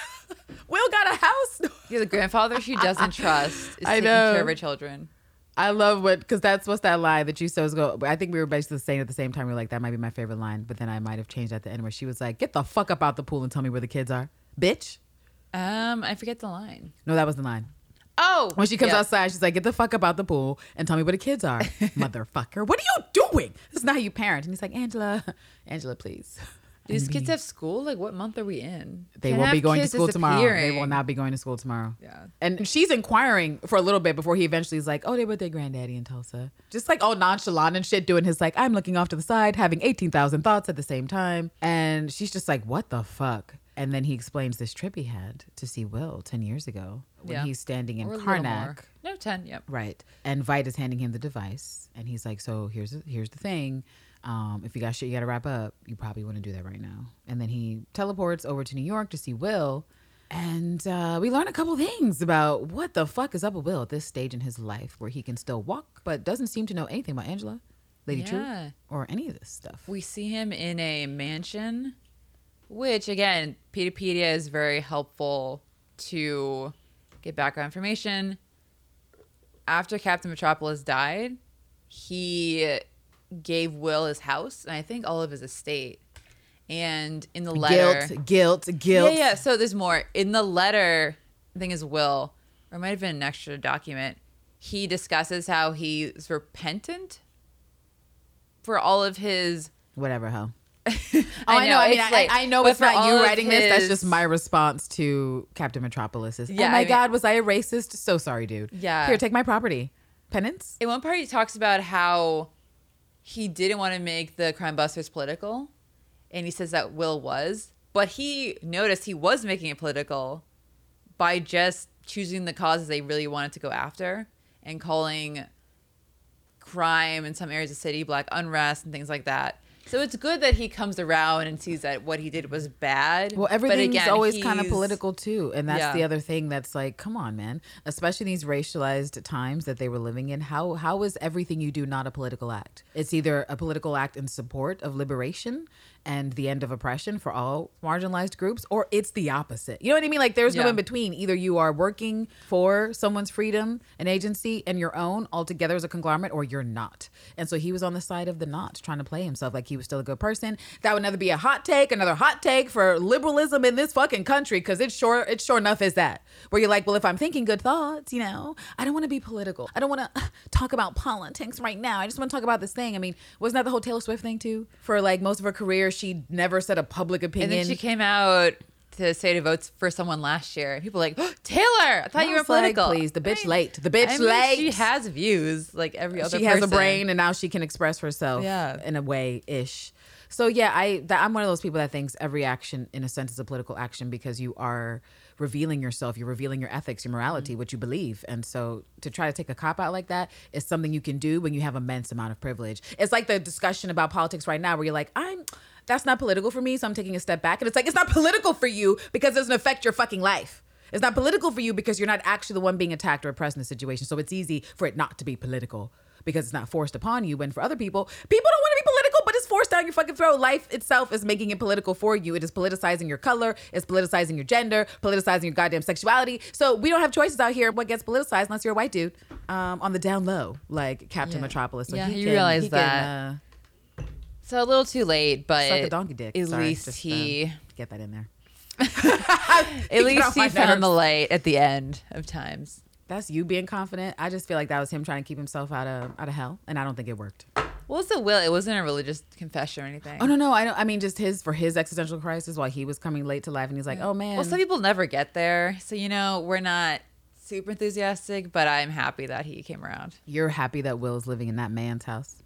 Will got a house? Yeah, the grandfather she doesn't trust is I taking know. care of her children. I love what because that's what's that line that you so go. I think we were basically saying at the same time. We are like, that might be my favorite line, but then I might have changed at the end where she was like, "Get the fuck up out the pool and tell me where the kids are, bitch." Um, I forget the line. No, that was the line. Oh, When she comes yeah. outside, she's like, "Get the fuck up out the pool and tell me where the kids are, motherfucker. What are you doing? This is not how you parent." And he's like, "Angela, Angela, please." Do these kids have school? Like, what month are we in? They Can't won't be going to school tomorrow. They will not be going to school tomorrow. Yeah. And she's inquiring for a little bit before he eventually is like, oh, they were with their granddaddy in Tulsa. Just like all nonchalant and shit, doing his like, I'm looking off to the side, having 18,000 thoughts at the same time. And she's just like, what the fuck? And then he explains this trip he had to see Will 10 years ago when Yeah. he's standing in Or a little more. Karnak. No, ten. Yep. Right. And Veidt is handing him the device. And he's like, so here's here's the thing. Um, if you got shit you got to wrap up, you probably want to do that right now. And then he teleports over to New York to see Will. And uh, we learn a couple things about what the fuck is up with Will at this stage in his life where he can still walk, but doesn't seem to know anything about Angela, Lady Yeah. Trieu, or any of this stuff. We see him in a mansion, which again, Peteypedia is very helpful to get background information. After Captain Metropolis died, he gave Will his house and I think all of his estate. And in the letter, Guilt, guilt, guilt. Yeah, yeah. So there's more. In the letter, I think is Will, or it might have been an extra document. He discusses how he's repentant for all of his. Whatever. Oh, I know. I mean, it's I, I know it's not you writing this. That's just my response to Captain Metropolis. Is, oh Yeah, oh my I mean- God, was I a racist? So sorry, dude. Yeah. Here, take my property. Penance? In one part, he talks about how he didn't want to make the Crime Busters political, and he says that Will was, but he noticed he was making it political by just choosing the causes they really wanted to go after and calling crime in some areas of the city black unrest and things like that. So it's good that he comes around and sees that what he did was bad. Well, but everything's again, always kind of political too, and that's Yeah. the other thing that's like, come on, man. Especially in these racialized times that they were living in. How how is everything you do not a political act? It's either a political act in support of liberation and the end of oppression for all marginalized groups, or it's the opposite. You know what I mean? Like, there's no in between. Either you are working for someone's freedom and agency and your own altogether as a conglomerate, or you're not. And so he was on the side of the not, trying to play himself like he was still a good person. That would never be a hot take, another hot take for liberalism in this fucking country, because it's sure it sure enough is that. Where you're like, well, if I'm thinking good thoughts, you know, I don't want to be political. I don't want to talk about politics right now. I just want to talk about this thing. I mean, wasn't that the whole Taylor Swift thing too? For like most of her career, she never said a public opinion. And then she came out to say to vote for someone last year. And people were like, oh, Taylor, I thought I you were was like, political. please, the bitch I late. The bitch I mean, late. She has views like every other she has a brain and now she can express herself Yeah. in a way ish so yeah i that, i'm one of those people that thinks every action in a sense is a political action because you are revealing yourself you're revealing your ethics your morality mm-hmm. what you believe and so to try to take a cop out like that is something you can do when you have immense amount of privilege it's like the discussion about politics right now where you're like i'm that's not political for me so i'm taking a step back and it's like it's not political for you because it doesn't affect your fucking life it's not political for you because you're not actually the one being attacked or oppressed in the situation. So it's easy for it not to be political because it's not forced upon you. When for other people, people don't want to be political, but it's forced down your fucking throat. Life itself is making it political for you. It is politicizing your color, it's politicizing your gender, politicizing your goddamn sexuality. So we don't have choices out here what gets politicized unless you're a white dude um, on the down low, like Captain Yeah. Metropolis. So Yeah, you can- realize he can, that. uh, So a little too late, but suck a donkey dick. at Sorry, least just, he um, get that in there. At least he found the light at the end of times. That's you being confident. I just feel like that was him trying to keep himself out of out of hell, and I don't think it worked. What was the will? It wasn't a religious confession or anything. Oh no, no, I don't. I mean, just his for his existential crisis while he was coming late to life, and he's like, "Oh man." Well, some people never get there. So, you know, we're not super enthusiastic, but I'm happy that he came around. You're happy that Will is living in that man's house.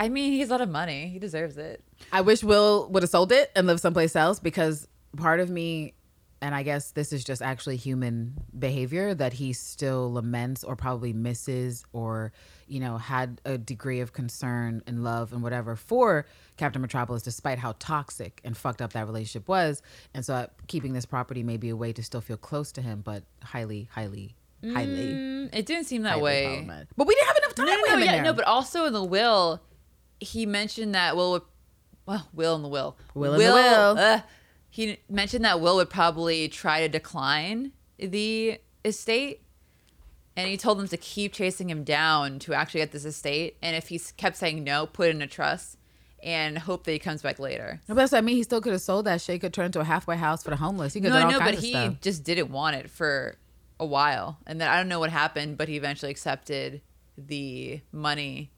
I mean, he's a lot of money. He deserves it. I wish Will would have sold it and lived someplace else because part of me, and I guess this is just actually human behavior, that he still laments or probably misses or, you know, had a degree of concern and love and whatever for Captain Metropolis, despite how toxic and fucked up that relationship was. And so uh, keeping this property may be a way to still feel close to him, but highly, highly, highly. Mm, it didn't seem that way. But we didn't have enough time No, no, no, yeah, there. no, but also in the will, he mentioned that Will would, well, Will in the will, Will in the will. uh, he mentioned that Will would probably try to decline the estate, and he told them to keep chasing him down to actually get this estate, and if he kept saying no, put it in a trust and hope that he comes back later. No, but that's what I mean. He still could have sold that shit. He could turn into a halfway house for the homeless. He could No, have I done all know, kinds but he stuff. just didn't want it for a while, and then I don't know what happened, but he eventually accepted the money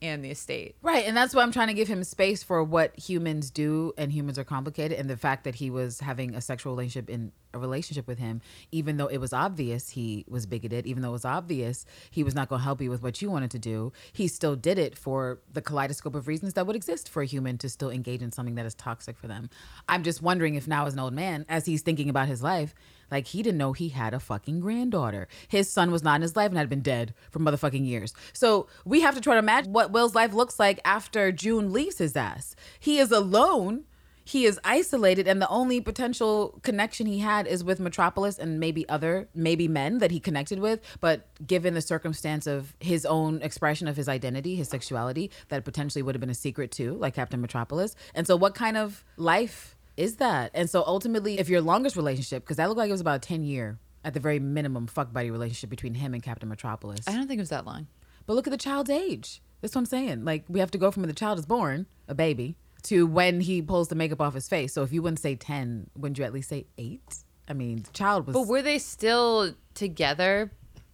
and the estate. Right, and that's why I'm trying to give him space for what humans do, and humans are complicated, and the fact that he was having a sexual relationship in a relationship with him, even though it was obvious he was bigoted, even though it was obvious he was not going to help you with what you wanted to do, he still did it for the kaleidoscope of reasons that would exist for a human to still engage in something that is toxic for them. I'm just wondering if now, as an old man, as he's thinking about his life, like he didn't know he had a fucking granddaughter. His son was not in his life and had been dead for motherfucking years. So we have to try to imagine what Will's life looks like after June leaves his ass. He is alone. He is isolated, and the only potential connection he had is with Metropolis and maybe other, maybe men that he connected with. But given the circumstance of his own expression of his identity, his sexuality, that potentially would have been a secret too, like Captain Metropolis. And so, what kind of life is that? And so ultimately, if your longest relationship, because that looked like it was about a 10 year, at the very minimum, fuck buddy relationship between him and Captain Metropolis. I don't think it was that long. But look at the child's age. That's what I'm saying. Like, we have to go from when the child is born, a baby, to when he pulls the makeup off his face. So if you wouldn't say 10, wouldn't you at least say eight? I mean, the child was. But were they still together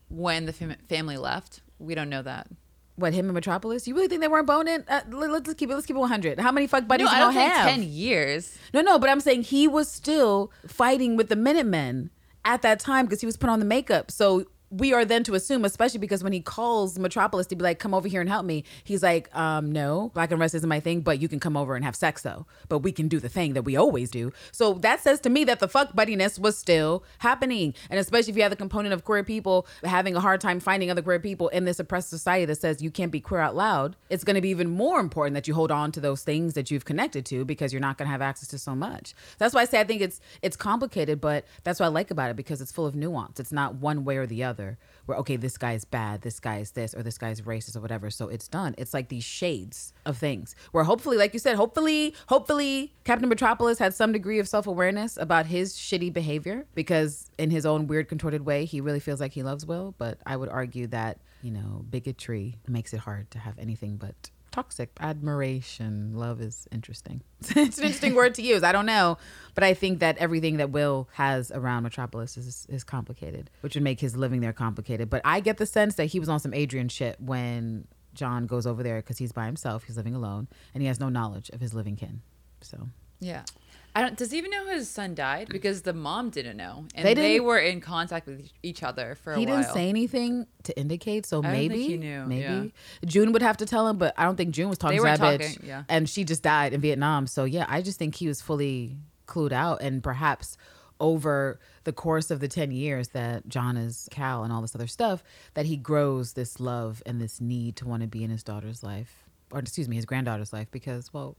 when the fam- family left? We don't know that. What, him and Metropolis? You really think they weren't boning? Uh, let- let's keep it, let's keep it 100. How many fuck buddies no, I don't gonna think have? ten years. No, no, but I'm saying he was still fighting with the Minutemen at that time because he was put on the makeup. So we are then to assume, especially because when he calls Metropolis to be like, come over here and help me, he's like, um, no, black and rest isn't my thing, but you can come over and have sex though. But we can do the thing that we always do. So that says to me that the fuck buddiness was still happening. And especially if you have the component of queer people having a hard time finding other queer people in this oppressed society that says you can't be queer out loud, it's going to be even more important that you hold on to those things that you've connected to because you're not going to have access to so much. That's why I say I think it's it's complicated, but that's what I like about it because it's full of nuance. It's not one way or the other. Where okay, this guy is bad, this guy is this, or this guy's racist or whatever. So it's done. It's like these shades of things. Where hopefully, like you said, hopefully, hopefully, Captain Metropolis had some degree of self awareness about his shitty behavior because in his own weird, contorted way, he really feels like he loves Will. But I would argue that you know bigotry makes it hard to have anything but toxic. Admiration. Love is interesting. It's an interesting word to use. I don't know. But i think that everything that will has around metropolis is is complicated which would make his living there complicated. But i get the sense that he was on some adrian shit when john goes over there because he's by himself. He's living alone and he has no knowledge of his living kin. So Yeah. I don't. Does he even know his son died? Because the mom didn't know, and They they, were in contact with each other for a he while. He didn't say anything to indicate so maybe think he knew, maybe yeah. june would have to tell him but i don't think june was talking They to that talking, bitch yeah. and she just died in vietnam so yeah i just think he was fully clued out and perhaps over the course of the 10 years that john is cal and all this other stuff that he grows this love and this need to want to be in his daughter's life or excuse me his granddaughter's life because well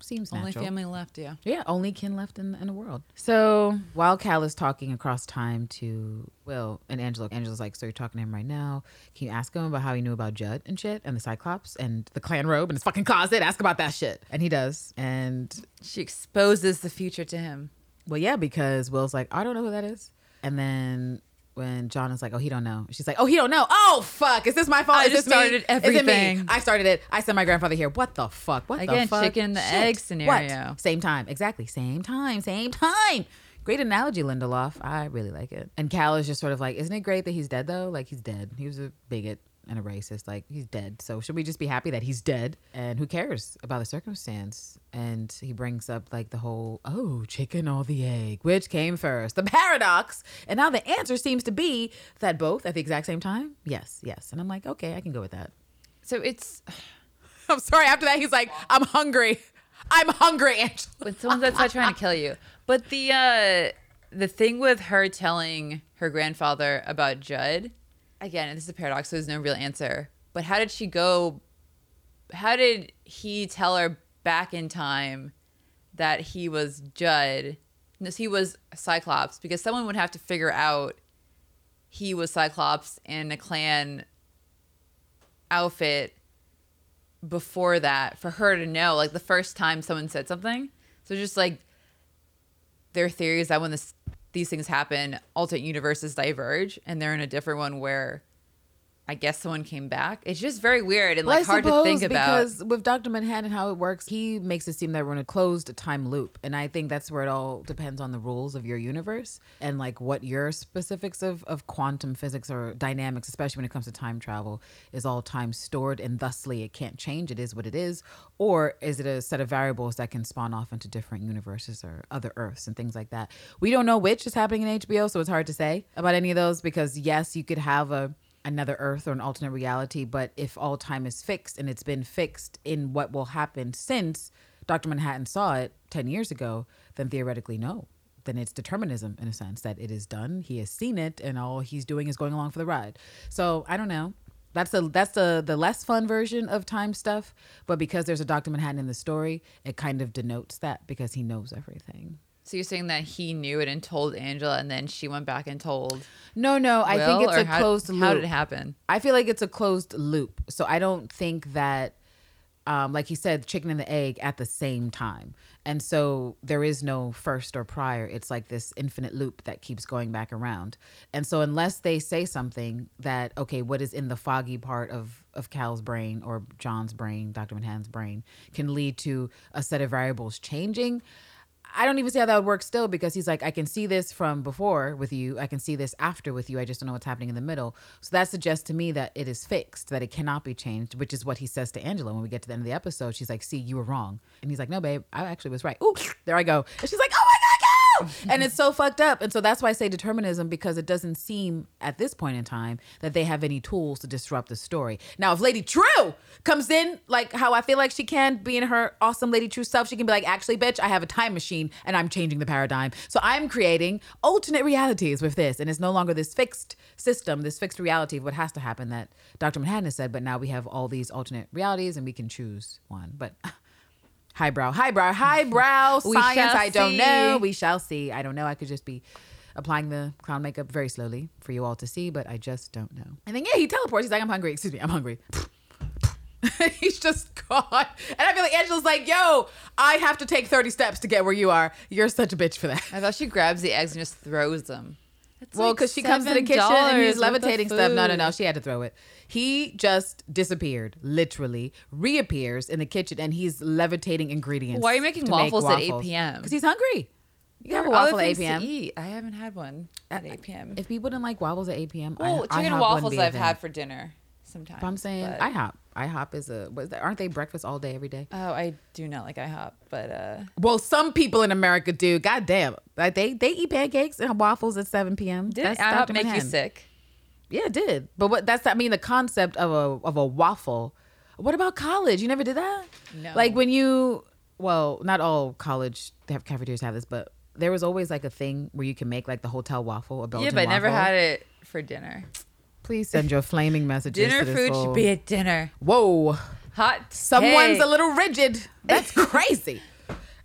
seems Only natural family left. Yeah. yeah, only kin left in, in the world. So while Cal is talking across time to Will and Angela, Angela's like, So you're talking to him right now. Can you ask him about how he knew about Judd and shit and the Cyclops and the Klan robe and his fucking closet? Ask about that shit. And he does. And She exposes the future to him. well, yeah, because Will's like, I don't know who that is. And then when John is like, oh, he don't know. She's like, oh, he don't know. Oh, fuck. Is this my fault? I is just this me? started Is it me? everything. I started it. I sent my grandfather here. What the fuck? What the Again, fuck? chicken and the egg scenario. What? Same time. Exactly. Same time. Same time. Great analogy, Lindelof. I really like it. And Cal is just sort of like, isn't it great that he's dead though? Like he's dead. He was a bigot and a racist. Like he's dead. So should we just be happy that he's dead? And who cares about the circumstance? And he brings up like the whole, oh, chicken or the egg, which came first? The paradox. And now the answer seems to be that both at the exact same time. Yes, yes. And I'm like, okay, I can go with that. So it's I'm sorry. After that, he's like, I'm hungry. I'm hungry, Angela. when someone's outside trying to kill you. But the uh the thing with her telling her grandfather about Judd, again, this is a paradox, so there's no real answer. But how did she go how did he tell her back in time that he was Judd? No, he was Cyclops because someone would have to figure out he was Cyclops in a Klan outfit before that for her to know like the first time someone said something so just like their theory is that when this these things happen alternate universes diverge and they're in a different one where i guess someone came back it's just very weird and like I hard to think about because with Dr. Manhattan, how it works, he makes it seem that we're in a closed time loop, and I think that's where it all depends on the rules of your universe and like what your specifics of of quantum physics or dynamics, especially when it comes to time travel, is all time stored, and thusly it can't change. It is what it is, or is it a set of variables that can spawn off into different universes or other Earths and things like that? We don't know which is happening in HBO, so it's hard to say about any of those because yes, you could have a another earth or an alternate reality but if all time is fixed and it's been fixed in what will happen since dr manhattan saw it 10 years ago then theoretically no. Then it's determinism in a sense that it is done he has seen it and all he's doing is going along for the ride. So i don't know. That's the that's the the less fun version of time stuff but because there's a dr manhattan in the story it kind of denotes that because he knows everything so you're saying that he knew it and told angela and then she went back and told no no i think it's a how- closed loop how did it happen I feel like it's a closed loop. So I don't think that, um, like he said, chicken and the egg at the same time. And so there is no first or prior. It's like this infinite loop that keeps going back around. And so unless they say something that, okay, what is in the foggy part of, of Cal's brain or John's brain, Dr. Manhattan's brain, can lead to a set of variables changing. I don't even see how that would work still because he's like, I can see this from before with you. I can see this after with you. I just don't know what's happening in the middle. So that suggests to me that it is fixed, that it cannot be changed, which is what he says to Angela when we get to the end of the episode. She's like, See, you were wrong. And he's like, No, babe, I actually was right. Ooh, there I go. And she's like, Oh my God, go! and it's so fucked up. And so that's why I say determinism because it doesn't seem at this point in time that they have any tools to disrupt the story. Now, if Lady Trieu comes in, like how I feel like she can be in her awesome Lady Trieu self, she can be like, actually, bitch, I have a time machine and I'm changing the paradigm. So I'm creating alternate realities with this. And it's no longer this fixed system, this fixed reality of what has to happen that Dr. Manhattan has said, but now we have all these alternate realities and we can choose one. But highbrow, highbrow, highbrow We science. I don't know. We shall see. I don't know. I could just be applying the clown makeup very slowly for you all to see, but I just don't know. And then yeah, he teleports. He's like, I'm hungry. Excuse me, I'm hungry. He's just gone. And I feel like Angela's like, yo, I have to take 30 steps to get where you are. You're such a bitch for that. i thought she grabs the eggs and just throws them That's Well, like because she comes to the kitchen and he's $7 worth of levitating stuff. No, no, no. She had to throw it. He just disappeared, literally, reappears in the kitchen and he's levitating ingredients. Why are you making make waffles at 8 p.m.? Because he's hungry. You can have a waffle at 8 p.m. eat. I haven't had one at uh, 8 p.m. If people didn't like waffles at 8 p.m., well, I, I chicken and waffles wouldn't be a I've had for dinner sometimes. But I'm saying but- IHOP. IHOP is a, what is that? aren't they breakfast all day, every day? Oh, I do not like IHOP, but uh, Well, some people in America do. God damn. Like they, they eat pancakes and waffles at 7 p.m. did That's IHOP make you sick? Yeah, it did. But what that's I mean the concept of a of a waffle. What about college? You never did that? No. Like when you well, not all college they have cafeterias have this, but there was always like a thing where you can make like the hotel waffle, a Belgian yeah, but I never had it for dinner. Please send your flaming messages. Dinner to this food whole- should be at dinner. Whoa. Hot. Someone's a little rigid. That's crazy.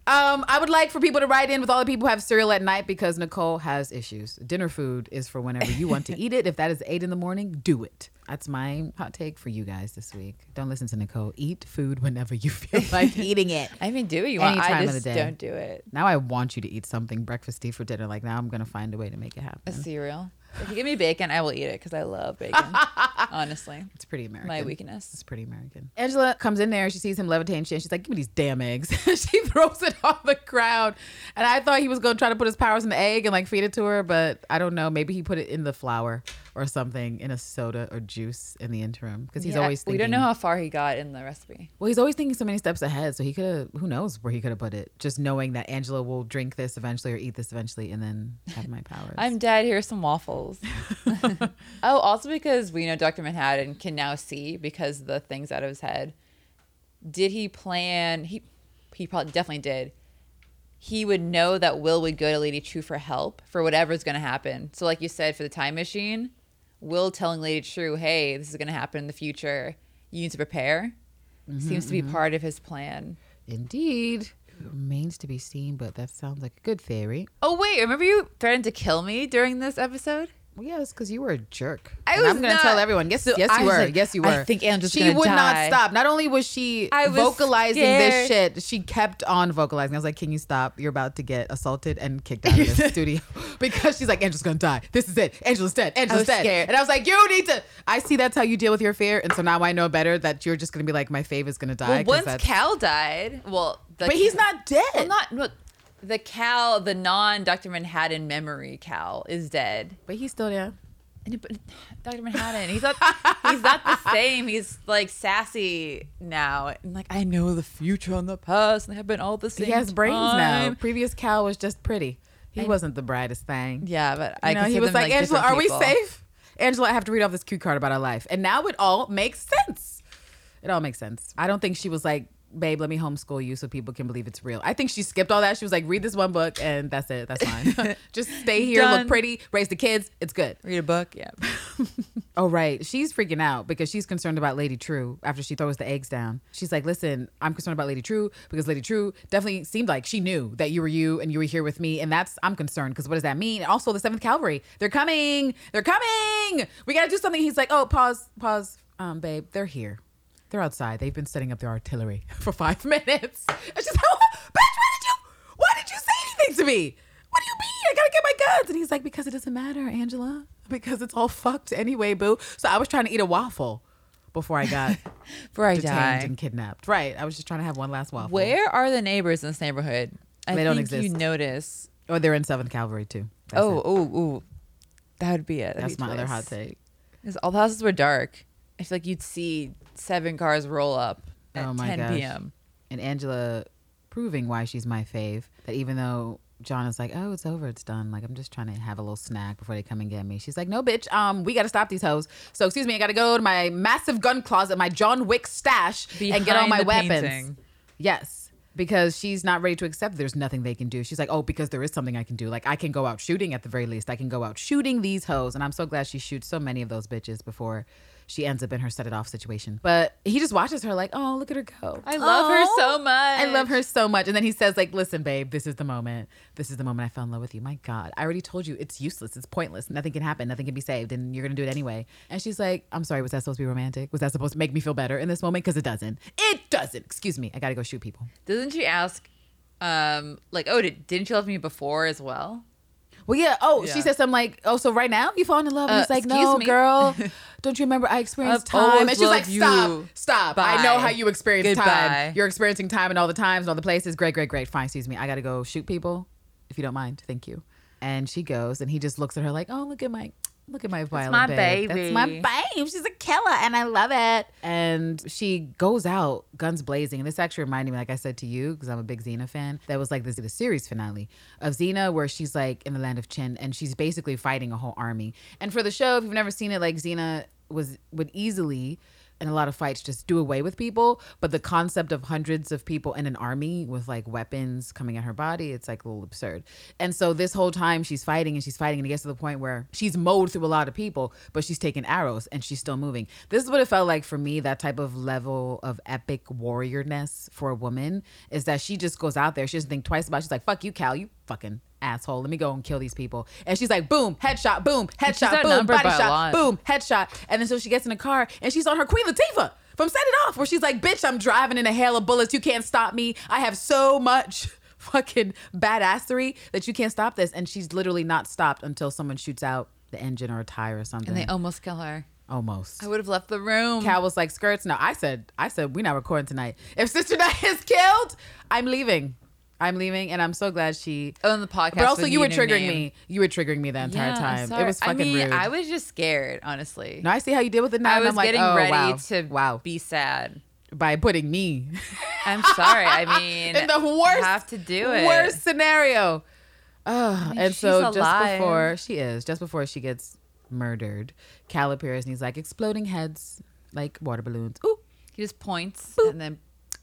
Um, I would like for people to write in with all the people who have cereal at night because Nicole has issues. Dinner food is for whenever you want to eat it. If that is eight in the morning, do it. That's my hot take for you guys this week. Don't listen to Nicole. Eat food whenever you feel like eating it. I mean, do you want. Any time I of the day. don't do it. Now I want you to eat something breakfasty for dinner. Like now I'm gonna find a way to make it happen. A cereal. If you give me bacon, I will eat it because I love bacon. honestly, It's pretty American. my weakness. It's pretty American. Angela comes in there. She sees him levitating shit. She's like, "Give me these damn eggs." she throws it on the ground, and I thought he was going to try to put his powers in the egg and like feed it to her, but I don't know. Maybe he put it in the flour or something in a soda or juice in the interim because he's Yeah, always thinking. we don't know how far he got in the recipe. Well, he's always thinking so many steps ahead. So he could have, who knows where he could have put it. Just knowing that Angela will drink this eventually or eat this eventually and then have my powers. I'm dead. Here's some waffles. oh, also because we know Dr. Manhattan can now see because the things out of his head. Did he plan? He he probably definitely did. He would know that Will would go to Lady Trieu for help for whatever's going to happen. So, like you said, for the time machine, Will telling Lady Trieu, "Hey, this is going to happen in the future. You need to prepare." Mm-hmm, seems to be mm-hmm. part of his plan. Indeed. It remains to be seen, but that sounds like a good theory. Oh wait, remember you threatened to kill me during this episode? Well, yeah, it's because you were a jerk. I And was I'm going to tell everyone. Yes, So yes, you were. like, yes, you were. I think Angela's she would die. not stop. Not only was she was vocalizing this shit, she kept on vocalizing. I was like, "Can you stop? You're about to get assaulted and kicked out of the studio because she's like, Angela's gonna die. This is it. Angela's dead. Angela's dead." scared. And I was like, "You need to." I see that's how you deal with your fear, and so now I know better that you're just gonna be like, "My fave is gonna die." Well, once Cal died, well, but he's not dead. Well, not no, the Cal, the non Doctor Manhattan memory Cal is dead. but he's still there. But Doctor Manhattan, he's not. he's not the same. He's like sassy now, and like I know the future and the past, and they have been all the same. He has brains now. Previous Cal was just pretty. He I- wasn't the brightest thing. Yeah, but I You know, he was them, like, Angela, are we people." safe? Angela, I have to read off this cue card about our life. And now it all makes sense. It all makes sense. I don't think she was like, babe, let me homeschool you so people can believe it's real. I think she skipped all that. She was like, read this one book and that's it. That's fine. Just stay here, Done. look pretty, raise the kids. It's good. Read a book, yeah. Oh, right. She's freaking out because she's concerned about Lady Trieu after she throws the eggs down. She's like, listen, I'm concerned about Lady Trieu because Lady Trieu definitely seemed like she knew that you were you and you were here with me. And that's, I'm concerned because what does that mean? And also, the 7th Cavalry, they're coming. They're coming. We got to do something. He's like, oh, pause, pause. Um, babe, they're here. They're outside. They've been setting up their artillery for five minutes. And she's like, bitch, why did you, why did you say anything to me? What do you mean? I gotta get my guns. And he's like, because it doesn't matter, Angela. Because it's all fucked anyway, boo. So I was trying to eat a waffle before I got Before I detained die. and kidnapped. Right. I was just trying to have one last waffle. Where are the neighbors in this neighborhood? I They don't think You notice. Oh, they're in Seventh Cavalry too. That's oh, oh, oh, that would be it. That'd that's be my other hot take. Because all the houses were dark. I feel like you'd see seven cars roll up at Oh my 10 gosh. p.m. And Angela proving why she's my fave. That even though John is like, oh, it's over, it's done. Like I'm just trying to have a little snack before they come and get me. She's like, no, bitch. Um, we got to stop these hoes. So excuse me, I got to go to my massive gun closet, my John Wick stash, and get all my weapons. painting. Yes. Because she's not ready to accept there's nothing they can do. She's like, oh, because there is something I can do. Like, I can go out shooting at the very least. I can go out shooting these hoes. And I'm so glad she shoots so many of those bitches before she ends up in her set it off situation. But he just watches her like, oh, look at her go. I love her Oh, so much. I love her so much. And then he says, like, listen, babe, this is the moment. This is the moment I fell in love with you. My God, I already told you it's useless. It's pointless. Nothing can happen. Nothing can be saved. And you're going to do it anyway. And she's like, I'm sorry. Was that supposed to be romantic? Was that supposed to make me feel better in this moment? Because it doesn't. It doesn't. Excuse me. I got to go shoot people. Doesn't she ask, um, like, oh, did, didn't you love me before as well? Well, yeah. Oh, Yeah. she says something like, "Oh, so right now you falling in love?" And Uh, he's like, "No, me." girl. Don't you remember I experienced time?" And she's like, loved you. "Stop, stop. I know how you experience Goodbye. time. You're experiencing time in all the times and all the places. Great, great, great. Fine. Excuse me. I got to go shoot people, if you don't mind. Thank you." And she goes, and he just looks at her like, "Oh, look at my." Look at my violent my babe. That's my babe. She's a killer, and I love it. And she goes out, guns blazing. And this actually reminded me, like I said to you, because I'm a big Xena fan. That was like this the series finale of Xena, where she's like in the land of Chin, and she's basically fighting a whole army. And for the show, if you've never seen it, like Xena was would easily. In a lot of fights, just do away with people. But the concept of hundreds of people in an army with like weapons coming at her body, it's like a little absurd. And so this whole time she's fighting and she's fighting, and it gets to the point where she's mowed through a lot of people, but she's taking arrows and she's still moving. This is what it felt like for me. That type of level of epic warriorness for a woman is that she just goes out there. She doesn't think twice about. it. She's like, "Fuck you, Cal. You fucking." Asshole, let me go and kill these people. And she's like, boom, headshot, boom, headshot, boom, body shot, boom, headshot. And then so she gets in a car and she's on her Queen Latifah from Set It Off, where she's like, bitch, I'm driving in a hail of bullets. You can't stop me. I have so much fucking badassery that you can't stop this. And she's literally not stopped until someone shoots out the engine or a tire or something. And they almost kill her. Almost. I would have left the room. Cal was like skirts. No, I said, I said we're not recording tonight. If Sister Night is killed, I'm leaving. I'm leaving, and I'm so glad she. on the podcast. But also, you were triggering me. You were triggering me the entire Yeah, time. sorry. It was fucking I mean, rude. I was just scared, honestly. no, I see how you did with it now. I and was I'm like, getting oh, ready wow. to wow be sad. by putting me I'm sorry. I mean, in the worst, have to do it. worst scenario. Oh, mean, and so just before she is, just before she gets murdered, Cal appears and he's like exploding heads like water balloons. Ooh, He just points Boop. and then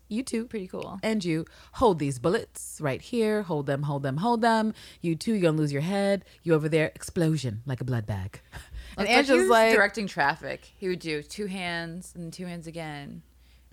you too. pretty cool. and you hold these bullets right here. Hold them, hold them, hold them. You too, you're gonna lose your head. You over there, explosion like a blood bag. And It's like he Angela's was like, directing traffic. He would do two hands and two hands again.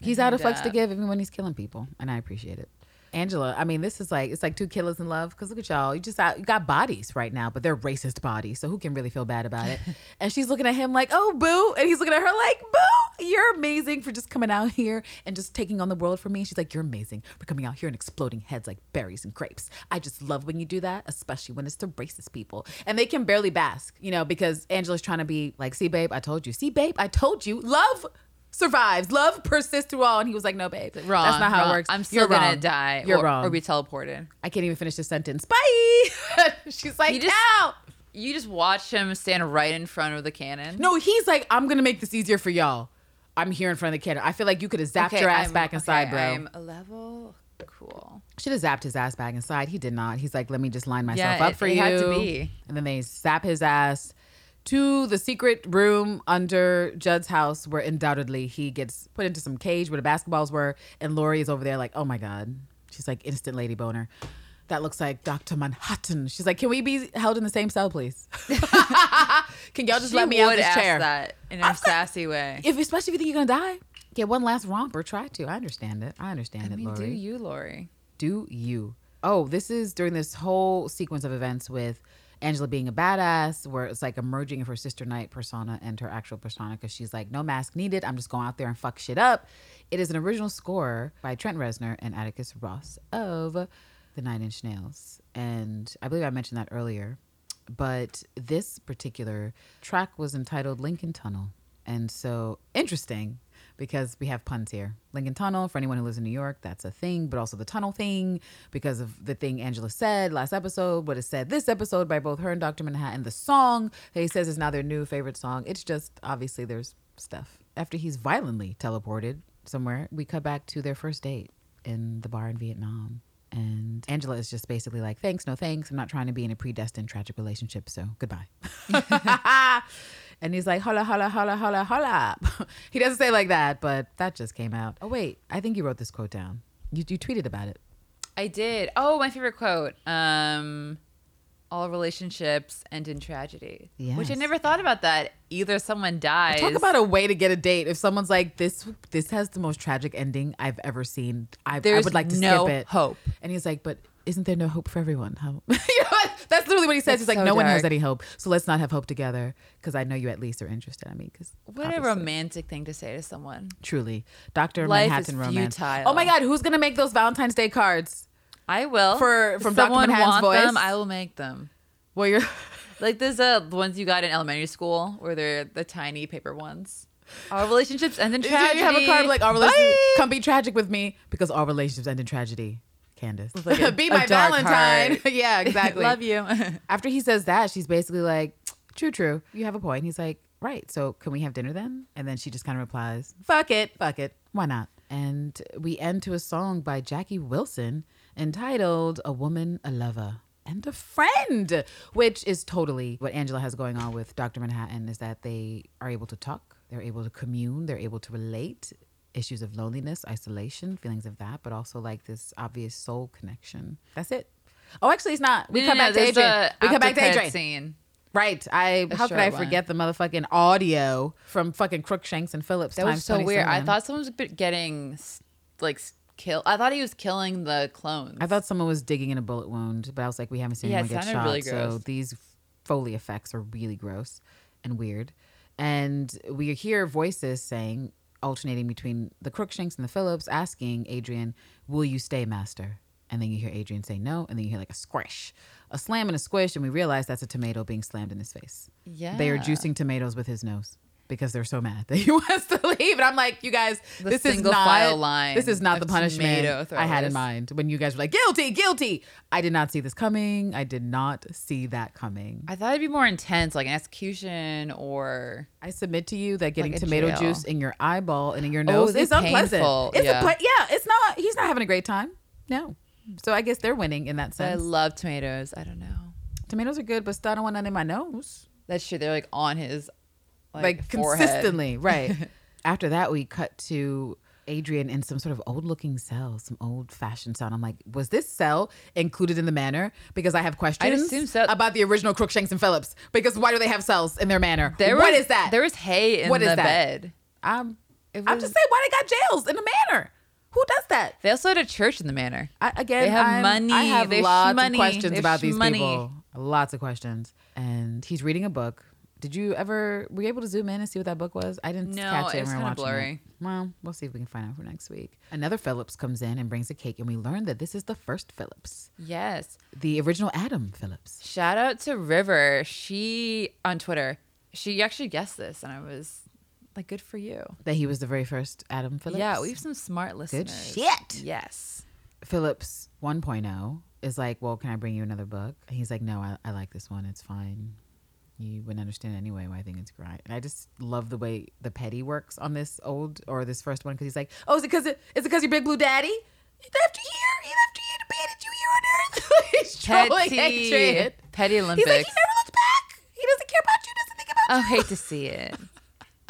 he's out of to uh, give even when he's killing people, and I appreciate it. Angela, I mean, this is like it's like two killers in love. Because look at y'all, you just out, you got bodies right now, but they're racist bodies, so who can really feel bad about it? and she's looking at him like, oh boo, and he's looking at her like, boo, you're amazing for just coming out here and just taking on the world for me. And She's like, you're amazing for coming out here and exploding heads like berries and grapes. I just love when you do that, especially when it's to racist people, and they can barely bask, you know, because Angela's trying to be like, see, babe, I told you, see, babe, I told you, love. Survives. Love persists through all. And he was like, no, babe. Wrong. That's not how wrong. it works. I'm still You're gonna wrong. die. You're or, wrong. Or be teleported. I can't even finish the sentence. Bye. She's like, He just- no. You just watch him stand right in front of the cannon. No, he's like, I'm gonna make this easier for y'all. I'm here in front of the cannon. I feel like you could have zapped your ass I'm- back inside, okay, bro. I'm a level. Cool. Should have zapped his ass back inside. He did not. He's like, let me just line myself Yeah, up it- for it you. had to be. And then they zap his ass to the secret room under Judd's house, where undoubtedly he gets put into some cage where the basketballs were, and Laurie is over there like, oh my god. She's like instant lady boner. That looks like Dr. Manhattan. She's like, can we be held in the same cell, please? can y'all just She let me out of this chair? that in a sassy way. If especially if you think you're gonna die, get one last romp or try to. I understand it. I understand I it, mean, Laurie. do you, Laurie? Do you? Oh, this is during this whole sequence of events with Angela being a badass, where it's like emerging of her sister night persona and her actual persona because she's like, no mask needed. I'm just going out there and fuck shit up. It is an original score by Trent Reznor and Atticus Ross of the Nine Inch Nails. And I believe I mentioned that earlier. But this particular track was entitled Lincoln Tunnel. And so interesting because we have puns here. Lincoln Tunnel, for anyone who lives in New York, that's a thing, but also the tunnel thing because of the thing Angela said last episode, what is said this episode by both her and Dr. Manhattan. The song that he says is now their new favorite song. It's just obviously there's stuff. After he's violently teleported somewhere, we cut back to their first date in the bar in Vietnam. And Angela is just basically like, thanks, no thanks. I'm not trying to be in a predestined tragic relationship, so goodbye. and he's like, holla, holla, holla, holla, holla. he doesn't say it like that, but that just came out. Oh, wait, I think you wrote this quote down. You, you tweeted about it. I did. Oh, my favorite quote. Um, all relationships end in tragedy. Which I never thought about that. Either someone dies. Talk about a way to get a date. If someone's like, this this has the most tragic ending I've ever seen, I, I would like to no skip it. hope. And he's like, but isn't there no hope for everyone? How? you know? That's literally what he says. It's he's like, so no one has any hope, so let's not have hope together. Because I know you at least are interested. I mean, because What a romantic thing to say to someone. truly, Doctor Life Manhattan is romance. futile. Oh my God, who's gonna make those Valentine's Day cards? I will. For- from Dr. Manhattan's want them, voice? I will make them. Well, you're. Like there's uh, the ones you got in elementary school where they're the tiny paper ones. Our relationships end in tragedy. You have a card like our relationship. Bye. Come be tragic with me because our relationships end in tragedy. Candace, like be my Valentine. yeah, exactly. Love you. After he says that, she's basically like, "True, true. You have a point." He's like, "Right. So can we have dinner then?" And then she just kind of replies, "Fuck it, fuck it. Why not?" And we end to a song by Jackie Wilson entitled "A Woman, a Lover." And a friend, which is totally what Angela has going on with Dr. Manhattan, is that they are able to talk, they're able to commune, they're able to relate issues of loneliness, isolation, feelings of that, but also like this obvious soul connection. That's it. Oh, actually, it's not. We No, come no, back to there's Adrian. We come back to Adrian. scene. Right. I how could I one. forget the motherfucking audio from fucking Crookshanks and Phillips? That was so weird. I thought someone was getting like killed. I thought he was killing the clones. I thought someone was digging in a bullet wound, but I was like, we haven't seen Yeah, anyone get shot. really So these Foley effects are really gross and weird. And we hear voices saying, alternating between the Crookshanks and the Phillips, asking Adrian, Will you stay, Master? And then you hear Adrian say no, and then you hear like a squish, a slam and a squish, and we realize that's a tomato being slammed in his face. Yeah. They are juicing tomatoes with his nose because they're so mad that he wants to leave. And I'm like, you guys, The this is not This is not the punishment I had in mind when you guys were like, guilty, guilty. I did not see this coming. I did not see that coming. I thought it'd be more intense, like an execution or I submit to you that getting Like tomato jail. juice in your eyeball and in your Oh, nose is it is unpleasant. It's Yeah. a yeah, it's not. He's not having a great time. No. So I guess they're winning in that sense. I love tomatoes. I don't know. Tomatoes are good, but still I don't want none in my nose. That's shit, they're like on his like, Like, consistently, right? After that, we cut to Adrian in some sort of old looking cell, some old fashioned cell. I'm like, was this cell included in the manor? Because I have questions assume so. about the original Crookshanks and Phillips. Because why do they have cells in their manor? There what was, is that? There was hay in What is the that? bed. I'm, It I'm just saying, why they got jails in the manor? Who does that? They also had a church in the manor. I, again, They have I'm- money. I have They lots shmoney. of questions They about these shmoney. people. Lots of questions. And he's reading a book. Did you ever were you able to zoom in and see what that book was? I didn't No, catch it. it was when we were kinda blurry. It. Well, we'll see if we can find out for next week. Another Phillips comes in and brings a cake, and we learn that this is the first Phillips, Yes. the original Adam Phillips. Shout out to River. She on Twitter. She actually guessed this, and I was like, "Good for you." That he was the very first Adam Phillips. Yeah, we have some smart listeners. shit. Yes. Phillips 1.0 is like, well, can I bring you another book? And he's like, no, I, I like this one. It's fine. You wouldn't understand anyway why I think it's great. And I just love the way the petty works on this old or this first one because he's like, oh, is it because it, is it because your big blue daddy? He left you here. He left you to abandon you here on Earth. he's trolling Adrian. Petty, petty He's like, he never looks back. He doesn't care about you. Doesn't think about I you. I hate to see it.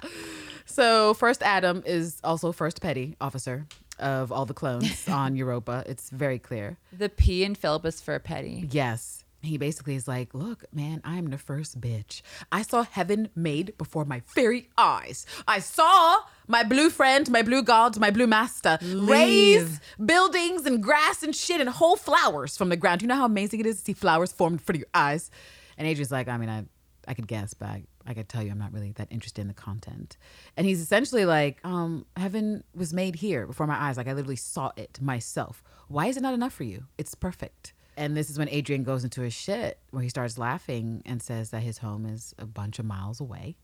So first Adam is also first petty officer of all the clones on Europa. It's very clear. The P in Philip is for petty. Yes. He basically is like, look, man, I'm the first bitch. I saw heaven made before my very eyes. I saw my blue friend, my blue god, my blue master raise buildings and grass and shit and whole flowers from the ground. You know how amazing it is to see flowers formed in front of your eyes? And Adrian's like, I mean, I, I could guess, but I, I could tell you I'm not really that interested in the content. And he's essentially like, um, heaven was made here before my eyes. Like I literally saw it myself. Why is it not enough for you? It's perfect. And this is when Adrian goes into his shit where he starts laughing and says that his home is a bunch of miles away.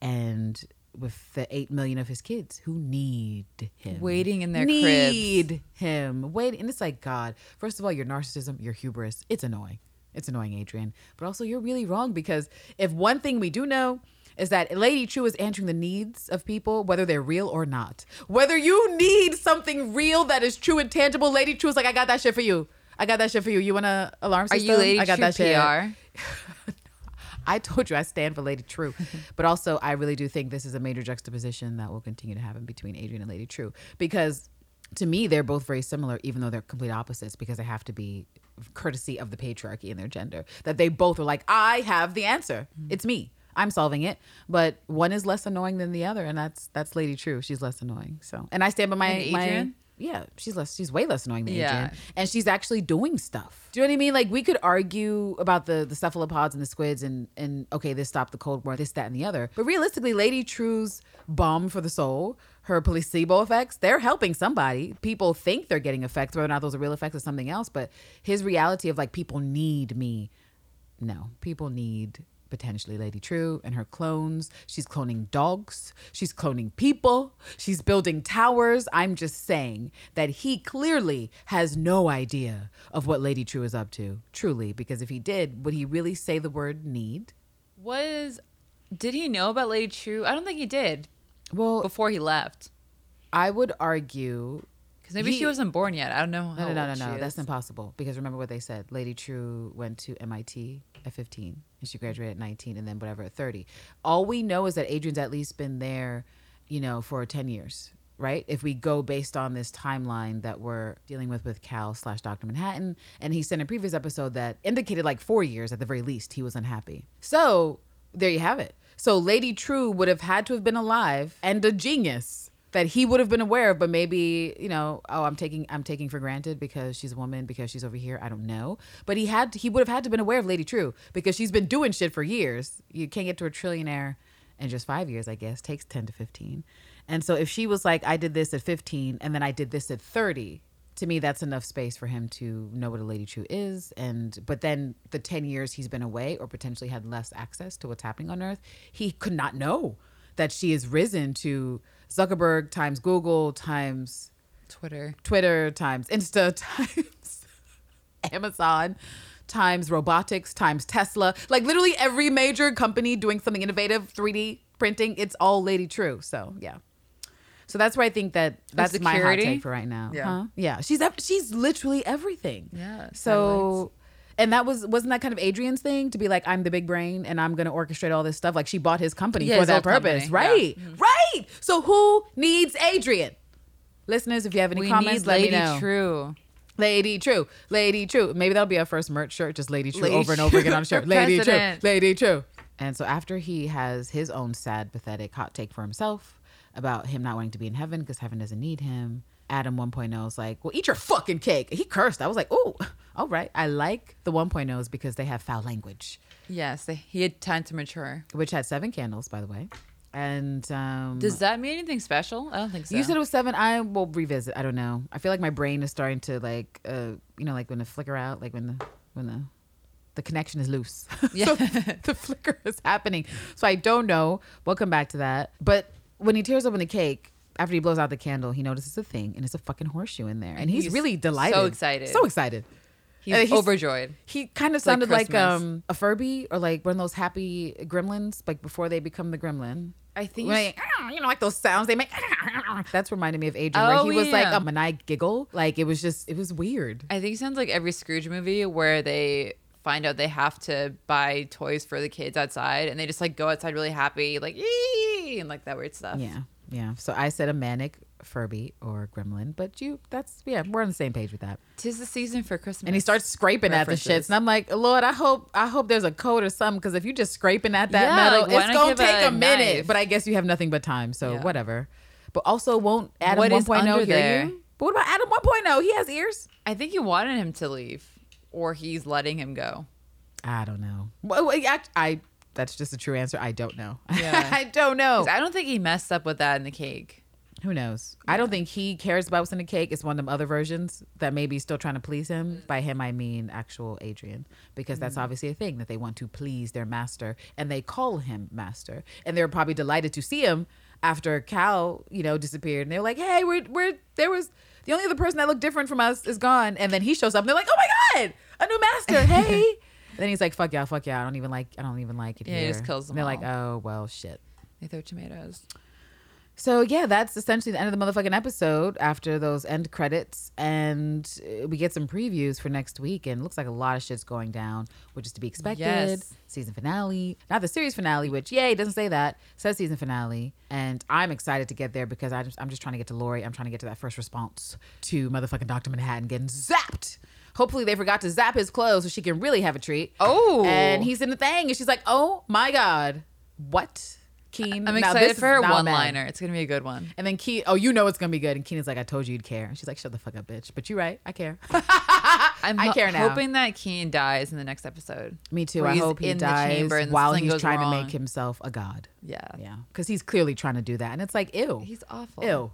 And with the eight million of his kids who need him. Waiting in their cribs. need him. Waiting. And it's like, God, first of all, your narcissism, your hubris, it's annoying. It's annoying, Adrian. But also, you're really wrong because if one thing we do know is that Lady Trieu is answering the needs of people, whether they're real or not. Whether you need something real that is true and tangible, Lady Trieu is like, I got that shit for you. I got that shit for you. You want a alarm Are system? you Lady I got that shit. PR? I told you I stand for Lady Trieu. but also, I really do think this is a major juxtaposition that will continue to happen between Adrian and Lady Trieu. Because to me, they're both very similar, even though they're complete opposites, because they have to be courtesy of the patriarchy and their gender. That they both are like, I have the answer. Mm-hmm. It's me. I'm solving it. But one is less annoying than the other, and that's that's Lady Trieu. She's less annoying. So and I stand by my And my Adrian? Yeah, she's less. She's way less annoying than Yeah. Adrian, and she's actually doing stuff. Do you know what I mean? Like we could argue about the the cephalopods and the squids, and and okay, this stopped the Cold War, this, that, and the other. But realistically, Lady Trieu's bomb for the soul, her placebo effects, they're helping somebody. People think they're getting effects, whether or not those are real effects is something else. But his reality of like people need me. No, people need potentially Lady Trieu and her clones. She's cloning dogs. She's cloning people. She's building towers. I'm just saying that he clearly has no idea of what Lady Trieu is up to, truly, because if he did, would he really say the word need? Was did he know about Lady Trieu? I don't think he did Well, before he left. I would argue Because maybe He- she wasn't born yet. I don't know. No, how no, no, no, no. That's impossible. Because remember what they said. Lady Trieu went to MIT at 15 and she graduated at 19 and then whatever at 30. All we know is that Adrian's at least been there, you know, for 10 years, right? If we go based on this timeline that we're dealing with with Cal slash Dr. Manhattan. And he said in a previous episode that indicated like four years at the very least he was unhappy. So there you have it. So Lady Trieu would have had to have been alive and a genius that he would have been aware of, but maybe you know, oh, I'm taking I'm taking for granted because she's a woman because she's over here. I don't know, but he had he would have had to been aware of Lady Trieu because she's been doing shit for years. You can't get to a trillionaire in just five years, I guess. Takes ten to fifteen, and so if she was like, I did this at fifteen and then I did this at thirty, to me that's enough space for him to know what a lady Trieu is and but then the 10 years he's been away or potentially had less access to what's happening on earth he could not know that she has risen to zuckerberg times google times Twitter. twitter times insta times amazon times robotics times tesla like literally every major company doing something innovative 3d printing it's all lady Trieu so yeah so that's where I think that that's my hot take for right now. Yeah. Huh? Yeah. She's she's literally everything. Yeah, So and that was wasn't that kind of Adrian's thing to be like I'm the big brain and I'm going to orchestrate all this stuff like she bought his company Yeah, for that purpose. company. Yeah. Mm-hmm. Right. Right. So who needs Adrian? Listeners, if you have any We comments, let Lady me know. True. Lady Trieu. Lady Trieu. Maybe that'll be our first merch shirt, just Lady Trieu Lady over and over again on a shirt. Lady Trieu. Lady Trieu. And so after he has his own sad, pathetic hot take for himself about him not wanting to be in heaven because heaven doesn't need him, Adam 1.0 is like, well, eat your fucking cake. He cursed. I was like, oh, all right. I like the 1.0s because they have foul language, Yes, he had time to mature. which had seven candles, by the way. And um, Does that mean anything special? I don't think so. You said it was seven. I will revisit. I don't know. I feel like my brain is starting to like, uh, you know, like when the flicker out, like when the when the the connection is loose. Yeah. so the flicker is happening. So I don't know. We'll come back to that. But when he tears open the cake after he blows out the candle, he notices a thing, and it's a fucking horseshoe in there, and, he's, he's really delighted, so excited. so excited. he's, uh, he's- overjoyed. He kind of like sounded like, Christmas. um a Furby or like one of those happy gremlins, like before they become the gremlin. I think they- you know, like those sounds they make. That's reminded me of Adrian, where Oh, he was like a maniac giggle. Like it was just, it was weird. I think it sounds like every Scrooge movie where they find out they have to buy toys for the kids outside and they just like go outside really happy, like yee and like that weird stuff. Yeah, yeah. So I said a manic Furby or gremlin, but you, that's yeah, we're on the same page with that. Tis the season for Christmas. And he starts scraping at the shits, and I'm like, Lord, I hope, I hope there's a code or something, because if you're just scraping at that Yeah, metal, like, it's gonna take a a, minute. knife? But I guess you have nothing but time, so Yeah. whatever. But also, won't Adam What is 1.0 under hear there? you? But what about Adam 1.0? He has ears. I think you wanted him to leave, or he's letting him go. I don't know. Well, act- I that's just a true answer. I don't know. Yeah. I don't know. I don't think he messed up with that in the cake. Who knows? I don't think he cares about what's in the cake. It's one of them other versions that maybe still trying to please him. By him, I mean actual Adrian, because that's mm-hmm. obviously a thing that they want to please their master, and they call him master, and they're probably delighted to see him after Cal, you know, disappeared, and they're like, "Hey, we're we're there was the only other person that looked different from us is gone," and then he shows up, and they're like, "Oh my god, a new master! Hey!" then he's like, "Fuck y'all, fuck y'all. I don't even like I don't even like it Yeah, he here." just kills them And they're like, "Oh well, shit." They throw tomatoes. So yeah, that's essentially the end of the motherfucking episode after those end credits, and uh, we get some previews for next week, and it looks like a lot of shit's going down, which is to be expected. Yes. Season finale, not the series finale, which yay doesn't say that, says season finale, and I'm excited to get there because I just, I'm just trying to get to Laurie. I'm trying to get to that first response to motherfucking Doctor Manhattan getting zapped. Hopefully they forgot to zap his clothes so she can really have a treat. Oh. and he's in the thing, and she's like, "Oh my god, what?" Keene. I'm excited for her one mad. liner. It's gonna be a good one. And then Keene, oh, you know it's gonna be good. And Keenan's like, I told you you'd care. And she's like, shut the fuck up, bitch. But you're right, I care. I'm I care now. hoping that Keene dies in the next episode. Me too. I hope he dies while he's trying to make himself a god. Yeah. Yeah, because he's clearly trying to do that, and it's like, ew, He's awful. ew,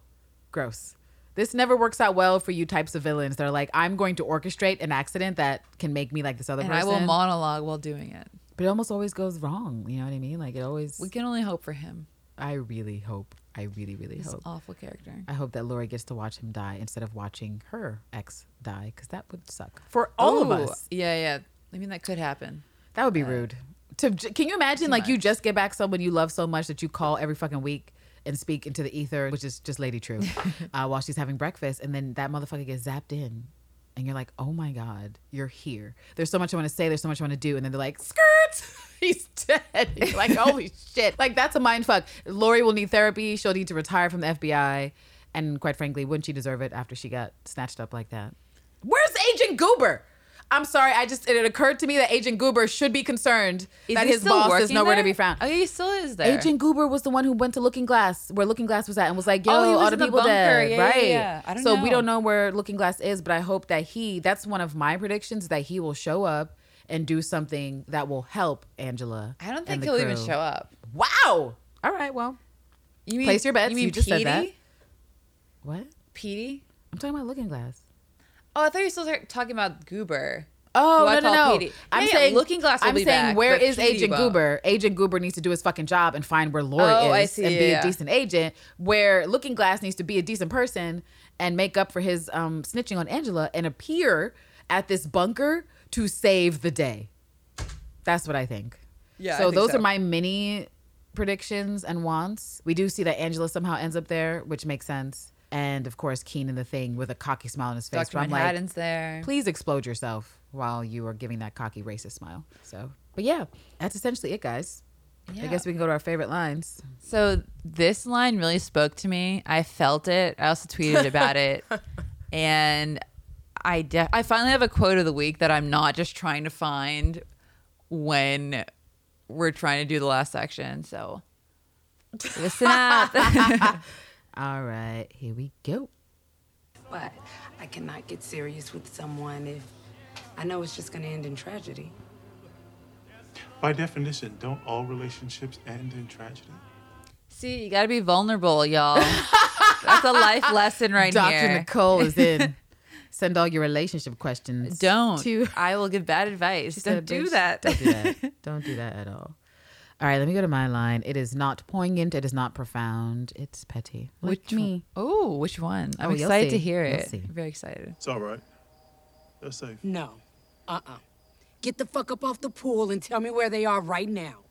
gross. This never works out well for you types of villains. They're like, I'm going to orchestrate an accident that can make me like this other And person. I will monologue while doing it. But it almost always goes wrong. You know what I mean? Like it always. We can only hope for him. I really hope. I really, really He's an hope. awful character. I hope that Laurie gets to watch him die instead of watching her ex die, because that would suck for all of us. Yeah, yeah. I mean, that could happen. That would be rude. To can you imagine like you just get back someone you love so much that you call every fucking week and speak into the ether, which is just Lady Trieu, uh, while she's having breakfast, and then that motherfucker gets zapped in, and you're like, oh my god, you're here. There's so much I want to say. There's so much I want to do, and then they're like, skirt. He's dead. You're like, holy shit. Like, that's a mind fuck. Laurie will need therapy. She'll need to retire from the FBI. And quite frankly, wouldn't she deserve it after she got snatched up like that? Where's Agent Goober? I'm sorry. I just, it occurred to me that Agent Goober should be concerned Is that his boss is nowhere to be found. Oh, he still is there. Agent Goober was the one who went to Looking Glass, where Looking Glass was at, and was like, oh, "Yo, Oh, was all the the people bunker. dead, Yeah, yeah, right?" yeah. Don't so we don't know where Looking Glass is, but I hope that he. That's one of my predictions that he will show up and do something that will help Angela. I don't think the he'll even show up. Wow. All right. Well, You mean Place your bets. You mean You just said that. What? Petey? I'm talking about Looking Glass. Oh, I thought you were still talking about Goober. Oh no no no! I'm Yeah, saying Looking Glass I'm saying back, where is Agent won't. Goober? Agent Goober needs to do his fucking job and find where Laura Oh, is and be yeah. a decent agent. Where Looking Glass needs to be a decent person and make up for his um, snitching on Angela and appear at this bunker to save the day. That's what I think. Yeah, So think those so. are my mini predictions and wants. We do see that Angela somehow ends up there, which makes sense. And of course, Keene in the thing with a cocky smile on his face. Dr. I'm like, Manhattan's there. please explode yourself while you are giving that cocky racist smile. So, but yeah, that's essentially it, guys. I guess we can go to our favorite lines. So this line really spoke to me. I felt it. I also tweeted about it, and I de- I finally have a quote of the week that I'm not just trying to find when we're trying to do the last section. So listen up. All right, here we go. But I cannot get serious with someone if I know it's just going to end in tragedy. By definition, don't all relationships end in tragedy? See, you got to be vulnerable, y'all. That's a life lesson right Dr. here. Nicole is in. Send all your relationship questions. Don't. To I will give bad advice. Don't said, do that. Don't do that. Don't do that at all. All right, let me go to my line. It is not poignant. It is not profound. It's petty. Like Which me. Oh, which one? I'm Oh, you'll excited to hear You'll it. see. I'm very excited. It's all right. That's safe. No. Uh uh Get the fuck up off the pool and tell me where they are right now.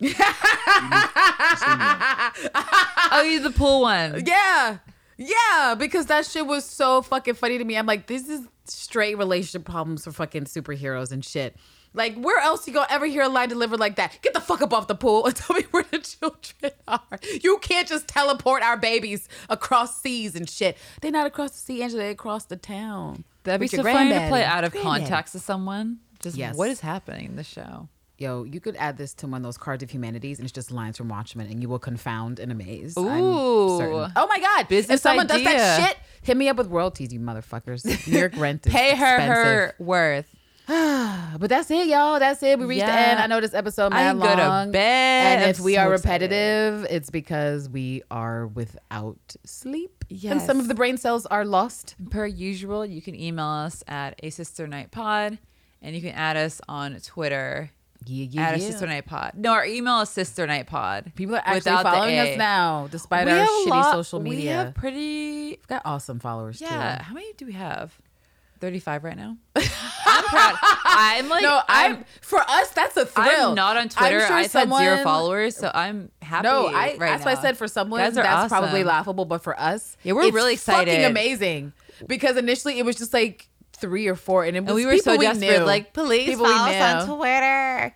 Oh, you the pool one. Yeah. Yeah, because that shit was so fucking funny to me. I'm like, this is straight relationship problems for fucking superheroes and shit. Like, where else you gonna ever hear a line delivered like that? Get the fuck up off the pool and tell me where the children are. You can't just teleport our babies across seas and shit. They're not across the sea, Angela. They're across the town. That'd be so funny to play out of Granddaddy. context to someone. Just Yes. what is happening in the show? Yo, you could add this to one of those cards of humanities, and it's just lines from Watchmen, and you will confound and amaze. Ooh. Oh my god! Business if someone does that shit, hit me up with royalties, you motherfuckers. New York rent is Pay her expensive. her worth. But that's it, y'all. That's it. We reached the end. I know this episode I mad go to long. bed. And I'm if we so are excited. repetitive, it's because we are without sleep. Yes. And some of the brain cells are lost. Per usual, you can email us at a sister night pod, and you can add us on Twitter Yeah, yeah, at a yeah. sister night pod. No, our email is sister night pod. People are actually following us now, despite We our shitty lot- social media. We have pretty We've got awesome followers Yeah. too. How many do we have? 35 right now? I'm proud. I'm like, No, I'm, I'm, for us. That's a thrill. I'm not on Twitter. Sure I've had zero followers, so I'm happy. No, I. right that's why I said for someone that's are probably laughable, but for us, Yeah, we're it's really Fucking excited. amazing because initially it was just like three or four, and it was And we were so we desperate, knew. like, please People we follow us on Twitter.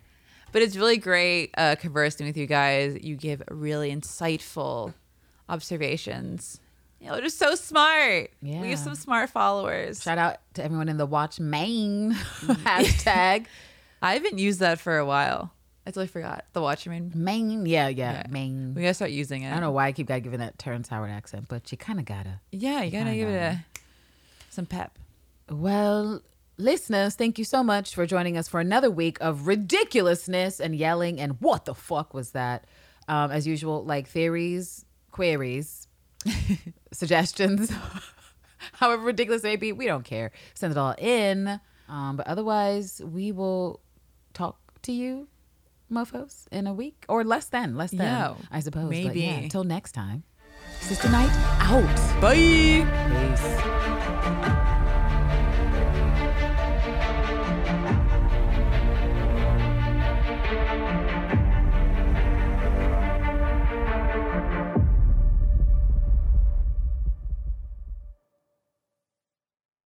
But it's really great uh, conversing with you guys. You give really insightful observations. You know, just so smart. We have some smart followers. Shout out to everyone in the Watch Main hashtag I haven't used that for a while. I totally forgot. The Watchmen. Main. Yeah, yeah, Yeah. Main. We gotta start using it. I don't know why I keep got giving that Terrence Howard accent, but you kind of gotta. Yeah, you gotta I give it a some pep. Well, listeners, thank you so much for joining us for another week of ridiculousness and yelling and what the fuck was that? Um, as usual, like theories, queries, suggestions, however ridiculous they may be, we don't care. Send it all in. Um, but otherwise, we will talk to you, mofos, in a week or less than, less than, Yeah, I suppose. But maybe. yeah, until next time, Sister Night out. Bye. Peace.